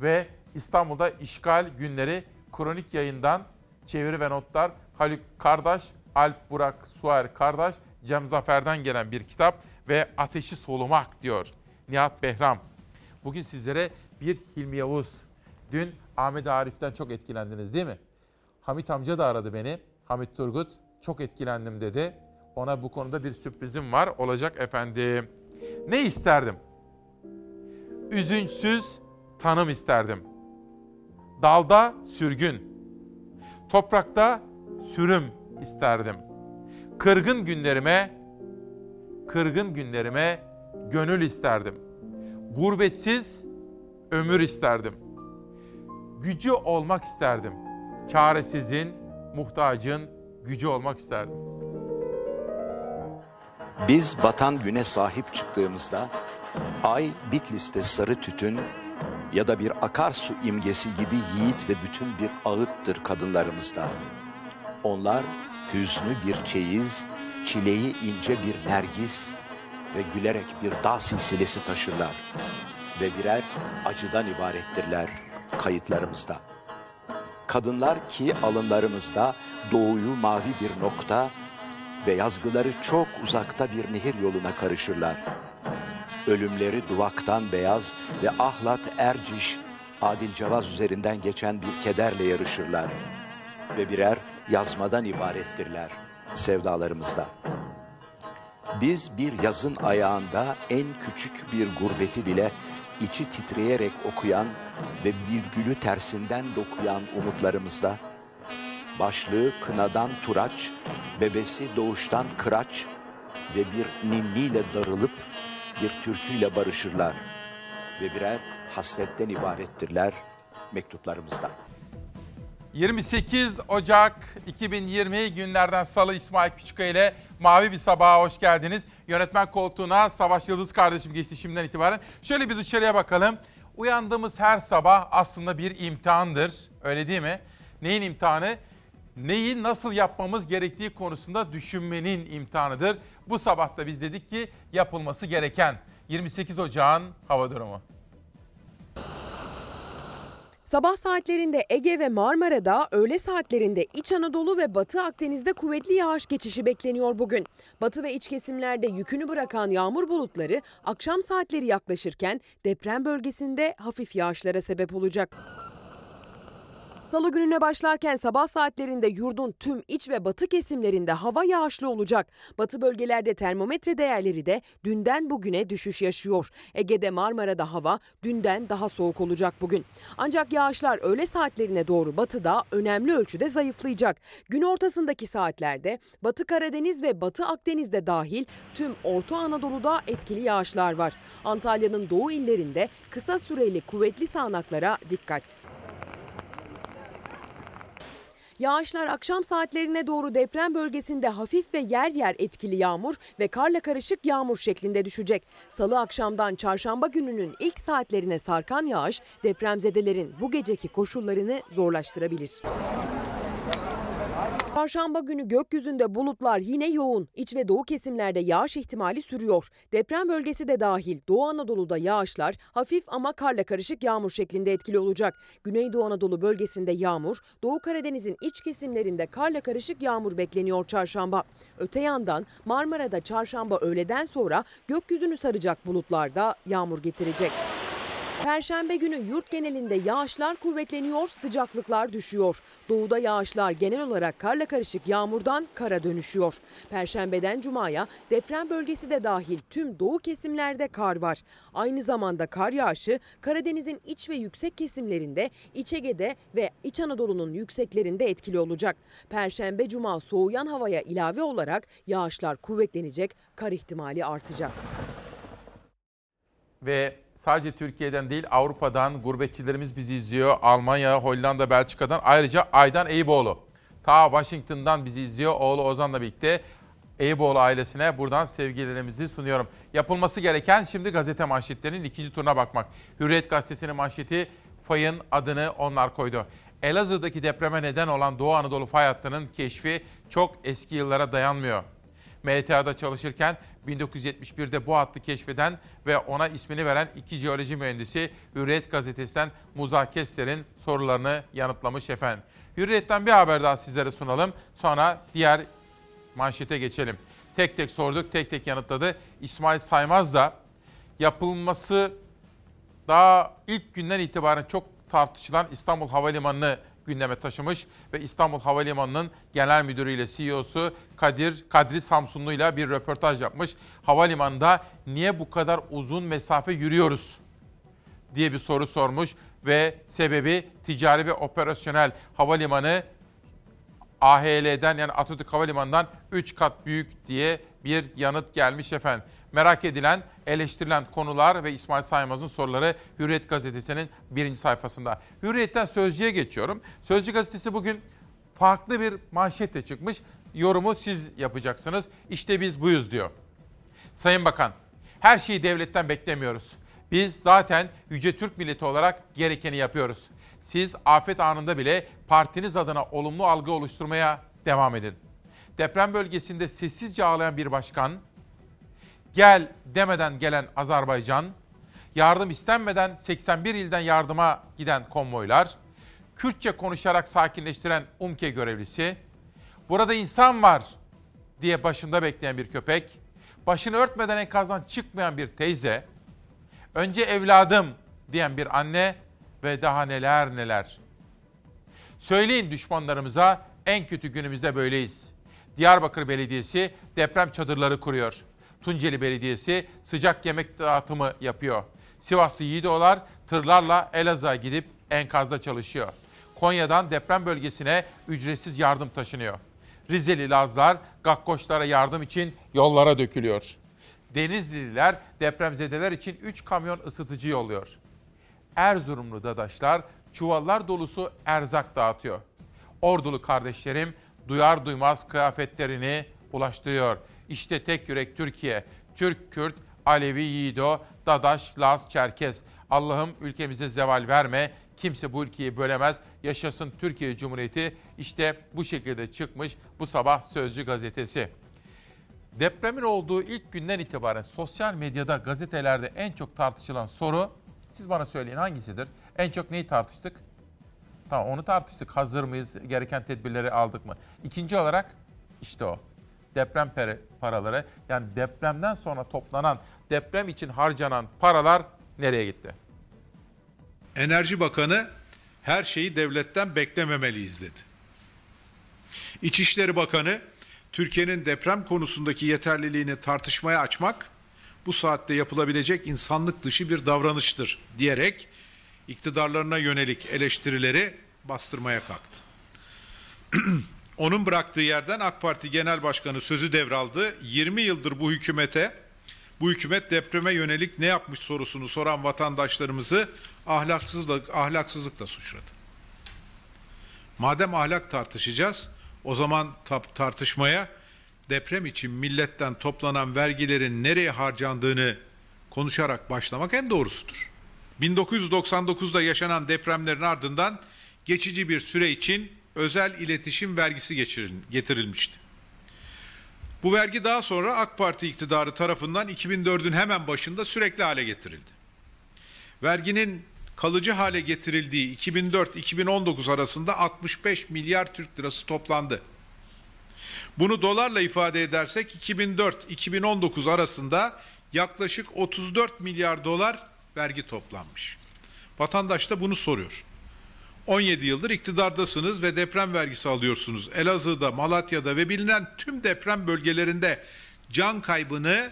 ve İstanbul'da işgal günleri kronik yayından çeviri ve notlar Haluk Kardeş, Alp Burak Suar Kardeş, Cem Zafer'den gelen bir kitap ve Ateşi Solumak diyor Nihat Behram. Bugün sizlere bir Hilmi Yavuz. Dün Ahmet Arif'ten çok etkilendiniz değil mi? Hamit amca da aradı beni. Hamit Turgut çok etkilendim dedi. Ona bu konuda bir sürprizim var. Olacak efendim. Ne isterdim? Üzünçsüz tanım isterdim. Dalda sürgün. Toprakta sürüm isterdim. Kırgın günlerime, kırgın günlerime gönül isterdim. Gurbetsiz ömür isterdim. Gücü olmak isterdim. Çaresizin, muhtacın gücü olmak isterdim. Biz batan güne sahip çıktığımızda ay Bitlis'te sarı tütün ya da bir akarsu imgesi gibi yiğit ve bütün bir ağıttır kadınlarımızda. Onlar hüznü bir çeyiz, çileği ince bir nergis ve gülerek bir dağ silsilesi taşırlar ve birer acıdan ibarettirler kayıtlarımızda. Kadınlar ki alınlarımızda doğuyu mavi bir nokta ve yazgıları çok uzakta bir nehir yoluna karışırlar. Ölümleri duvaktan beyaz ve ahlat erciş, adil cevaz üzerinden geçen bir kederle yarışırlar. Ve birer yazmadan ibarettirler sevdalarımızda. Biz bir yazın ayağında en küçük bir gurbeti bile içi titreyerek okuyan ve bir gülü tersinden dokuyan umutlarımızda, başlığı kınadan turaç, bebesi doğuştan kıraç ve bir ninniyle darılıp bir türküyle barışırlar ve birer hasretten ibarettirler mektuplarımızda. 28 Ocak 2020 günlerden Salı İsmail Küçükkaya ile Mavi Bir Sabaha hoş geldiniz. Yönetmen koltuğuna Savaş Yıldız kardeşim geçti şimdiden itibaren. Şöyle bir dışarıya bakalım. Uyandığımız her sabah aslında bir imtihandır. Öyle değil mi? Neyin imtihanı? Neyi nasıl yapmamız gerektiği konusunda düşünmenin imtihanıdır. Bu sabah da biz dedik ki yapılması gereken 28 Ocağın hava durumu. Sabah saatlerinde Ege ve Marmara'da, öğle saatlerinde İç Anadolu ve Batı Akdeniz'de kuvvetli yağış geçişi bekleniyor bugün. Batı ve iç kesimlerde yükünü bırakan yağmur bulutları akşam saatleri yaklaşırken deprem bölgesinde hafif yağışlara sebep olacak. Salı gününe başlarken sabah saatlerinde yurdun tüm iç ve batı kesimlerinde hava yağışlı olacak. Batı bölgelerde termometre değerleri de dünden bugüne düşüş yaşıyor. Ege'de Marmara'da hava dünden daha soğuk olacak bugün. Ancak yağışlar öğle saatlerine doğru batıda önemli ölçüde zayıflayacak. Gün ortasındaki saatlerde Batı Karadeniz ve Batı Akdeniz'de dahil tüm Orta Anadolu'da etkili yağışlar var. Antalya'nın doğu illerinde kısa süreli kuvvetli sağanaklara dikkat. Yağışlar akşam saatlerine doğru deprem bölgesinde hafif ve yer yer etkili yağmur ve karla karışık yağmur şeklinde düşecek. Salı akşamdan çarşamba gününün ilk saatlerine sarkan yağış depremzedelerin bu geceki koşullarını zorlaştırabilir. Çarşamba günü gökyüzünde bulutlar yine yoğun. İç ve doğu kesimlerde yağış ihtimali sürüyor. Deprem bölgesi de dahil Doğu Anadolu'da yağışlar hafif ama karla karışık yağmur şeklinde etkili olacak. Güneydoğu Anadolu bölgesinde yağmur, Doğu Karadeniz'in iç kesimlerinde karla karışık yağmur bekleniyor çarşamba. Öte yandan Marmara'da çarşamba öğleden sonra gökyüzünü saracak bulutlar da yağmur getirecek. Perşembe günü yurt genelinde yağışlar kuvvetleniyor, sıcaklıklar düşüyor. Doğuda yağışlar genel olarak karla karışık yağmurdan kara dönüşüyor. Perşembeden cumaya deprem bölgesi de dahil tüm doğu kesimlerde kar var. Aynı zamanda kar yağışı Karadeniz'in iç ve yüksek kesimlerinde, İç Ege'de ve İç Anadolu'nun yükseklerinde etkili olacak. Perşembe cuma soğuyan havaya ilave olarak yağışlar kuvvetlenecek, kar ihtimali artacak. Ve sadece Türkiye'den değil Avrupa'dan gurbetçilerimiz bizi izliyor. Almanya, Hollanda, Belçika'dan ayrıca Aydan Eyüboğlu. Ta Washington'dan bizi izliyor. Oğlu Ozan'la birlikte Eyüboğlu ailesine buradan sevgilerimizi sunuyorum. Yapılması gereken şimdi gazete manşetlerinin ikinci turuna bakmak. Hürriyet gazetesinin manşeti fayın adını onlar koydu. Elazığ'daki depreme neden olan Doğu Anadolu fay hattının keşfi çok eski yıllara dayanmıyor. MTA'da çalışırken 1971'de bu hattı keşfeden ve ona ismini veren iki jeoloji mühendisi Hürriyet gazetesinden Muza Kester'in sorularını yanıtlamış efendim. Hürriyet'ten bir haber daha sizlere sunalım. Sonra diğer manşete geçelim. Tek tek sorduk, tek tek yanıtladı. İsmail Saymaz da yapılması daha ilk günden itibaren çok tartışılan İstanbul Havalimanı'nı gündeme taşımış ve İstanbul Havalimanı'nın genel müdürü CEO'su Kadir Kadri Samsunlu ile bir röportaj yapmış. Havalimanında niye bu kadar uzun mesafe yürüyoruz diye bir soru sormuş ve sebebi ticari ve operasyonel havalimanı AHL'den yani Atatürk Havalimanı'ndan 3 kat büyük diye bir yanıt gelmiş efendim. Merak edilen, eleştirilen konular ve İsmail Saymaz'ın soruları Hürriyet Gazetesi'nin birinci sayfasında. Hürriyet'ten Sözcü'ye geçiyorum. Sözcü Gazetesi bugün farklı bir manşetle çıkmış. Yorumu siz yapacaksınız. İşte biz buyuz diyor. Sayın Bakan, her şeyi devletten beklemiyoruz. Biz zaten Yüce Türk milleti olarak gerekeni yapıyoruz. Siz afet anında bile partiniz adına olumlu algı oluşturmaya devam edin. Deprem bölgesinde sessizce ağlayan bir başkan, gel demeden gelen Azerbaycan, yardım istenmeden 81 ilden yardıma giden konvoylar, Kürtçe konuşarak sakinleştiren UMKE görevlisi, burada insan var diye başında bekleyen bir köpek, başını örtmeden enkazdan çıkmayan bir teyze, önce evladım diyen bir anne ve daha neler neler. Söyleyin düşmanlarımıza en kötü günümüzde böyleyiz. Diyarbakır Belediyesi deprem çadırları kuruyor. Tunceli Belediyesi sıcak yemek dağıtımı yapıyor. Sivaslı Yiğidoğlar tırlarla Elazığ'a gidip enkazda çalışıyor. Konya'dan deprem bölgesine ücretsiz yardım taşınıyor. Rizeli Lazlar Gakkoşlara yardım için yollara dökülüyor. Denizlililer depremzedeler için 3 kamyon ısıtıcı yolluyor. Erzurumlu dadaşlar çuvallar dolusu erzak dağıtıyor. Ordulu kardeşlerim duyar duymaz kıyafetlerini ulaştırıyor. İşte tek yürek Türkiye. Türk, Kürt, Alevi, Yiğido Dadaş, Laz, Çerkez. Allah'ım ülkemize zeval verme. Kimse bu ülkeyi bölemez. Yaşasın Türkiye Cumhuriyeti. İşte bu şekilde çıkmış bu sabah Sözcü gazetesi. Depremin olduğu ilk günden itibaren sosyal medyada, gazetelerde en çok tartışılan soru, siz bana söyleyin hangisidir? En çok neyi tartıştık? Tamam onu tartıştık. Hazır mıyız? Gereken tedbirleri aldık mı? İkinci olarak işte o. Deprem paraları. Yani depremden sonra toplanan, deprem için harcanan paralar nereye gitti? Enerji Bakanı her şeyi devletten beklememeliyiz dedi. İçişleri Bakanı Türkiye'nin deprem konusundaki yeterliliğini tartışmaya açmak bu saatte yapılabilecek insanlık dışı bir davranıştır diyerek iktidarlarına yönelik eleştirileri bastırmaya kalktı. Onun bıraktığı yerden AK Parti Genel Başkanı sözü devraldı. 20 yıldır bu hükümete, bu hükümet depreme yönelik ne yapmış sorusunu soran vatandaşlarımızı ahlaksızlık, ahlaksızlıkla suçladı. Madem ahlak tartışacağız, o zaman tartışmaya deprem için milletten toplanan vergilerin nereye harcandığını konuşarak başlamak en doğrusudur. 1999'da yaşanan depremlerin ardından geçici bir süre için özel iletişim vergisi getirilmişti. Bu vergi daha sonra AK Parti iktidarı tarafından 2004'ün hemen başında sürekli hale getirildi. Verginin kalıcı hale getirildiği 2004-2019 arasında 65 milyar Türk lirası toplandı. Bunu dolarla ifade edersek 2004-2019 arasında yaklaşık 34 milyar dolar vergi toplanmış. Vatandaş da bunu soruyor. 17 yıldır iktidardasınız ve deprem vergisi alıyorsunuz. Elazığ'da, Malatya'da ve bilinen tüm deprem bölgelerinde can kaybını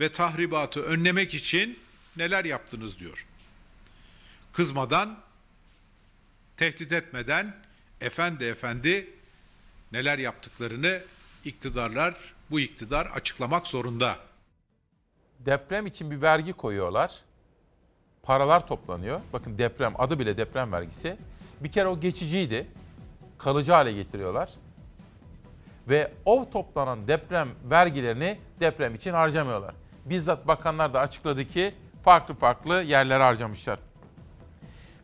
ve tahribatı önlemek için neler yaptınız diyor. Kızmadan, tehdit etmeden efendi efendi neler yaptıklarını iktidarlar, bu iktidar açıklamak zorunda. Deprem için bir vergi koyuyorlar. Paralar toplanıyor. Bakın deprem, adı bile deprem vergisi. Bir kere o geçiciydi. Kalıcı hale getiriyorlar. Ve o toplanan deprem vergilerini deprem için harcamıyorlar. Bizzat bakanlar da açıkladı ki farklı farklı yerlere harcamışlar.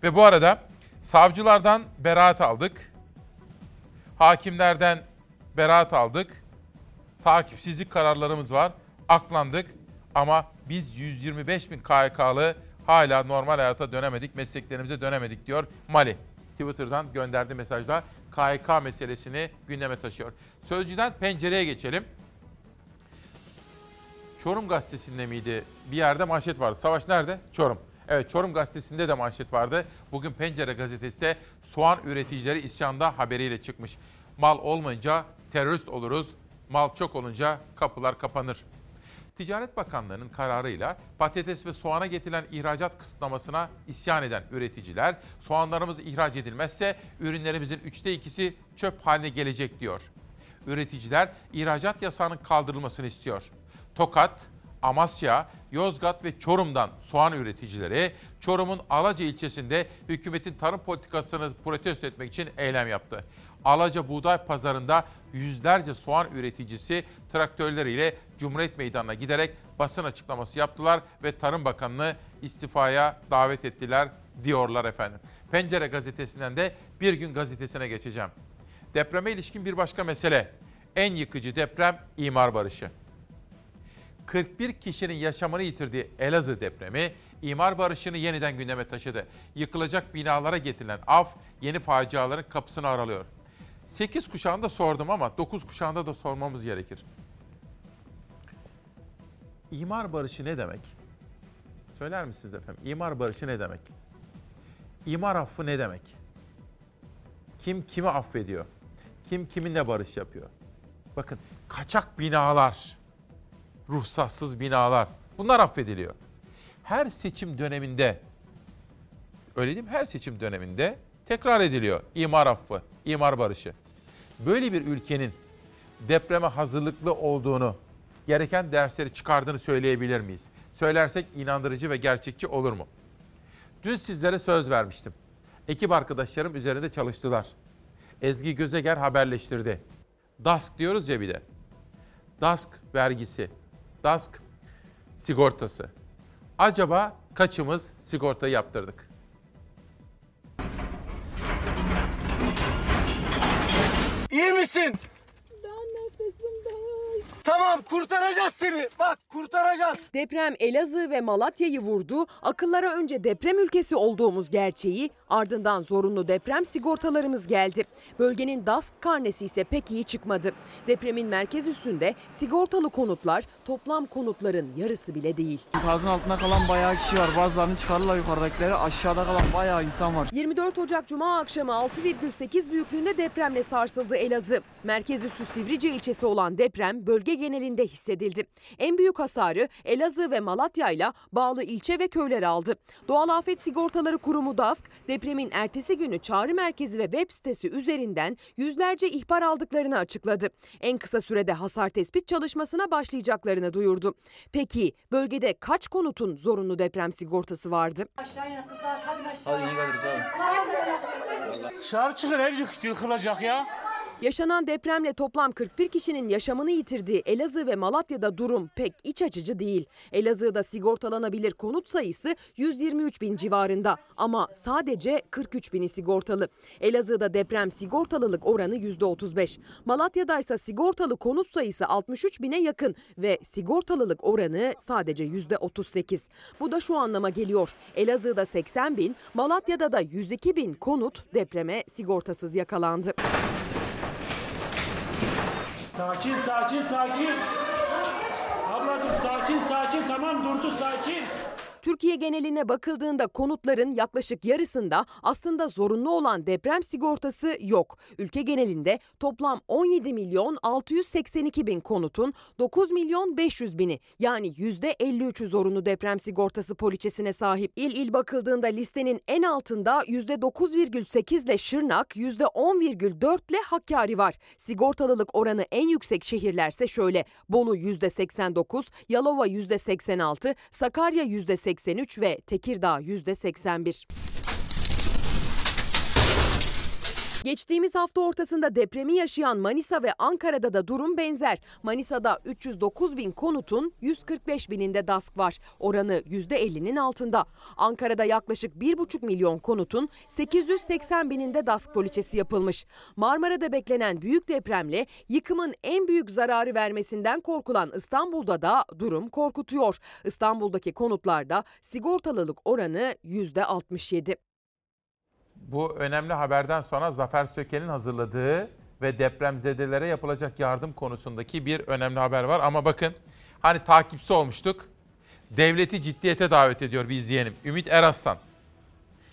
Ve bu arada savcılardan beraat aldık. Hakimlerden beraat aldık. Takipsizlik kararlarımız var. Aklandık. Ama biz 125 bin KYK'lı hala normal hayata dönemedik, mesleklerimize dönemedik diyor Mali. Twitter'dan gönderdiği mesajda KHK meselesini gündeme taşıyor. Sözcüden pencereye geçelim. Çorum gazetesinde miydi? Bir yerde manşet vardı. Savaş nerede? Çorum. Evet Çorum gazetesinde de manşet vardı. Bugün Pencere gazetesi de soğan üreticileri isyanda haberiyle çıkmış. Mal olmayınca terörist oluruz, mal çok olunca kapılar kapanır. Ticaret Bakanlığı'nın kararıyla patates ve soğana getirilen ihracat kısıtlamasına isyan eden üreticiler, soğanlarımız ihraç edilmezse ürünlerimizin üçte ikisi çöp haline gelecek diyor. Üreticiler ihracat yasağının kaldırılmasını istiyor. Tokat, Amasya, Yozgat ve Çorum'dan soğan üreticileri Çorum'un Alaca ilçesinde hükümetin tarım politikasını protesto etmek için eylem yaptı. Alaca Buğday Pazarı'nda yüzlerce soğan üreticisi traktörleriyle Cumhuriyet Meydanı'na giderek basın açıklaması yaptılar ve Tarım Bakanı'nı istifaya davet ettiler diyorlar efendim. Pencere gazetesinden de Bir Gün gazetesine geçeceğim. Depreme ilişkin bir başka mesele. En yıkıcı deprem imar barışı. 41 kişinin yaşamını yitirdiği Elazığ depremi imar barışını yeniden gündeme taşıdı. Yıkılacak binalara getirilen af yeni faciaların kapısını aralıyor. 8 kuşağında sordum ama 9 kuşağında da sormamız gerekir. İmar barışı ne demek? Söyler misiniz efendim? İmar barışı ne demek? İmar affı ne demek? Kim kimi affediyor? Kim kiminle barış yapıyor? Bakın kaçak binalar, ruhsatsız binalar bunlar affediliyor. Her seçim döneminde öyle değil? Her seçim döneminde tekrar ediliyor imar affı, imar barışı. Böyle bir ülkenin depreme hazırlıklı olduğunu, gereken dersleri çıkardığını söyleyebilir miyiz? Söylersek inandırıcı ve gerçekçi olur mu? Dün sizlere söz vermiştim. Ekip arkadaşlarım üzerinde çalıştılar. Ezgi Gözeger haberleştirdi. DASK diyoruz ya bir de. DASK vergisi, DASK sigortası. Acaba kaçımız sigortayı yaptırdık? İyi misin? Tamam kurtaracağız seni. Bak kurtaracağız. Deprem Elazığ ve Malatya'yı vurdu. Akıllara önce deprem ülkesi olduğumuz gerçeği, ardından zorunlu deprem sigortalarımız geldi. Bölgenin DASK karnesi ise pek iyi çıkmadı. Depremin merkez üstünde sigortalı konutlar toplam konutların yarısı bile değil. Enkazın altında kalan bayağı kişi var. Bazılarını çıkarırlar yukarıdakileri. Aşağıda kalan bayağı insan var. 24 Ocak Cuma akşamı 6,8 büyüklüğünde depremle sarsıldı Elazığ. Merkez üssü Sivrice ilçesi olan deprem bölge genelinde hissedildi. En büyük hasarı Elazığ ve Malatya ile bağlı ilçe ve köyler aldı. Doğal Afet Sigortaları Kurumu DASK depremin ertesi günü çağrı merkezi ve web sitesi üzerinden yüzlerce ihbar aldıklarını açıkladı. En kısa sürede hasar tespit çalışmasına başlayacaklarını duyurdu. Peki bölgede kaç konutun zorunlu deprem sigortası vardı? Hadi iyi geliriz abi. Dışarı çıkın ev yık- yıkılacak ya. Yaşanan depremle toplam 41 kişinin yaşamını yitirdiği Elazığ ve Malatya'da durum pek iç açıcı değil. Elazığ'da sigortalanabilir konut sayısı 123 bin civarında ama sadece 43 bini sigortalı. Elazığ'da deprem sigortalılık oranı %35. Malatya'da ise sigortalı konut sayısı 63 bine yakın ve sigortalılık oranı sadece %38. Bu da şu anlama geliyor. Elazığ'da 80 bin, Malatya'da da 102 bin konut depreme sigortasız yakalandı. Sakin sakin sakin. Ablacığım sakin sakin tamam durdu sakin. Türkiye geneline bakıldığında konutların yaklaşık yarısında aslında zorunlu olan deprem sigortası yok. Ülke genelinde toplam 17 milyon 682 bin konutun 9 milyon 500 bini yani %53'ü zorunlu deprem sigortası poliçesine sahip. İl il bakıldığında listenin en altında %9,8 ile Şırnak, %10,4 ile Hakkari var. Sigortalılık oranı en yüksek şehirlerse şöyle. Bolu %89, Yalova %86, Sakarya %83 ve Tekirdağ %81. Geçtiğimiz hafta ortasında depremi yaşayan Manisa ve Ankara'da da durum benzer. Manisa'da 309 bin konutun 145 bininde DASK var. Oranı %50'nin altında. Ankara'da yaklaşık 1,5 milyon konutun 880 bininde DASK poliçesi yapılmış. Marmara'da beklenen büyük depremle yıkımın en büyük zararı vermesinden korkulan İstanbul'da da durum korkutuyor. İstanbul'daki konutlarda sigortalılık oranı %67. Bu önemli haberden sonra Zafer Söken'in hazırladığı ve depremzedelere yapılacak yardım konusundaki bir önemli haber var. Ama bakın hani takipçi olmuştuk. Devleti ciddiyete davet ediyor bir izleyenim. Ümit Eraslan.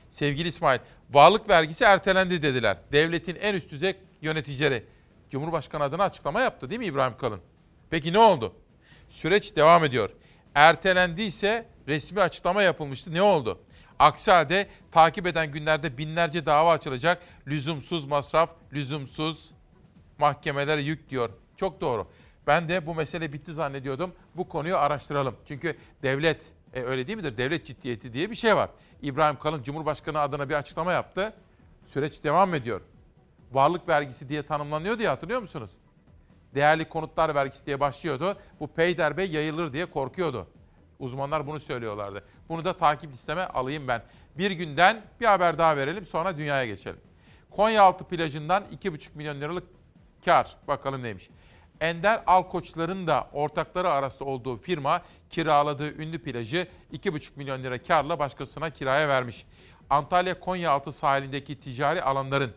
Sevgili İsmail, varlık vergisi ertelendi dediler. Devletin en üst düzey yöneticileri. Cumhurbaşkanı adına açıklama yaptı değil mi İbrahim Kalın? Peki ne oldu? Süreç devam ediyor. Ertelendiyse resmi açıklama yapılmıştı. Ne oldu? Aksi halde takip eden günlerde binlerce dava açılacak. Lüzumsuz masraf, lüzumsuz mahkemelere yük diyor. Çok doğru. Ben de bu mesele bitti zannediyordum. Bu konuyu araştıralım. Çünkü devlet, e, öyle değil midir? Devlet ciddiyeti diye bir şey var. İbrahim Kalın Cumhurbaşkanı adına bir açıklama yaptı. Süreç devam ediyor. Varlık vergisi diye tanımlanıyor diye hatırlıyor musunuz? Değerli konutlar vergisi diye başlıyordu. Bu peyderbe yayılır diye korkuyordu. Uzmanlar bunu söylüyorlardı. Bunu da takip listeme alayım ben. Bir günden bir haber daha verelim sonra dünyaya geçelim. Konyaaltı plajından 2,5 milyon liralık kar. Bakalım neymiş. Ender Alkoçların da ortakları arasında olduğu firma kiraladığı ünlü plajı 2,5 milyon lira karla başkasına kiraya vermiş. Antalya Konyaaltı sahilindeki ticari alanların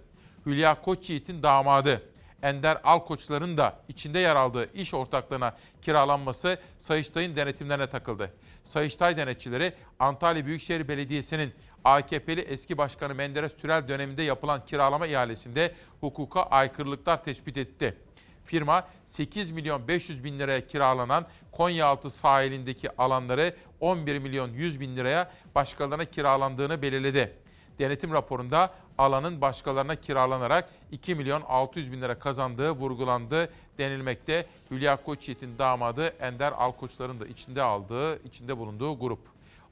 Hülya Koçyiğit'in damadı Ender Alkoçların da içinde yer aldığı iş ortaklığına kiralanması Sayıştay'ın denetimlerine takıldı. Sayıştay denetçileri Antalya Büyükşehir Belediyesi'nin AKP'li eski başkanı Menderes Türel döneminde yapılan kiralama ihalesinde hukuka aykırılıklar tespit etti. Firma 8 milyon 500 bin liraya kiralanan Konyaaltı sahilindeki alanları 11 milyon 100 bin liraya başkalarına kiralandığını belirledi. Denetim raporunda alanın başkalarına kiralanarak 2 milyon 600 bin lira kazandığı vurgulandı denilmekte. Hülya Koçyiğit'in damadı Ender Alkoçların da içinde aldığı, içinde bulunduğu grup.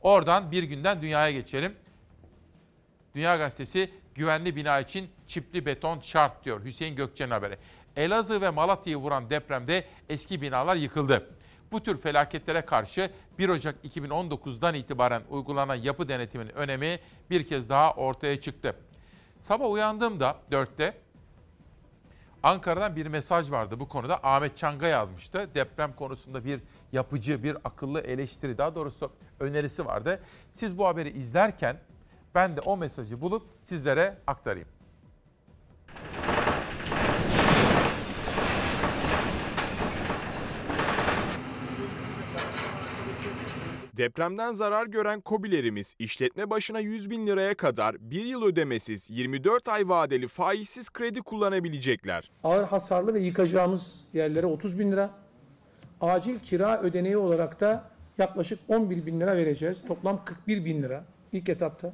Oradan bir günden dünyaya geçelim. Dünya Gazetesi güvenli bina için çipli beton şart diyor Hüseyin Gökçe'nin haberi. Elazığ ve Malatya'yı vuran depremde eski binalar yıkıldı. Bu tür felaketlere karşı 1 Ocak 2019'dan itibaren uygulanan yapı denetiminin önemi bir kez daha ortaya çıktı. Sabah uyandığımda 4'te Ankara'dan bir mesaj vardı bu konuda. Ahmet Çanga yazmıştı. Deprem konusunda bir yapıcı, bir akıllı eleştiri, daha doğrusu önerisi vardı. Siz bu haberi izlerken ben de o mesajı bulup sizlere aktarayım. Depremden zarar gören kobilerimiz işletme başına 100 bin liraya kadar bir yıl ödemesiz 24 ay vadeli faizsiz kredi kullanabilecekler. Ağır hasarlı ve yıkacağımız yerlere 30 bin lira, acil kira ödeneği olarak da yaklaşık 11 bin lira vereceğiz. Toplam 41 bin lira ilk etapta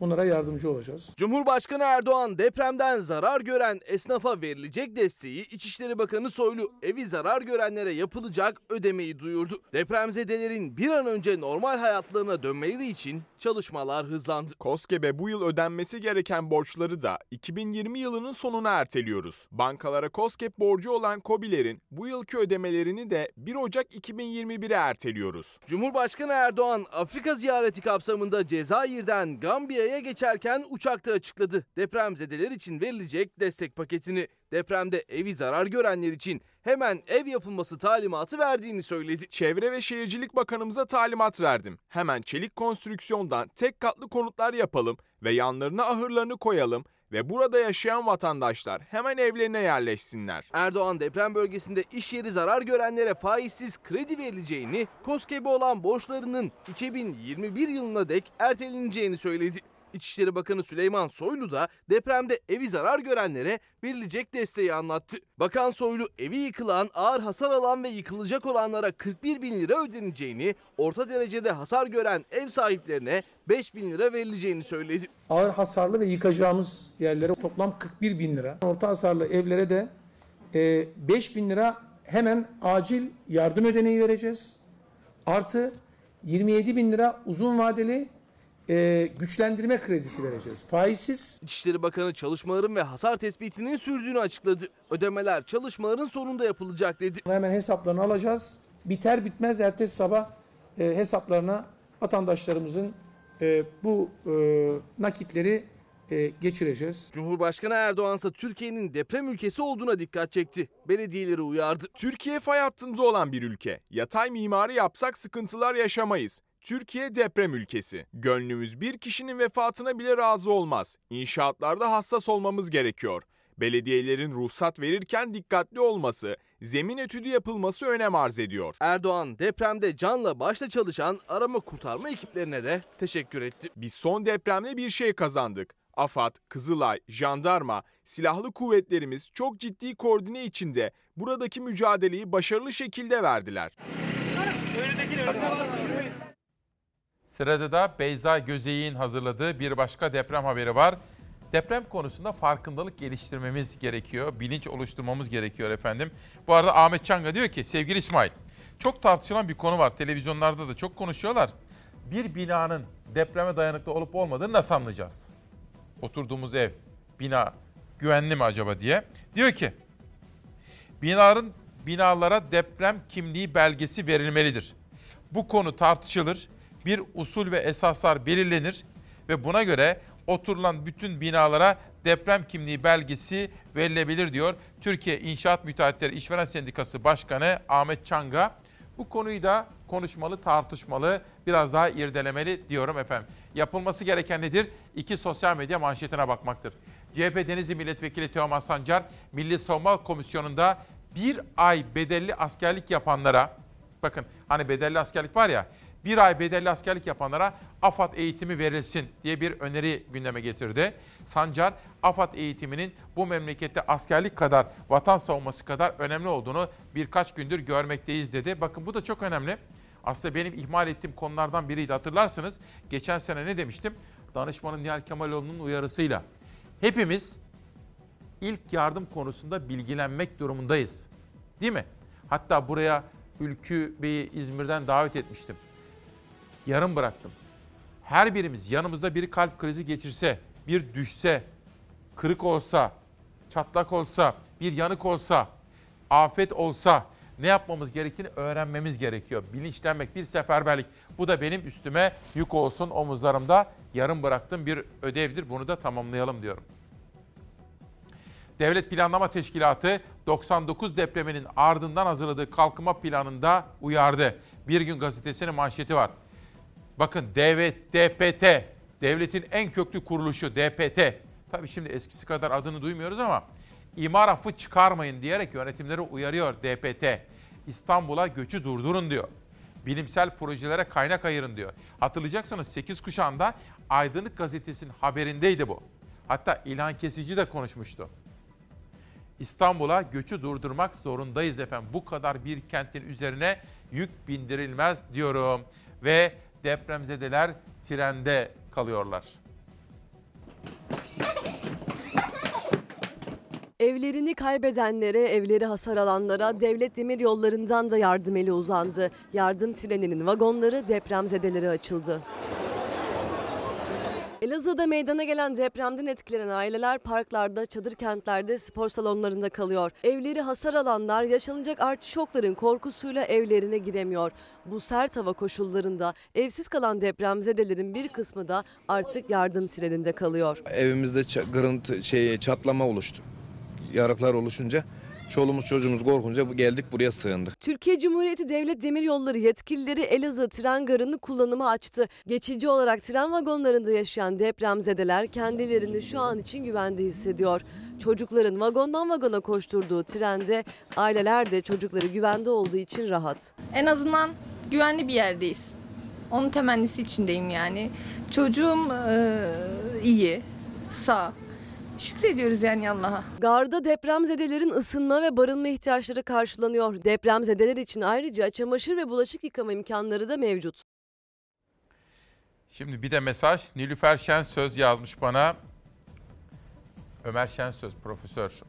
bunlara yardımcı olacağız. Cumhurbaşkanı Erdoğan depremden zarar gören esnafa verilecek desteği İçişleri Bakanı Soylu evi zarar görenlere yapılacak ödemeyi duyurdu. Depremzedelerin bir an önce normal hayatlarına dönmeleri için çalışmalar hızlandı. KOSGEB'e bu yıl ödenmesi gereken borçları da 2020 yılının sonuna erteliyoruz. Bankalara KOSGEB borcu olan KOBİ'lerin bu yılki ödemelerini de 1 Ocak 2021'e erteliyoruz. Cumhurbaşkanı Erdoğan Afrika ziyareti kapsamında Cezayir'den Gambiya'ya geçerken uçakta açıkladı. Depremzedeler için verilecek destek paketini. Depremde evi zarar görenler için hemen ev yapılması talimatı verdiğini söyledi. Çevre ve Şehircilik Bakanımıza talimat verdim. Hemen çelik konstrüksiyondan tek katlı konutlar yapalım ve yanlarına ahırlarını koyalım ve burada yaşayan vatandaşlar hemen evlerine yerleşsinler. Erdoğan deprem bölgesinde iş yeri zarar görenlere faizsiz kredi verileceğini, KOSGEB'e olan borçlarının 2021 yılına dek erteleneceğini söyledi. İçişleri Bakanı Süleyman Soylu da depremde evi zarar görenlere verilecek desteği anlattı. Bakan Soylu evi yıkılan, ağır hasar alan ve yıkılacak olanlara 41 bin lira ödeneceğini, orta derecede hasar gören ev sahiplerine 5 bin lira verileceğini söyledi. Ağır hasarlı ve yıkacağımız yerlere toplam 41 bin lira. Orta hasarlı evlere de 5 bin lira hemen acil yardım ödeneği vereceğiz. Artı 27 bin lira uzun vadeli e, güçlendirme kredisi vereceğiz. Faizsiz. İçişleri Bakanı çalışmaların ve hasar tespitinin sürdüğünü açıkladı. Ödemeler çalışmaların sonunda yapılacak dedi. Hemen hesaplarını alacağız. Biter bitmez ertesi sabah e, hesaplarına vatandaşlarımızın e, bu e, nakitleri e, geçireceğiz. Cumhurbaşkanı Erdoğan ise Türkiye'nin deprem ülkesi olduğuna dikkat çekti. Belediyeleri uyardı. Türkiye fay hattında olan bir ülke. Yatay mimari yapsak sıkıntılar yaşamayız. Türkiye deprem ülkesi. Gönlümüz bir kişinin vefatına bile razı olmaz. İnşaatlarda hassas olmamız gerekiyor. Belediyelerin ruhsat verirken dikkatli olması, zemin etüdü yapılması önem arz ediyor. Erdoğan depremde canla başla çalışan arama kurtarma ekiplerine de teşekkür etti. Biz son depremde bir şey kazandık. AFAD, Kızılay, Jandarma, silahlı kuvvetlerimiz çok ciddi koordine içinde buradaki mücadeleyi başarılı şekilde verdiler. Sırada da Beyza Gözey'in hazırladığı bir başka deprem haberi var. Deprem konusunda farkındalık geliştirmemiz gerekiyor, bilinç oluşturmamız gerekiyor efendim. Bu arada Ahmet Çanga diyor ki sevgili İsmail, çok tartışılan bir konu var. Televizyonlarda da çok konuşuyorlar. Bir binanın depreme dayanıklı olup olmadığını nasıl anlayacağız? Oturduğumuz ev, bina güvenli mi acaba diye. Diyor ki, binaların binalara deprem kimliği belgesi verilmelidir. Bu konu tartışılır bir usul ve esaslar belirlenir ve buna göre oturulan bütün binalara deprem kimliği belgesi verilebilir diyor. Türkiye İnşaat Müteahhitleri İşveren Sendikası Başkanı Ahmet Çanga. Bu konuyu da konuşmalı, tartışmalı, biraz daha irdelemeli diyorum efendim. Yapılması gereken nedir? İki sosyal medya manşetine bakmaktır. CHP Denizli Milletvekili Teoman Sancar, Milli Savunma Komisyonu'nda bir ay bedelli askerlik yapanlara, bakın hani bedelli askerlik var ya, bir ay bedelli askerlik yapanlara AFAD eğitimi verilsin diye bir öneri gündeme getirdi. Sancar, AFAD eğitiminin bu memlekette askerlik kadar, vatan savunması kadar önemli olduğunu birkaç gündür görmekteyiz dedi. Bakın bu da çok önemli. Aslında benim ihmal ettiğim konulardan biriydi hatırlarsınız. Geçen sene ne demiştim? Danışmanın Nihal Kemaloğlu'nun uyarısıyla. Hepimiz ilk yardım konusunda bilgilenmek durumundayız. Değil mi? Hatta buraya Ülkü Bey'i İzmir'den davet etmiştim yarım bıraktım. Her birimiz yanımızda bir kalp krizi geçirse, bir düşse, kırık olsa, çatlak olsa, bir yanık olsa, afet olsa ne yapmamız gerektiğini öğrenmemiz gerekiyor. Bilinçlenmek, bir seferberlik. Bu da benim üstüme yük olsun omuzlarımda yarım bıraktığım bir ödevdir. Bunu da tamamlayalım diyorum. Devlet Planlama Teşkilatı 99 depreminin ardından hazırladığı kalkınma planında uyardı. Bir gün gazetesinin manşeti var. Bakın devlet, DPT, devletin en köklü kuruluşu DPT. Tabii şimdi eskisi kadar adını duymuyoruz ama imar affı çıkarmayın diyerek yönetimleri uyarıyor DPT. İstanbul'a göçü durdurun diyor. Bilimsel projelere kaynak ayırın diyor. Hatırlayacaksınız 8 kuşağında Aydınlık Gazetesi'nin haberindeydi bu. Hatta İlhan Kesici de konuşmuştu. İstanbul'a göçü durdurmak zorundayız efendim. Bu kadar bir kentin üzerine yük bindirilmez diyorum. Ve depremzedeler trende kalıyorlar. Evlerini kaybedenlere, evleri hasar alanlara devlet demir yollarından da yardım eli uzandı. Yardım treninin vagonları depremzedelere açıldı. Elazığ'da meydana gelen depremden etkilenen aileler parklarda, çadır kentlerde, spor salonlarında kalıyor. Evleri hasar alanlar yaşanacak artı şokların korkusuyla evlerine giremiyor. Bu sert hava koşullarında evsiz kalan depremzedelerin bir kısmı da artık yardım treninde kalıyor. Evimizde kırıntı, şey, çatlama oluştu. Yarıklar oluşunca çoluğumuz çocuğumuz korkunca bu- geldik buraya sığındık. Türkiye Cumhuriyeti Devlet Demiryolları yetkilileri Elazığ tren garını kullanıma açtı. Geçici olarak tren vagonlarında yaşayan depremzedeler kendilerini şu an için güvende hissediyor. Çocukların vagondan vagona koşturduğu trende aileler de çocukları güvende olduğu için rahat. En azından güvenli bir yerdeyiz. Onun temennisi içindeyim yani. Çocuğum eee, iyi, sağ. Şükrediyoruz yani Allah'a. Garda depremzedelerin ısınma ve barınma ihtiyaçları karşılanıyor. Depremzedeler için ayrıca çamaşır ve bulaşık yıkama imkanları da mevcut. Şimdi bir de mesaj Nilüfer Şensöz yazmış bana. Ömer Şensöz profesör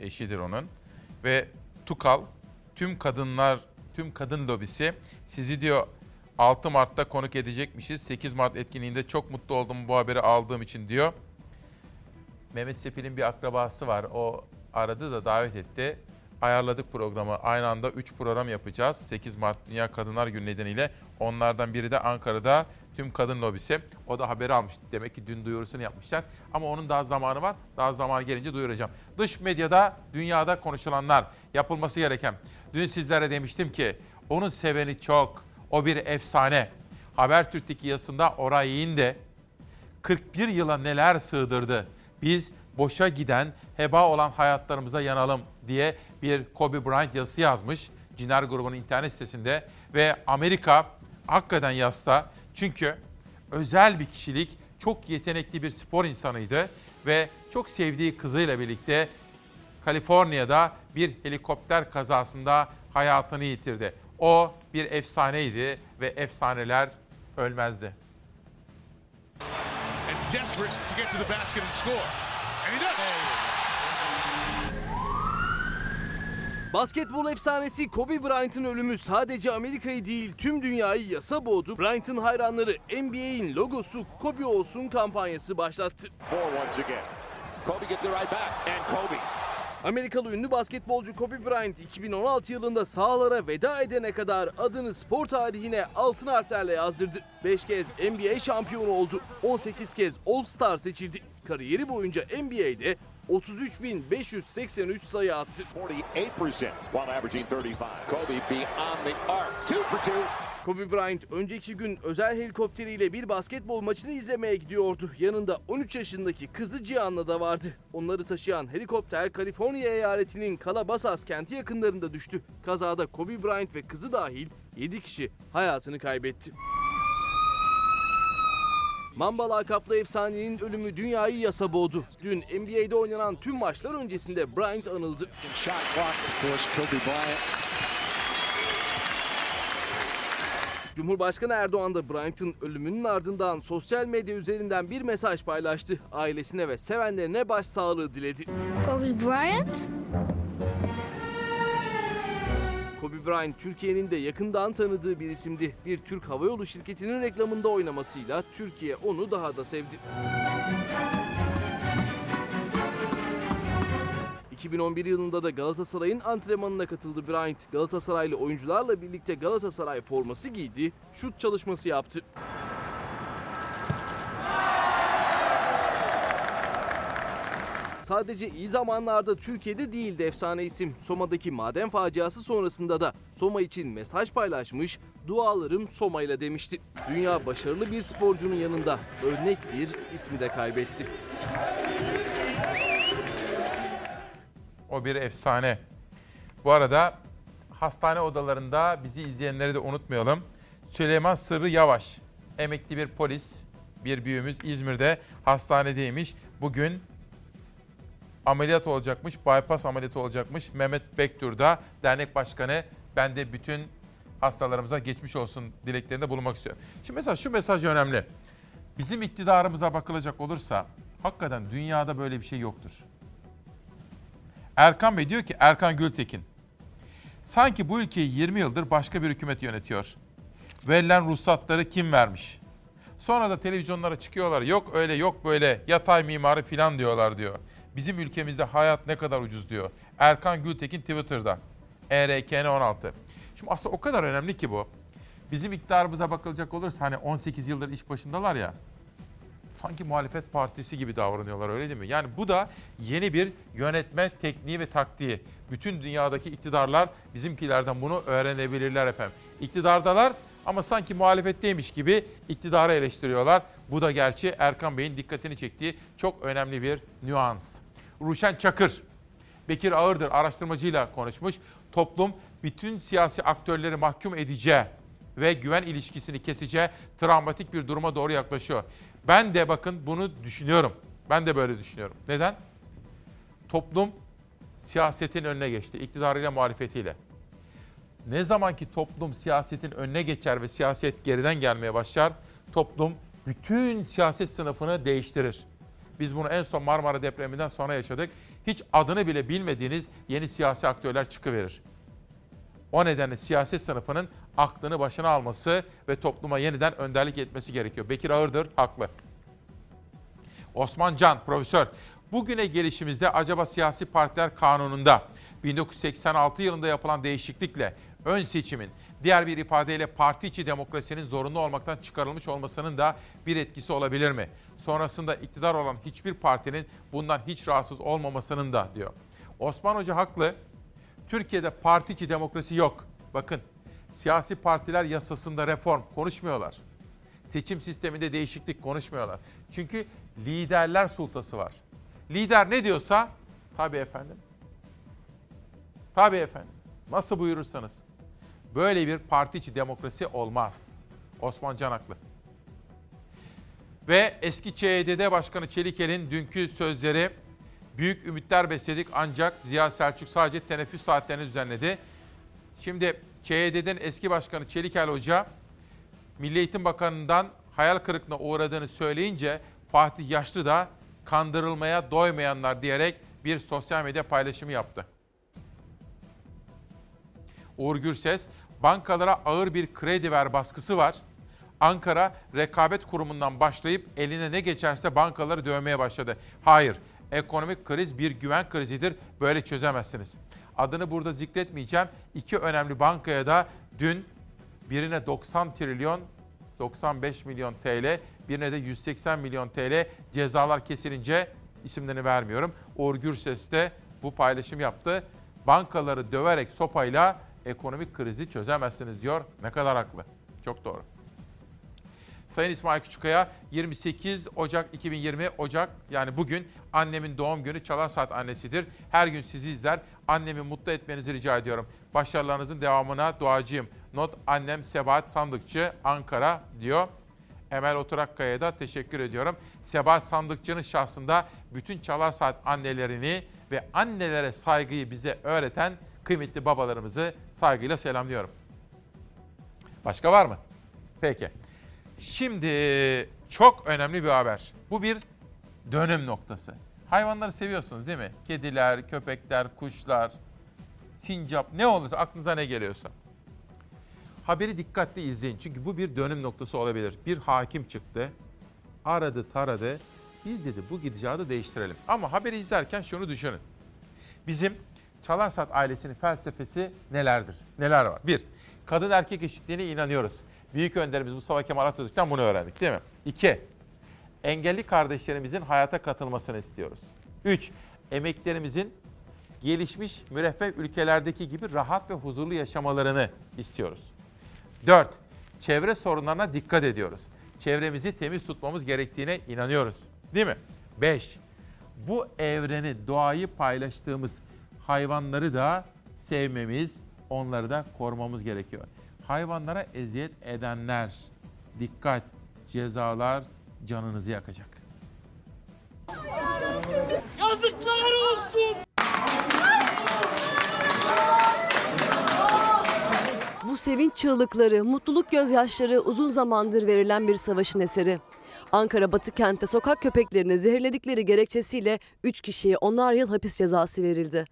eşidir onun. Ve Tukal tüm kadınlar, tüm kadın lobisi sizi diyor 6 Mart'ta konuk edecekmişiz. 8 Mart etkinliğinde çok mutlu oldum bu haberi aldığım için diyor. Mehmet Sepil'in bir akrabası var. O aradı da davet etti. Ayarladık programı. Aynı anda 3 program yapacağız. 8 Mart Dünya Kadınlar Günü nedeniyle. Onlardan biri de Ankara'da tüm kadın lobisi. O da haberi almış. Demek ki dün duyurusunu yapmışlar. Ama onun daha zamanı var. Daha zamanı gelince duyuracağım. Dış medyada, dünyada konuşulanlar, yapılması gereken. Dün sizlere demiştim ki onun seveni çok. O bir efsane. Habertürk'teki yazısında Oray Yiğin de 41 yıla neler sığdırdı. Biz boşa giden, heba olan hayatlarımıza yanalım diye bir Kobe Bryant yazısı yazmış. Ciner grubunun internet sitesinde ve Amerika hakikaten yasta. Çünkü özel bir kişilik, çok yetenekli bir spor insanıydı ve çok sevdiği kızıyla birlikte Kaliforniya'da bir helikopter kazasında hayatını yitirdi. O bir efsaneydi ve efsaneler ölmezdi. Desperate to get to the basket and score. And he does. Basketbol efsanesi Kobe Bryant'ın ölümü sadece Amerika'yı değil tüm dünyayı yasa boğdu. Bryant'ın hayranları NBA'in logosu Kobe olsun kampanyası başlattı. once again. Kobe gets it right back. And Kobe. Amerikalı ünlü basketbolcu Kobe Bryant 2016 yılında sahalara veda edene kadar adını spor tarihine altın harflerle yazdırdı. 5 kez NBA şampiyonu oldu. 18 kez All-Star seçildi. Kariyeri boyunca NBA'de 33.583 sayı attı. 48% while averaging 35. Kobe beyond the arc. Two for two. Kobe Bryant önceki gün özel helikopteriyle bir basketbol maçını izlemeye gidiyordu. Yanında 13 yaşındaki kızı Cihan'la da vardı. Onları taşıyan helikopter Kaliforniya eyaletinin Calabasas kenti yakınlarında düştü. Kazada Kobe Bryant ve kızı dahil 7 kişi hayatını kaybetti. Mamba lakaplı efsanenin ölümü dünyayı yasa boğdu. Dün NBA'de oynanan tüm maçlar öncesinde Bryant anıldı. Cumhurbaşkanı Erdoğan da Bryant'ın ölümünün ardından sosyal medya üzerinden bir mesaj paylaştı. Ailesine ve sevenlerine başsağlığı diledi. Kobe Bryant? Kobe Bryant Türkiye'nin de yakından tanıdığı bir isimdi. Bir Türk havayolu şirketinin reklamında oynamasıyla Türkiye onu daha da sevdi. 2011 yılında da Galatasaray'ın antrenmanına katıldı Bryant. Galatasaraylı oyuncularla birlikte Galatasaray forması giydi, şut çalışması yaptı. Sadece iyi zamanlarda Türkiye'de değildi efsane isim. Soma'daki maden faciası sonrasında da Soma için mesaj paylaşmış, dualarım Soma ile demişti. Dünya başarılı bir sporcunun yanında örnek bir ismi de kaybetti. O bir efsane. Bu arada hastane odalarında bizi izleyenleri de unutmayalım. Süleyman Sırrı Yavaş, emekli bir polis, bir büyüğümüz İzmir'de hastanedeymiş. Bugün ameliyat olacakmış, bypass ameliyatı olacakmış. Mehmet Bektur da dernek başkanı. Ben de bütün hastalarımıza geçmiş olsun dileklerinde bulunmak istiyorum. Şimdi mesela şu mesaj önemli. Bizim iktidarımıza bakılacak olursa hakikaten dünyada böyle bir şey yoktur. Erkan Bey diyor ki Erkan Gültekin. Sanki bu ülkeyi 20 yıldır başka bir hükümet yönetiyor. Verilen ruhsatları kim vermiş? Sonra da televizyonlara çıkıyorlar. Yok öyle yok böyle yatay mimarı filan diyorlar diyor. Bizim ülkemizde hayat ne kadar ucuz diyor. Erkan Gültekin Twitter'da. E ERKN16. Şimdi aslında o kadar önemli ki bu. Bizim iktidarımıza bakılacak olursa hani 18 yıldır iş başındalar ya. Sanki muhalefet partisi gibi davranıyorlar öyle değil mi? Yani bu da yeni bir yönetme tekniği ve taktiği. Bütün dünyadaki iktidarlar bizimkilerden bunu öğrenebilirler efendim. İktidardalar ama sanki muhalefetteymiş gibi iktidarı eleştiriyorlar. Bu da gerçi Erkan Bey'in dikkatini çektiği çok önemli bir nüans. Ruşen Çakır, Bekir Ağırdır araştırmacıyla konuşmuş. Toplum bütün siyasi aktörleri mahkum edeceği ve güven ilişkisini keseceği travmatik bir duruma doğru yaklaşıyor. Ben de bakın bunu düşünüyorum. Ben de böyle düşünüyorum. Neden? Toplum siyasetin önüne geçti. iktidarıyla muhalefetiyle. Ne zaman ki toplum siyasetin önüne geçer ve siyaset geriden gelmeye başlar, toplum bütün siyaset sınıfını değiştirir. Biz bunu en son Marmara depreminden sonra yaşadık. Hiç adını bile bilmediğiniz yeni siyasi aktörler çıkıverir. O nedenle siyaset sınıfının aklını başına alması ve topluma yeniden önderlik etmesi gerekiyor. Bekir Ağırdır haklı. Osman Can, profesör. Bugüne gelişimizde acaba siyasi partiler kanununda 1986 yılında yapılan değişiklikle ön seçimin diğer bir ifadeyle parti içi demokrasinin zorunlu olmaktan çıkarılmış olmasının da bir etkisi olabilir mi? Sonrasında iktidar olan hiçbir partinin bundan hiç rahatsız olmamasının da diyor. Osman Hoca haklı. Türkiye'de parti içi demokrasi yok. Bakın siyasi partiler yasasında reform konuşmuyorlar. Seçim sisteminde değişiklik konuşmuyorlar. Çünkü liderler sultası var. Lider ne diyorsa tabii efendim. Tabii efendim. Nasıl buyurursanız. Böyle bir parti içi demokrasi olmaz. Osman Can haklı. Ve eski ÇEDD Başkanı Çelikel'in dünkü sözleri büyük ümitler besledik ancak Ziya Selçuk sadece teneffüs saatlerini düzenledi. Şimdi ÇED'den eski başkanı Çelikel Hoca Milli Eğitim Bakanı'ndan hayal kırıklığına uğradığını söyleyince Fatih Yaşlı da kandırılmaya doymayanlar diyerek bir sosyal medya paylaşımı yaptı. Uğur Gürses, bankalara ağır bir kredi ver baskısı var. Ankara rekabet kurumundan başlayıp eline ne geçerse bankaları dövmeye başladı. Hayır, ekonomik kriz bir güven krizidir. Böyle çözemezsiniz. Adını burada zikretmeyeceğim. İki önemli bankaya da dün birine 90 trilyon 95 milyon TL, birine de 180 milyon TL cezalar kesilince isimlerini vermiyorum. Uğur Gürses de bu paylaşım yaptı. Bankaları döverek sopayla ekonomik krizi çözemezsiniz diyor. Ne kadar haklı. Çok doğru. Sayın İsmail Küçükkaya 28 Ocak 2020 Ocak yani bugün annemin doğum günü Çalar Saat annesidir. Her gün sizi izler. Annemi mutlu etmenizi rica ediyorum. Başarılarınızın devamına duacıyım. Not annem Sebahat Sandıkçı Ankara diyor. Emel Oturakkaya'ya da teşekkür ediyorum. Sebahat Sandıkçı'nın şahsında bütün Çalar Saat annelerini ve annelere saygıyı bize öğreten kıymetli babalarımızı saygıyla selamlıyorum. Başka var mı? Peki. Şimdi çok önemli bir haber. Bu bir dönüm noktası. Hayvanları seviyorsunuz değil mi? Kediler, köpekler, kuşlar, sincap ne olursa aklınıza ne geliyorsa. Haberi dikkatli izleyin çünkü bu bir dönüm noktası olabilir. Bir hakim çıktı, aradı taradı. Biz dedi bu gidişatı değiştirelim. Ama haberi izlerken şunu düşünün. Bizim Çalarsat ailesinin felsefesi nelerdir? Neler var? Bir, kadın erkek eşitliğine inanıyoruz. Büyük önderimiz Mustafa Kemal Atatürk'ten bunu öğrendik değil mi? İki, engelli kardeşlerimizin hayata katılmasını istiyoruz. Üç, emeklerimizin gelişmiş müreffeh ülkelerdeki gibi rahat ve huzurlu yaşamalarını istiyoruz. 4. Çevre sorunlarına dikkat ediyoruz. Çevremizi temiz tutmamız gerektiğine inanıyoruz. Değil mi? 5. Bu evreni, doğayı paylaştığımız hayvanları da sevmemiz, onları da korumamız gerekiyor. Hayvanlara eziyet edenler, dikkat, cezalar canınızı yakacak. Yazıklar olsun. Bu sevinç çığlıkları, mutluluk gözyaşları uzun zamandır verilen bir savaşın eseri. Ankara Batı kentte sokak köpeklerini zehirledikleri gerekçesiyle 3 kişiye onar yıl hapis cezası verildi.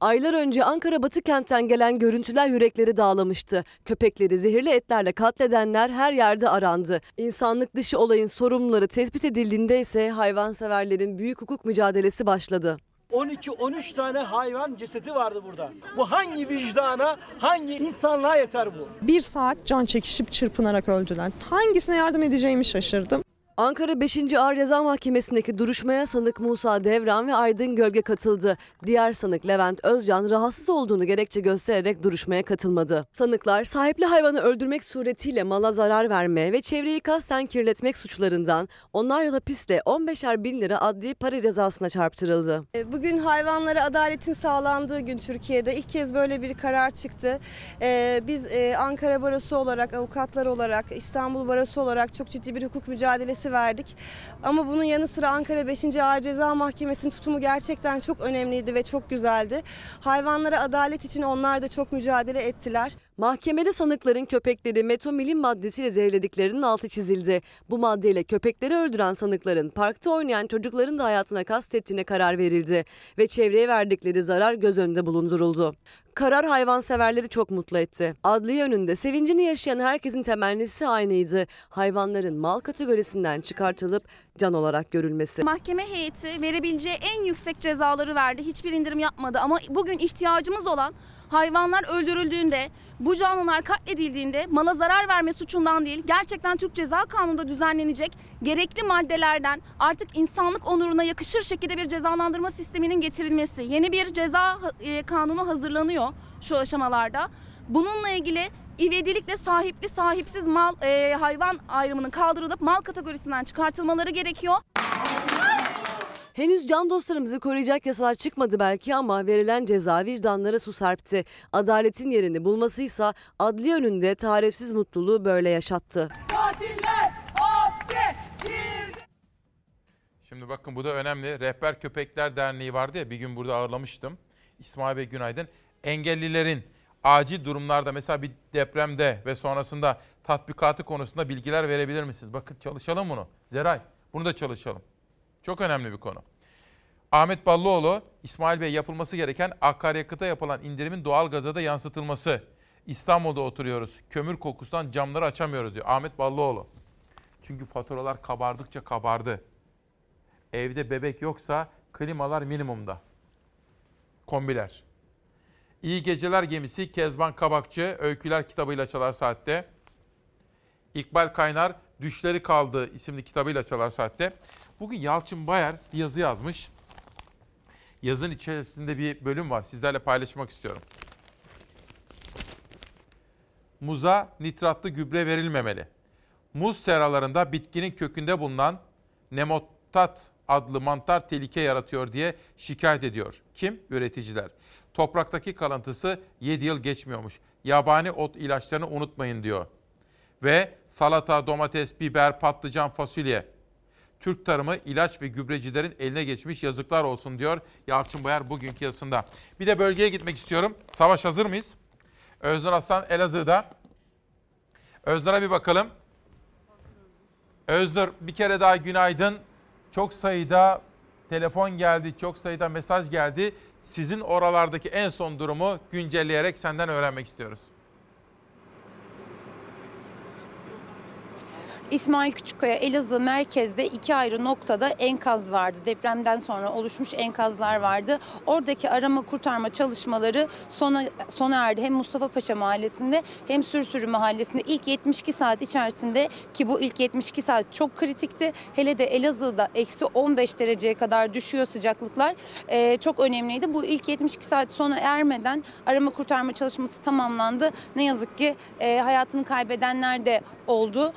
Aylar önce Ankara Batı kentten gelen görüntüler yürekleri dağlamıştı. Köpekleri zehirli etlerle katledenler her yerde arandı. İnsanlık dışı olayın sorumluları tespit edildiğinde ise hayvanseverlerin büyük hukuk mücadelesi başladı. 12-13 tane hayvan cesedi vardı burada. Bu hangi vicdana, hangi insanlığa yeter bu? Bir saat can çekişip çırpınarak öldüler. Hangisine yardım edeceğimi şaşırdım. Ankara 5. Ağır Ceza Mahkemesi'ndeki duruşmaya sanık Musa Devran ve Aydın Gölge katıldı. Diğer sanık Levent Özcan rahatsız olduğunu gerekçe göstererek duruşmaya katılmadı. Sanıklar sahipli hayvanı öldürmek suretiyle mala zarar verme ve çevreyi kasten kirletmek suçlarından onlar yıl hapisle 15'er bin lira adli para cezasına çarptırıldı. E, Bugün hayvanlara adaletin sağlandığı gün Türkiye'de ilk kez böyle bir karar çıktı. Ee, Biz e, Ankara Barosu olarak, avukatlar olarak, İstanbul Barosu olarak çok ciddi bir hukuk mücadelesi verdik. Ama bunun yanı sıra Ankara 5. Ağır Ceza Mahkemesi'nin tutumu gerçekten çok önemliydi ve çok güzeldi. Hayvanlara adalet için onlar da çok mücadele ettiler. Mahkemede sanıkların köpekleri metomilin maddesiyle zehirlediklerinin altı çizildi. Bu maddeyle köpekleri öldüren sanıkların parkta oynayan çocukların da hayatına kastettiğine karar verildi ve çevreye verdikleri zarar göz önünde bulunduruldu. Karar hayvanseverleri çok mutlu etti. Adliye önünde sevincini yaşayan herkesin temennisi aynıydı. Hayvanların mal kategorisinden çıkartılıp can olarak görülmesi. Mahkeme heyeti verebileceği en yüksek cezaları verdi. Hiçbir indirim yapmadı ama bugün ihtiyacımız olan hayvanlar öldürüldüğünde, bu canlılar katledildiğinde mala zarar verme suçundan değil, gerçekten Türk Ceza Kanunu'nda düzenlenecek gerekli maddelerden artık insanlık onuruna yakışır şekilde bir cezalandırma sisteminin getirilmesi. Yeni bir ceza e, kanunu hazırlanıyor şu aşamalarda. Bununla ilgili ivedilikle sahipli sahipsiz mal e, hayvan ayrımının kaldırılıp mal kategorisinden çıkartılmaları gerekiyor. Henüz can dostlarımızı koruyacak yasalar çıkmadı belki ama verilen ceza vicdanlara su serpti. Adaletin yerini bulmasıysa adli önünde tarifsiz mutluluğu böyle yaşattı. Katiller hapse girdi. Şimdi bakın bu da önemli. Rehber Köpekler Derneği vardı ya bir gün burada ağırlamıştım. İsmail Bey günaydın. Engellilerin acil durumlarda mesela bir depremde ve sonrasında tatbikatı konusunda bilgiler verebilir misiniz? Bakın çalışalım bunu. Zeray bunu da çalışalım. Çok önemli bir konu. Ahmet Ballıoğlu, İsmail Bey yapılması gereken akaryakıta yapılan indirimin doğal gaza da yansıtılması. İstanbul'da oturuyoruz. Kömür kokusundan camları açamıyoruz diyor Ahmet Ballıoğlu. Çünkü faturalar kabardıkça kabardı. Evde bebek yoksa klimalar minimumda. Kombiler. İyi Geceler Gemisi Kezban Kabakçı Öyküler kitabıyla çalar saatte. İkbal Kaynar Düşleri Kaldı isimli kitabıyla çalar saatte. Bugün Yalçın Bayar bir yazı yazmış. Yazın içerisinde bir bölüm var. Sizlerle paylaşmak istiyorum. Muza nitratlı gübre verilmemeli. Muz seralarında bitkinin kökünde bulunan nemotat adlı mantar tehlike yaratıyor diye şikayet ediyor. Kim? Üreticiler. Topraktaki kalıntısı 7 yıl geçmiyormuş. Yabani ot ilaçlarını unutmayın diyor. Ve salata, domates, biber, patlıcan, fasulye. Türk tarımı ilaç ve gübrecilerin eline geçmiş yazıklar olsun diyor Yalçın Bayar bugünkü yazısında. Bir de bölgeye gitmek istiyorum. Savaş hazır mıyız? Öznur Aslan Elazığ'da. Öznur'a bir bakalım. Öznur bir kere daha günaydın. Çok sayıda telefon geldi, çok sayıda mesaj geldi. Sizin oralardaki en son durumu güncelleyerek senden öğrenmek istiyoruz. İsmail Küçükkaya Elazığ merkezde iki ayrı noktada enkaz vardı. Depremden sonra oluşmuş enkazlar vardı. Oradaki arama kurtarma çalışmaları sona, sona erdi. Hem Mustafa Paşa Mahallesi'nde hem Sürsürü Mahallesi'nde ilk 72 saat içerisinde ki bu ilk 72 saat çok kritikti. Hele de Elazığ'da eksi 15 dereceye kadar düşüyor sıcaklıklar. Ee, çok önemliydi. Bu ilk 72 saat sona ermeden arama kurtarma çalışması tamamlandı. Ne yazık ki e, hayatını kaybedenler de oldu.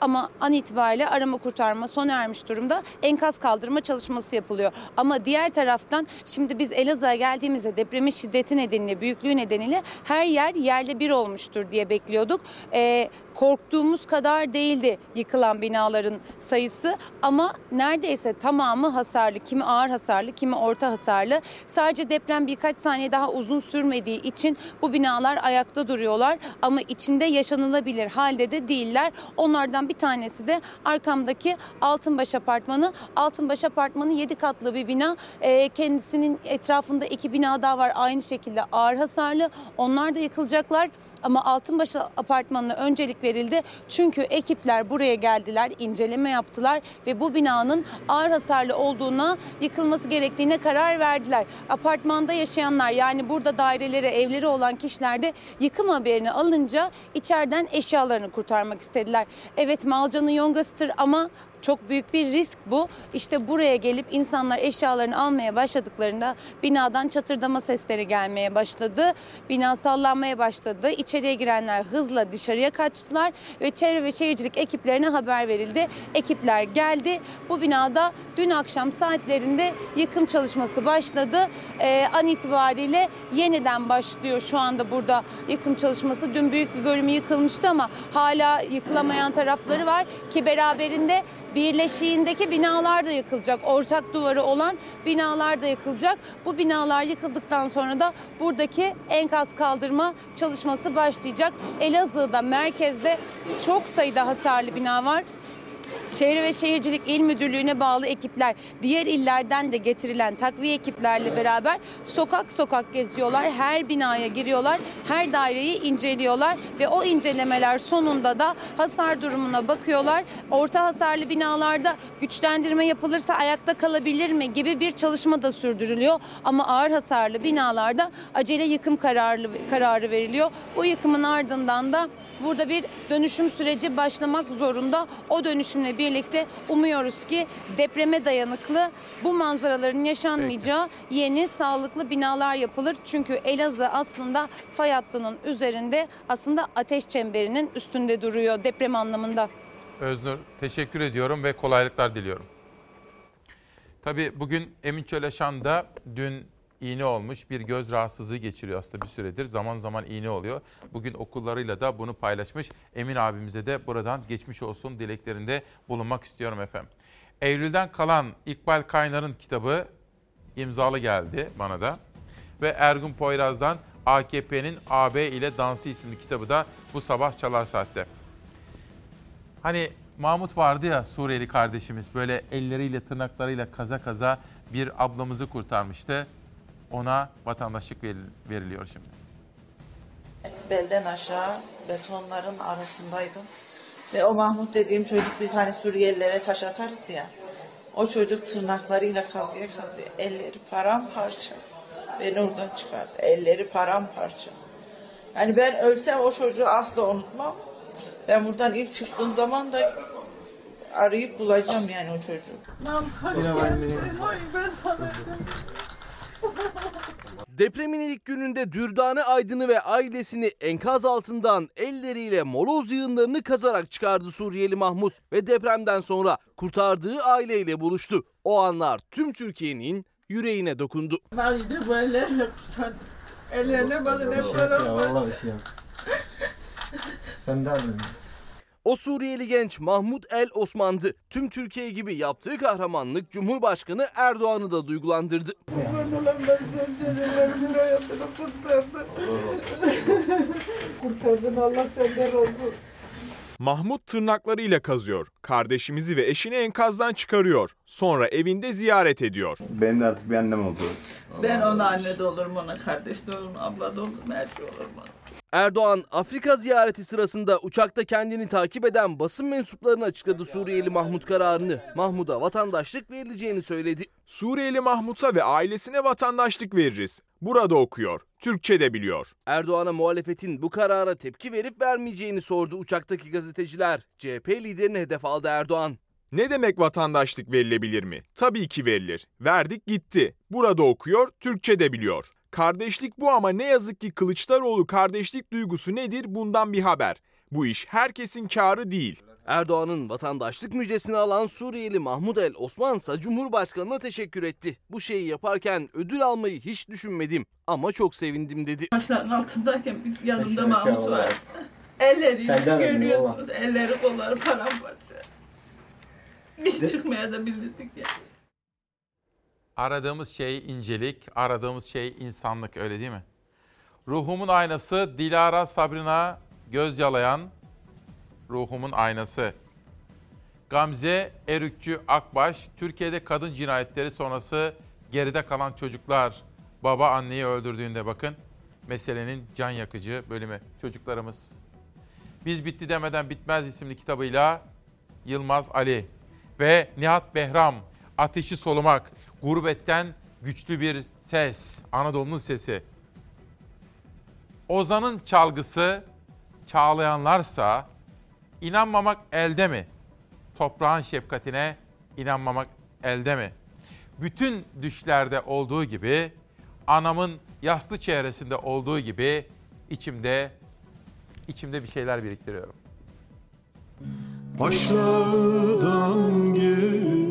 Ama an itibariyle arama kurtarma sona ermiş durumda. Enkaz kaldırma çalışması yapılıyor. Ama diğer taraftan şimdi biz Elazığ'a geldiğimizde depremin şiddeti nedeniyle, büyüklüğü nedeniyle her yer yerle bir olmuştur diye bekliyorduk. E, korktuğumuz kadar değildi yıkılan binaların sayısı ama neredeyse tamamı hasarlı. Kimi ağır hasarlı, kimi orta hasarlı. Sadece deprem birkaç saniye daha uzun sürmediği için bu binalar ayakta duruyorlar ama içinde yaşanılabilir halde de değiller. Onlardan bir tanesi de arkamdaki Altınbaş Apartmanı. Altınbaş Apartmanı 7 katlı bir bina. Ee, kendisinin etrafında iki bina daha var aynı şekilde ağır hasarlı. Onlar da yıkılacaklar. Ama Altınbaş Apartmanı'na öncelik verildi. Çünkü ekipler buraya geldiler, inceleme yaptılar ve bu binanın ağır hasarlı olduğuna, yıkılması gerektiğine karar verdiler. Apartmanda yaşayanlar yani burada daireleri, evleri olan kişiler de yıkım haberini alınca içeriden eşyalarını kurtarmak istediler. Evet Malcan'ın yongasıdır ama çok büyük bir risk bu. İşte buraya gelip insanlar eşyalarını almaya başladıklarında binadan çatırdama sesleri gelmeye başladı. Bina sallanmaya başladı. İçeriye girenler hızla dışarıya kaçtılar ve çevre ve şehircilik ekiplerine haber verildi. Ekipler geldi. Bu binada dün akşam saatlerinde yıkım çalışması başladı. Ee, an itibariyle yeniden başlıyor şu anda burada yıkım çalışması. Dün büyük bir bölümü yıkılmıştı ama hala yıkılamayan tarafları var ki beraberinde birleşiğindeki binalar da yıkılacak. Ortak duvarı olan binalar da yıkılacak. Bu binalar yıkıldıktan sonra da buradaki enkaz kaldırma çalışması başlayacak. Elazığ'da merkezde çok sayıda hasarlı bina var. Çevre ve Şehircilik İl Müdürlüğü'ne bağlı ekipler diğer illerden de getirilen takviye ekiplerle beraber sokak sokak geziyorlar. Her binaya giriyorlar. Her daireyi inceliyorlar ve o incelemeler sonunda da hasar durumuna bakıyorlar. Orta hasarlı binalarda güçlendirme yapılırsa ayakta kalabilir mi gibi bir çalışma da sürdürülüyor. Ama ağır hasarlı binalarda acele yıkım kararı, kararı veriliyor. Bu yıkımın ardından da burada bir dönüşüm süreci başlamak zorunda. O dönüşümle birlikte umuyoruz ki depreme dayanıklı bu manzaraların yaşanmayacağı yeni sağlıklı binalar yapılır. Çünkü Elazığ aslında fay hattının üzerinde aslında ateş çemberinin üstünde duruyor deprem anlamında. Öznur teşekkür ediyorum ve kolaylıklar diliyorum. Tabii bugün Emin Çöleşan dün iğne olmuş bir göz rahatsızlığı geçiriyor aslında bir süredir. Zaman zaman iğne oluyor. Bugün okullarıyla da bunu paylaşmış. Emin abimize de buradan geçmiş olsun dileklerinde bulunmak istiyorum efendim. Eylül'den kalan İkbal Kaynar'ın kitabı imzalı geldi bana da. Ve Ergun Poyraz'dan AKP'nin AB ile Dansı isimli kitabı da bu sabah Çalar Saat'te. Hani Mahmut vardı ya Suriyeli kardeşimiz böyle elleriyle tırnaklarıyla kaza kaza bir ablamızı kurtarmıştı. Ona vatandaşlık veriliyor şimdi. Belden aşağı betonların arasındaydım. Ve o Mahmut dediğim çocuk biz hani Suriyelilere taş atarız ya. O çocuk tırnaklarıyla kazıya kazıya elleri paramparça. Beni oradan çıkardı. Elleri paramparça. Yani ben ölsem o çocuğu asla unutmam. Ben buradan ilk çıktığım zaman da arayıp bulacağım yani o çocuğu. Depremin ilk gününde Dürdane Aydın'ı ve ailesini enkaz altından elleriyle moloz yığınlarını kazarak çıkardı Suriyeli Mahmut ve depremden sonra kurtardığı aileyle buluştu. O anlar tüm Türkiye'nin yüreğine dokundu. Ben de bu ellerle kurtardım. Ellerine bakın hep param şey Sen de. O Suriyeli genç Mahmut El Osman'dı. Tüm Türkiye gibi yaptığı kahramanlık Cumhurbaşkanı Erdoğan'ı da duygulandırdı. Kurtardın. Allah senden razı olsun. Mahmut tırnaklarıyla kazıyor. Kardeşimizi ve eşini enkazdan çıkarıyor. Sonra evinde ziyaret ediyor. Benim de artık bir annem oldu. Ben ona anne de olurum, ona kardeş de olurum, abla da olurum, her şey olurum. Erdoğan Afrika ziyareti sırasında uçakta kendini takip eden basın mensuplarına açıkladı Suriyeli Mahmut kararını. Mahmut'a vatandaşlık verileceğini söyledi. Suriyeli Mahmut'a ve ailesine vatandaşlık veririz. Burada okuyor, Türkçe de biliyor. Erdoğan'a muhalefetin bu karara tepki verip vermeyeceğini sordu uçaktaki gazeteciler. CHP liderini hedef aldı Erdoğan. Ne demek vatandaşlık verilebilir mi? Tabii ki verilir. Verdik gitti. Burada okuyor, Türkçe de biliyor. Kardeşlik bu ama ne yazık ki Kılıçdaroğlu kardeşlik duygusu nedir bundan bir haber. Bu iş herkesin karı değil. Erdoğan'ın vatandaşlık müjdesini alan Suriyeli Mahmud El Osman ise Cumhurbaşkanı'na teşekkür etti. Bu şeyi yaparken ödül almayı hiç düşünmedim ama çok sevindim dedi. Taşların altındayken yanımda Mahmut vardı. Elleri görüyorsunuz. Elleri kolları paramparça. Biz çıkmaya da bilirdik ya. Aradığımız şey incelik, aradığımız şey insanlık öyle değil mi? Ruhumun aynası Dilara Sabrina göz yalayan ruhumun aynası. Gamze Erükçü Akbaş, Türkiye'de kadın cinayetleri sonrası geride kalan çocuklar baba anneyi öldürdüğünde bakın meselenin can yakıcı bölümü çocuklarımız. Biz bitti demeden bitmez isimli kitabıyla Yılmaz Ali ve Nihat Behram Ateşi Solumak Gurbetten güçlü bir ses, Anadolu'nun sesi. Ozan'ın çalgısı çağlayanlarsa inanmamak elde mi? Toprağın şefkatine inanmamak elde mi? Bütün düşlerde olduğu gibi, anamın yaslı çehresinde olduğu gibi içimde içimde bir şeyler biriktiriyorum. Başlardan gelip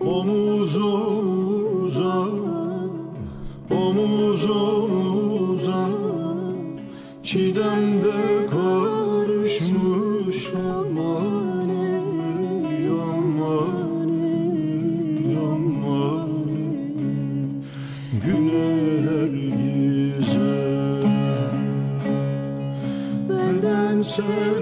omuz omuza Omuz omuza Çiğdemde karışmış aman ey aman ey aman ey Güler gize Benden selam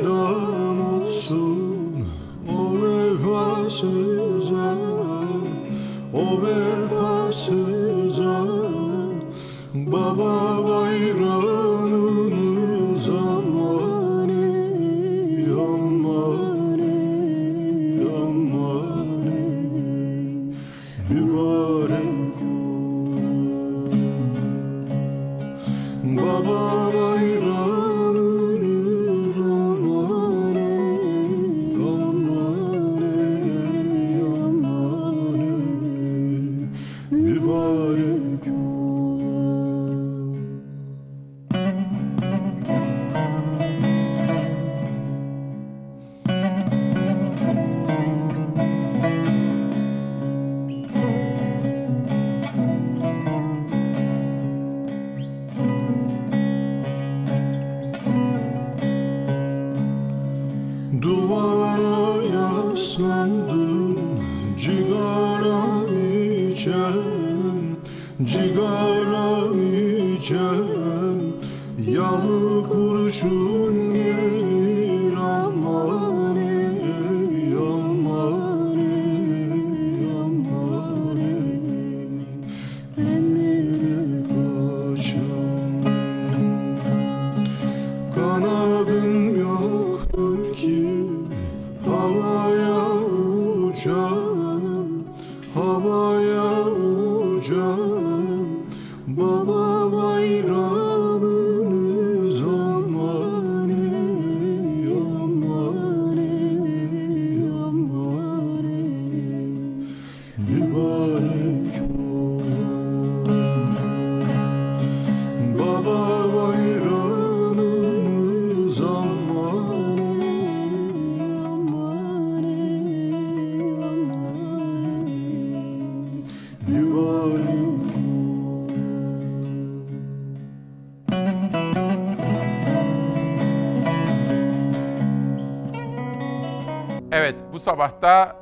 sabahta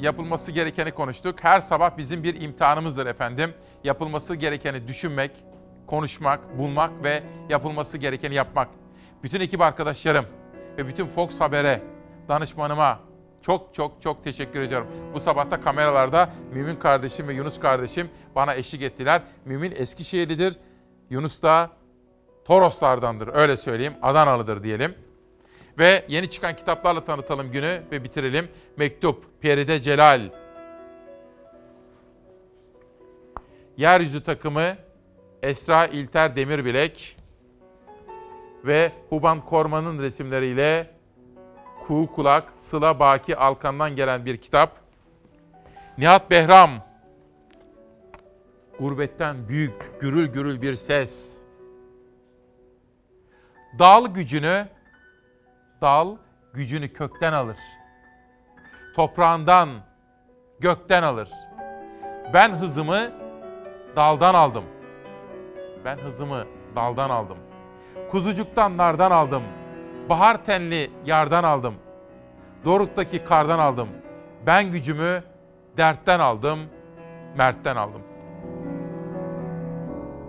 yapılması gerekeni konuştuk. Her sabah bizim bir imtihanımızdır efendim. Yapılması gerekeni düşünmek, konuşmak, bulmak ve yapılması gerekeni yapmak. Bütün ekip arkadaşlarım ve bütün Fox Haber'e, danışmanıma çok çok çok teşekkür ediyorum. Bu sabahta kameralarda Mümin kardeşim ve Yunus kardeşim bana eşlik ettiler. Mümin Eskişehirlidir. Yunus da Toroslardandır öyle söyleyeyim. Adanalıdır diyelim. Ve yeni çıkan kitaplarla tanıtalım günü ve bitirelim. Mektup, Peride Celal. Yeryüzü takımı, Esra İlter Demirbilek ve Huban Korman'ın resimleriyle Kuğu Kulak, Sıla Baki Alkan'dan gelen bir kitap. Nihat Behram, Gurbetten büyük, gürül gürül bir ses. Dal gücünü, dal gücünü kökten alır. Toprağından, gökten alır. Ben hızımı daldan aldım. Ben hızımı daldan aldım. Kuzucuktan nardan aldım. Bahar tenli yardan aldım. Doruk'taki kardan aldım. Ben gücümü dertten aldım, mertten aldım.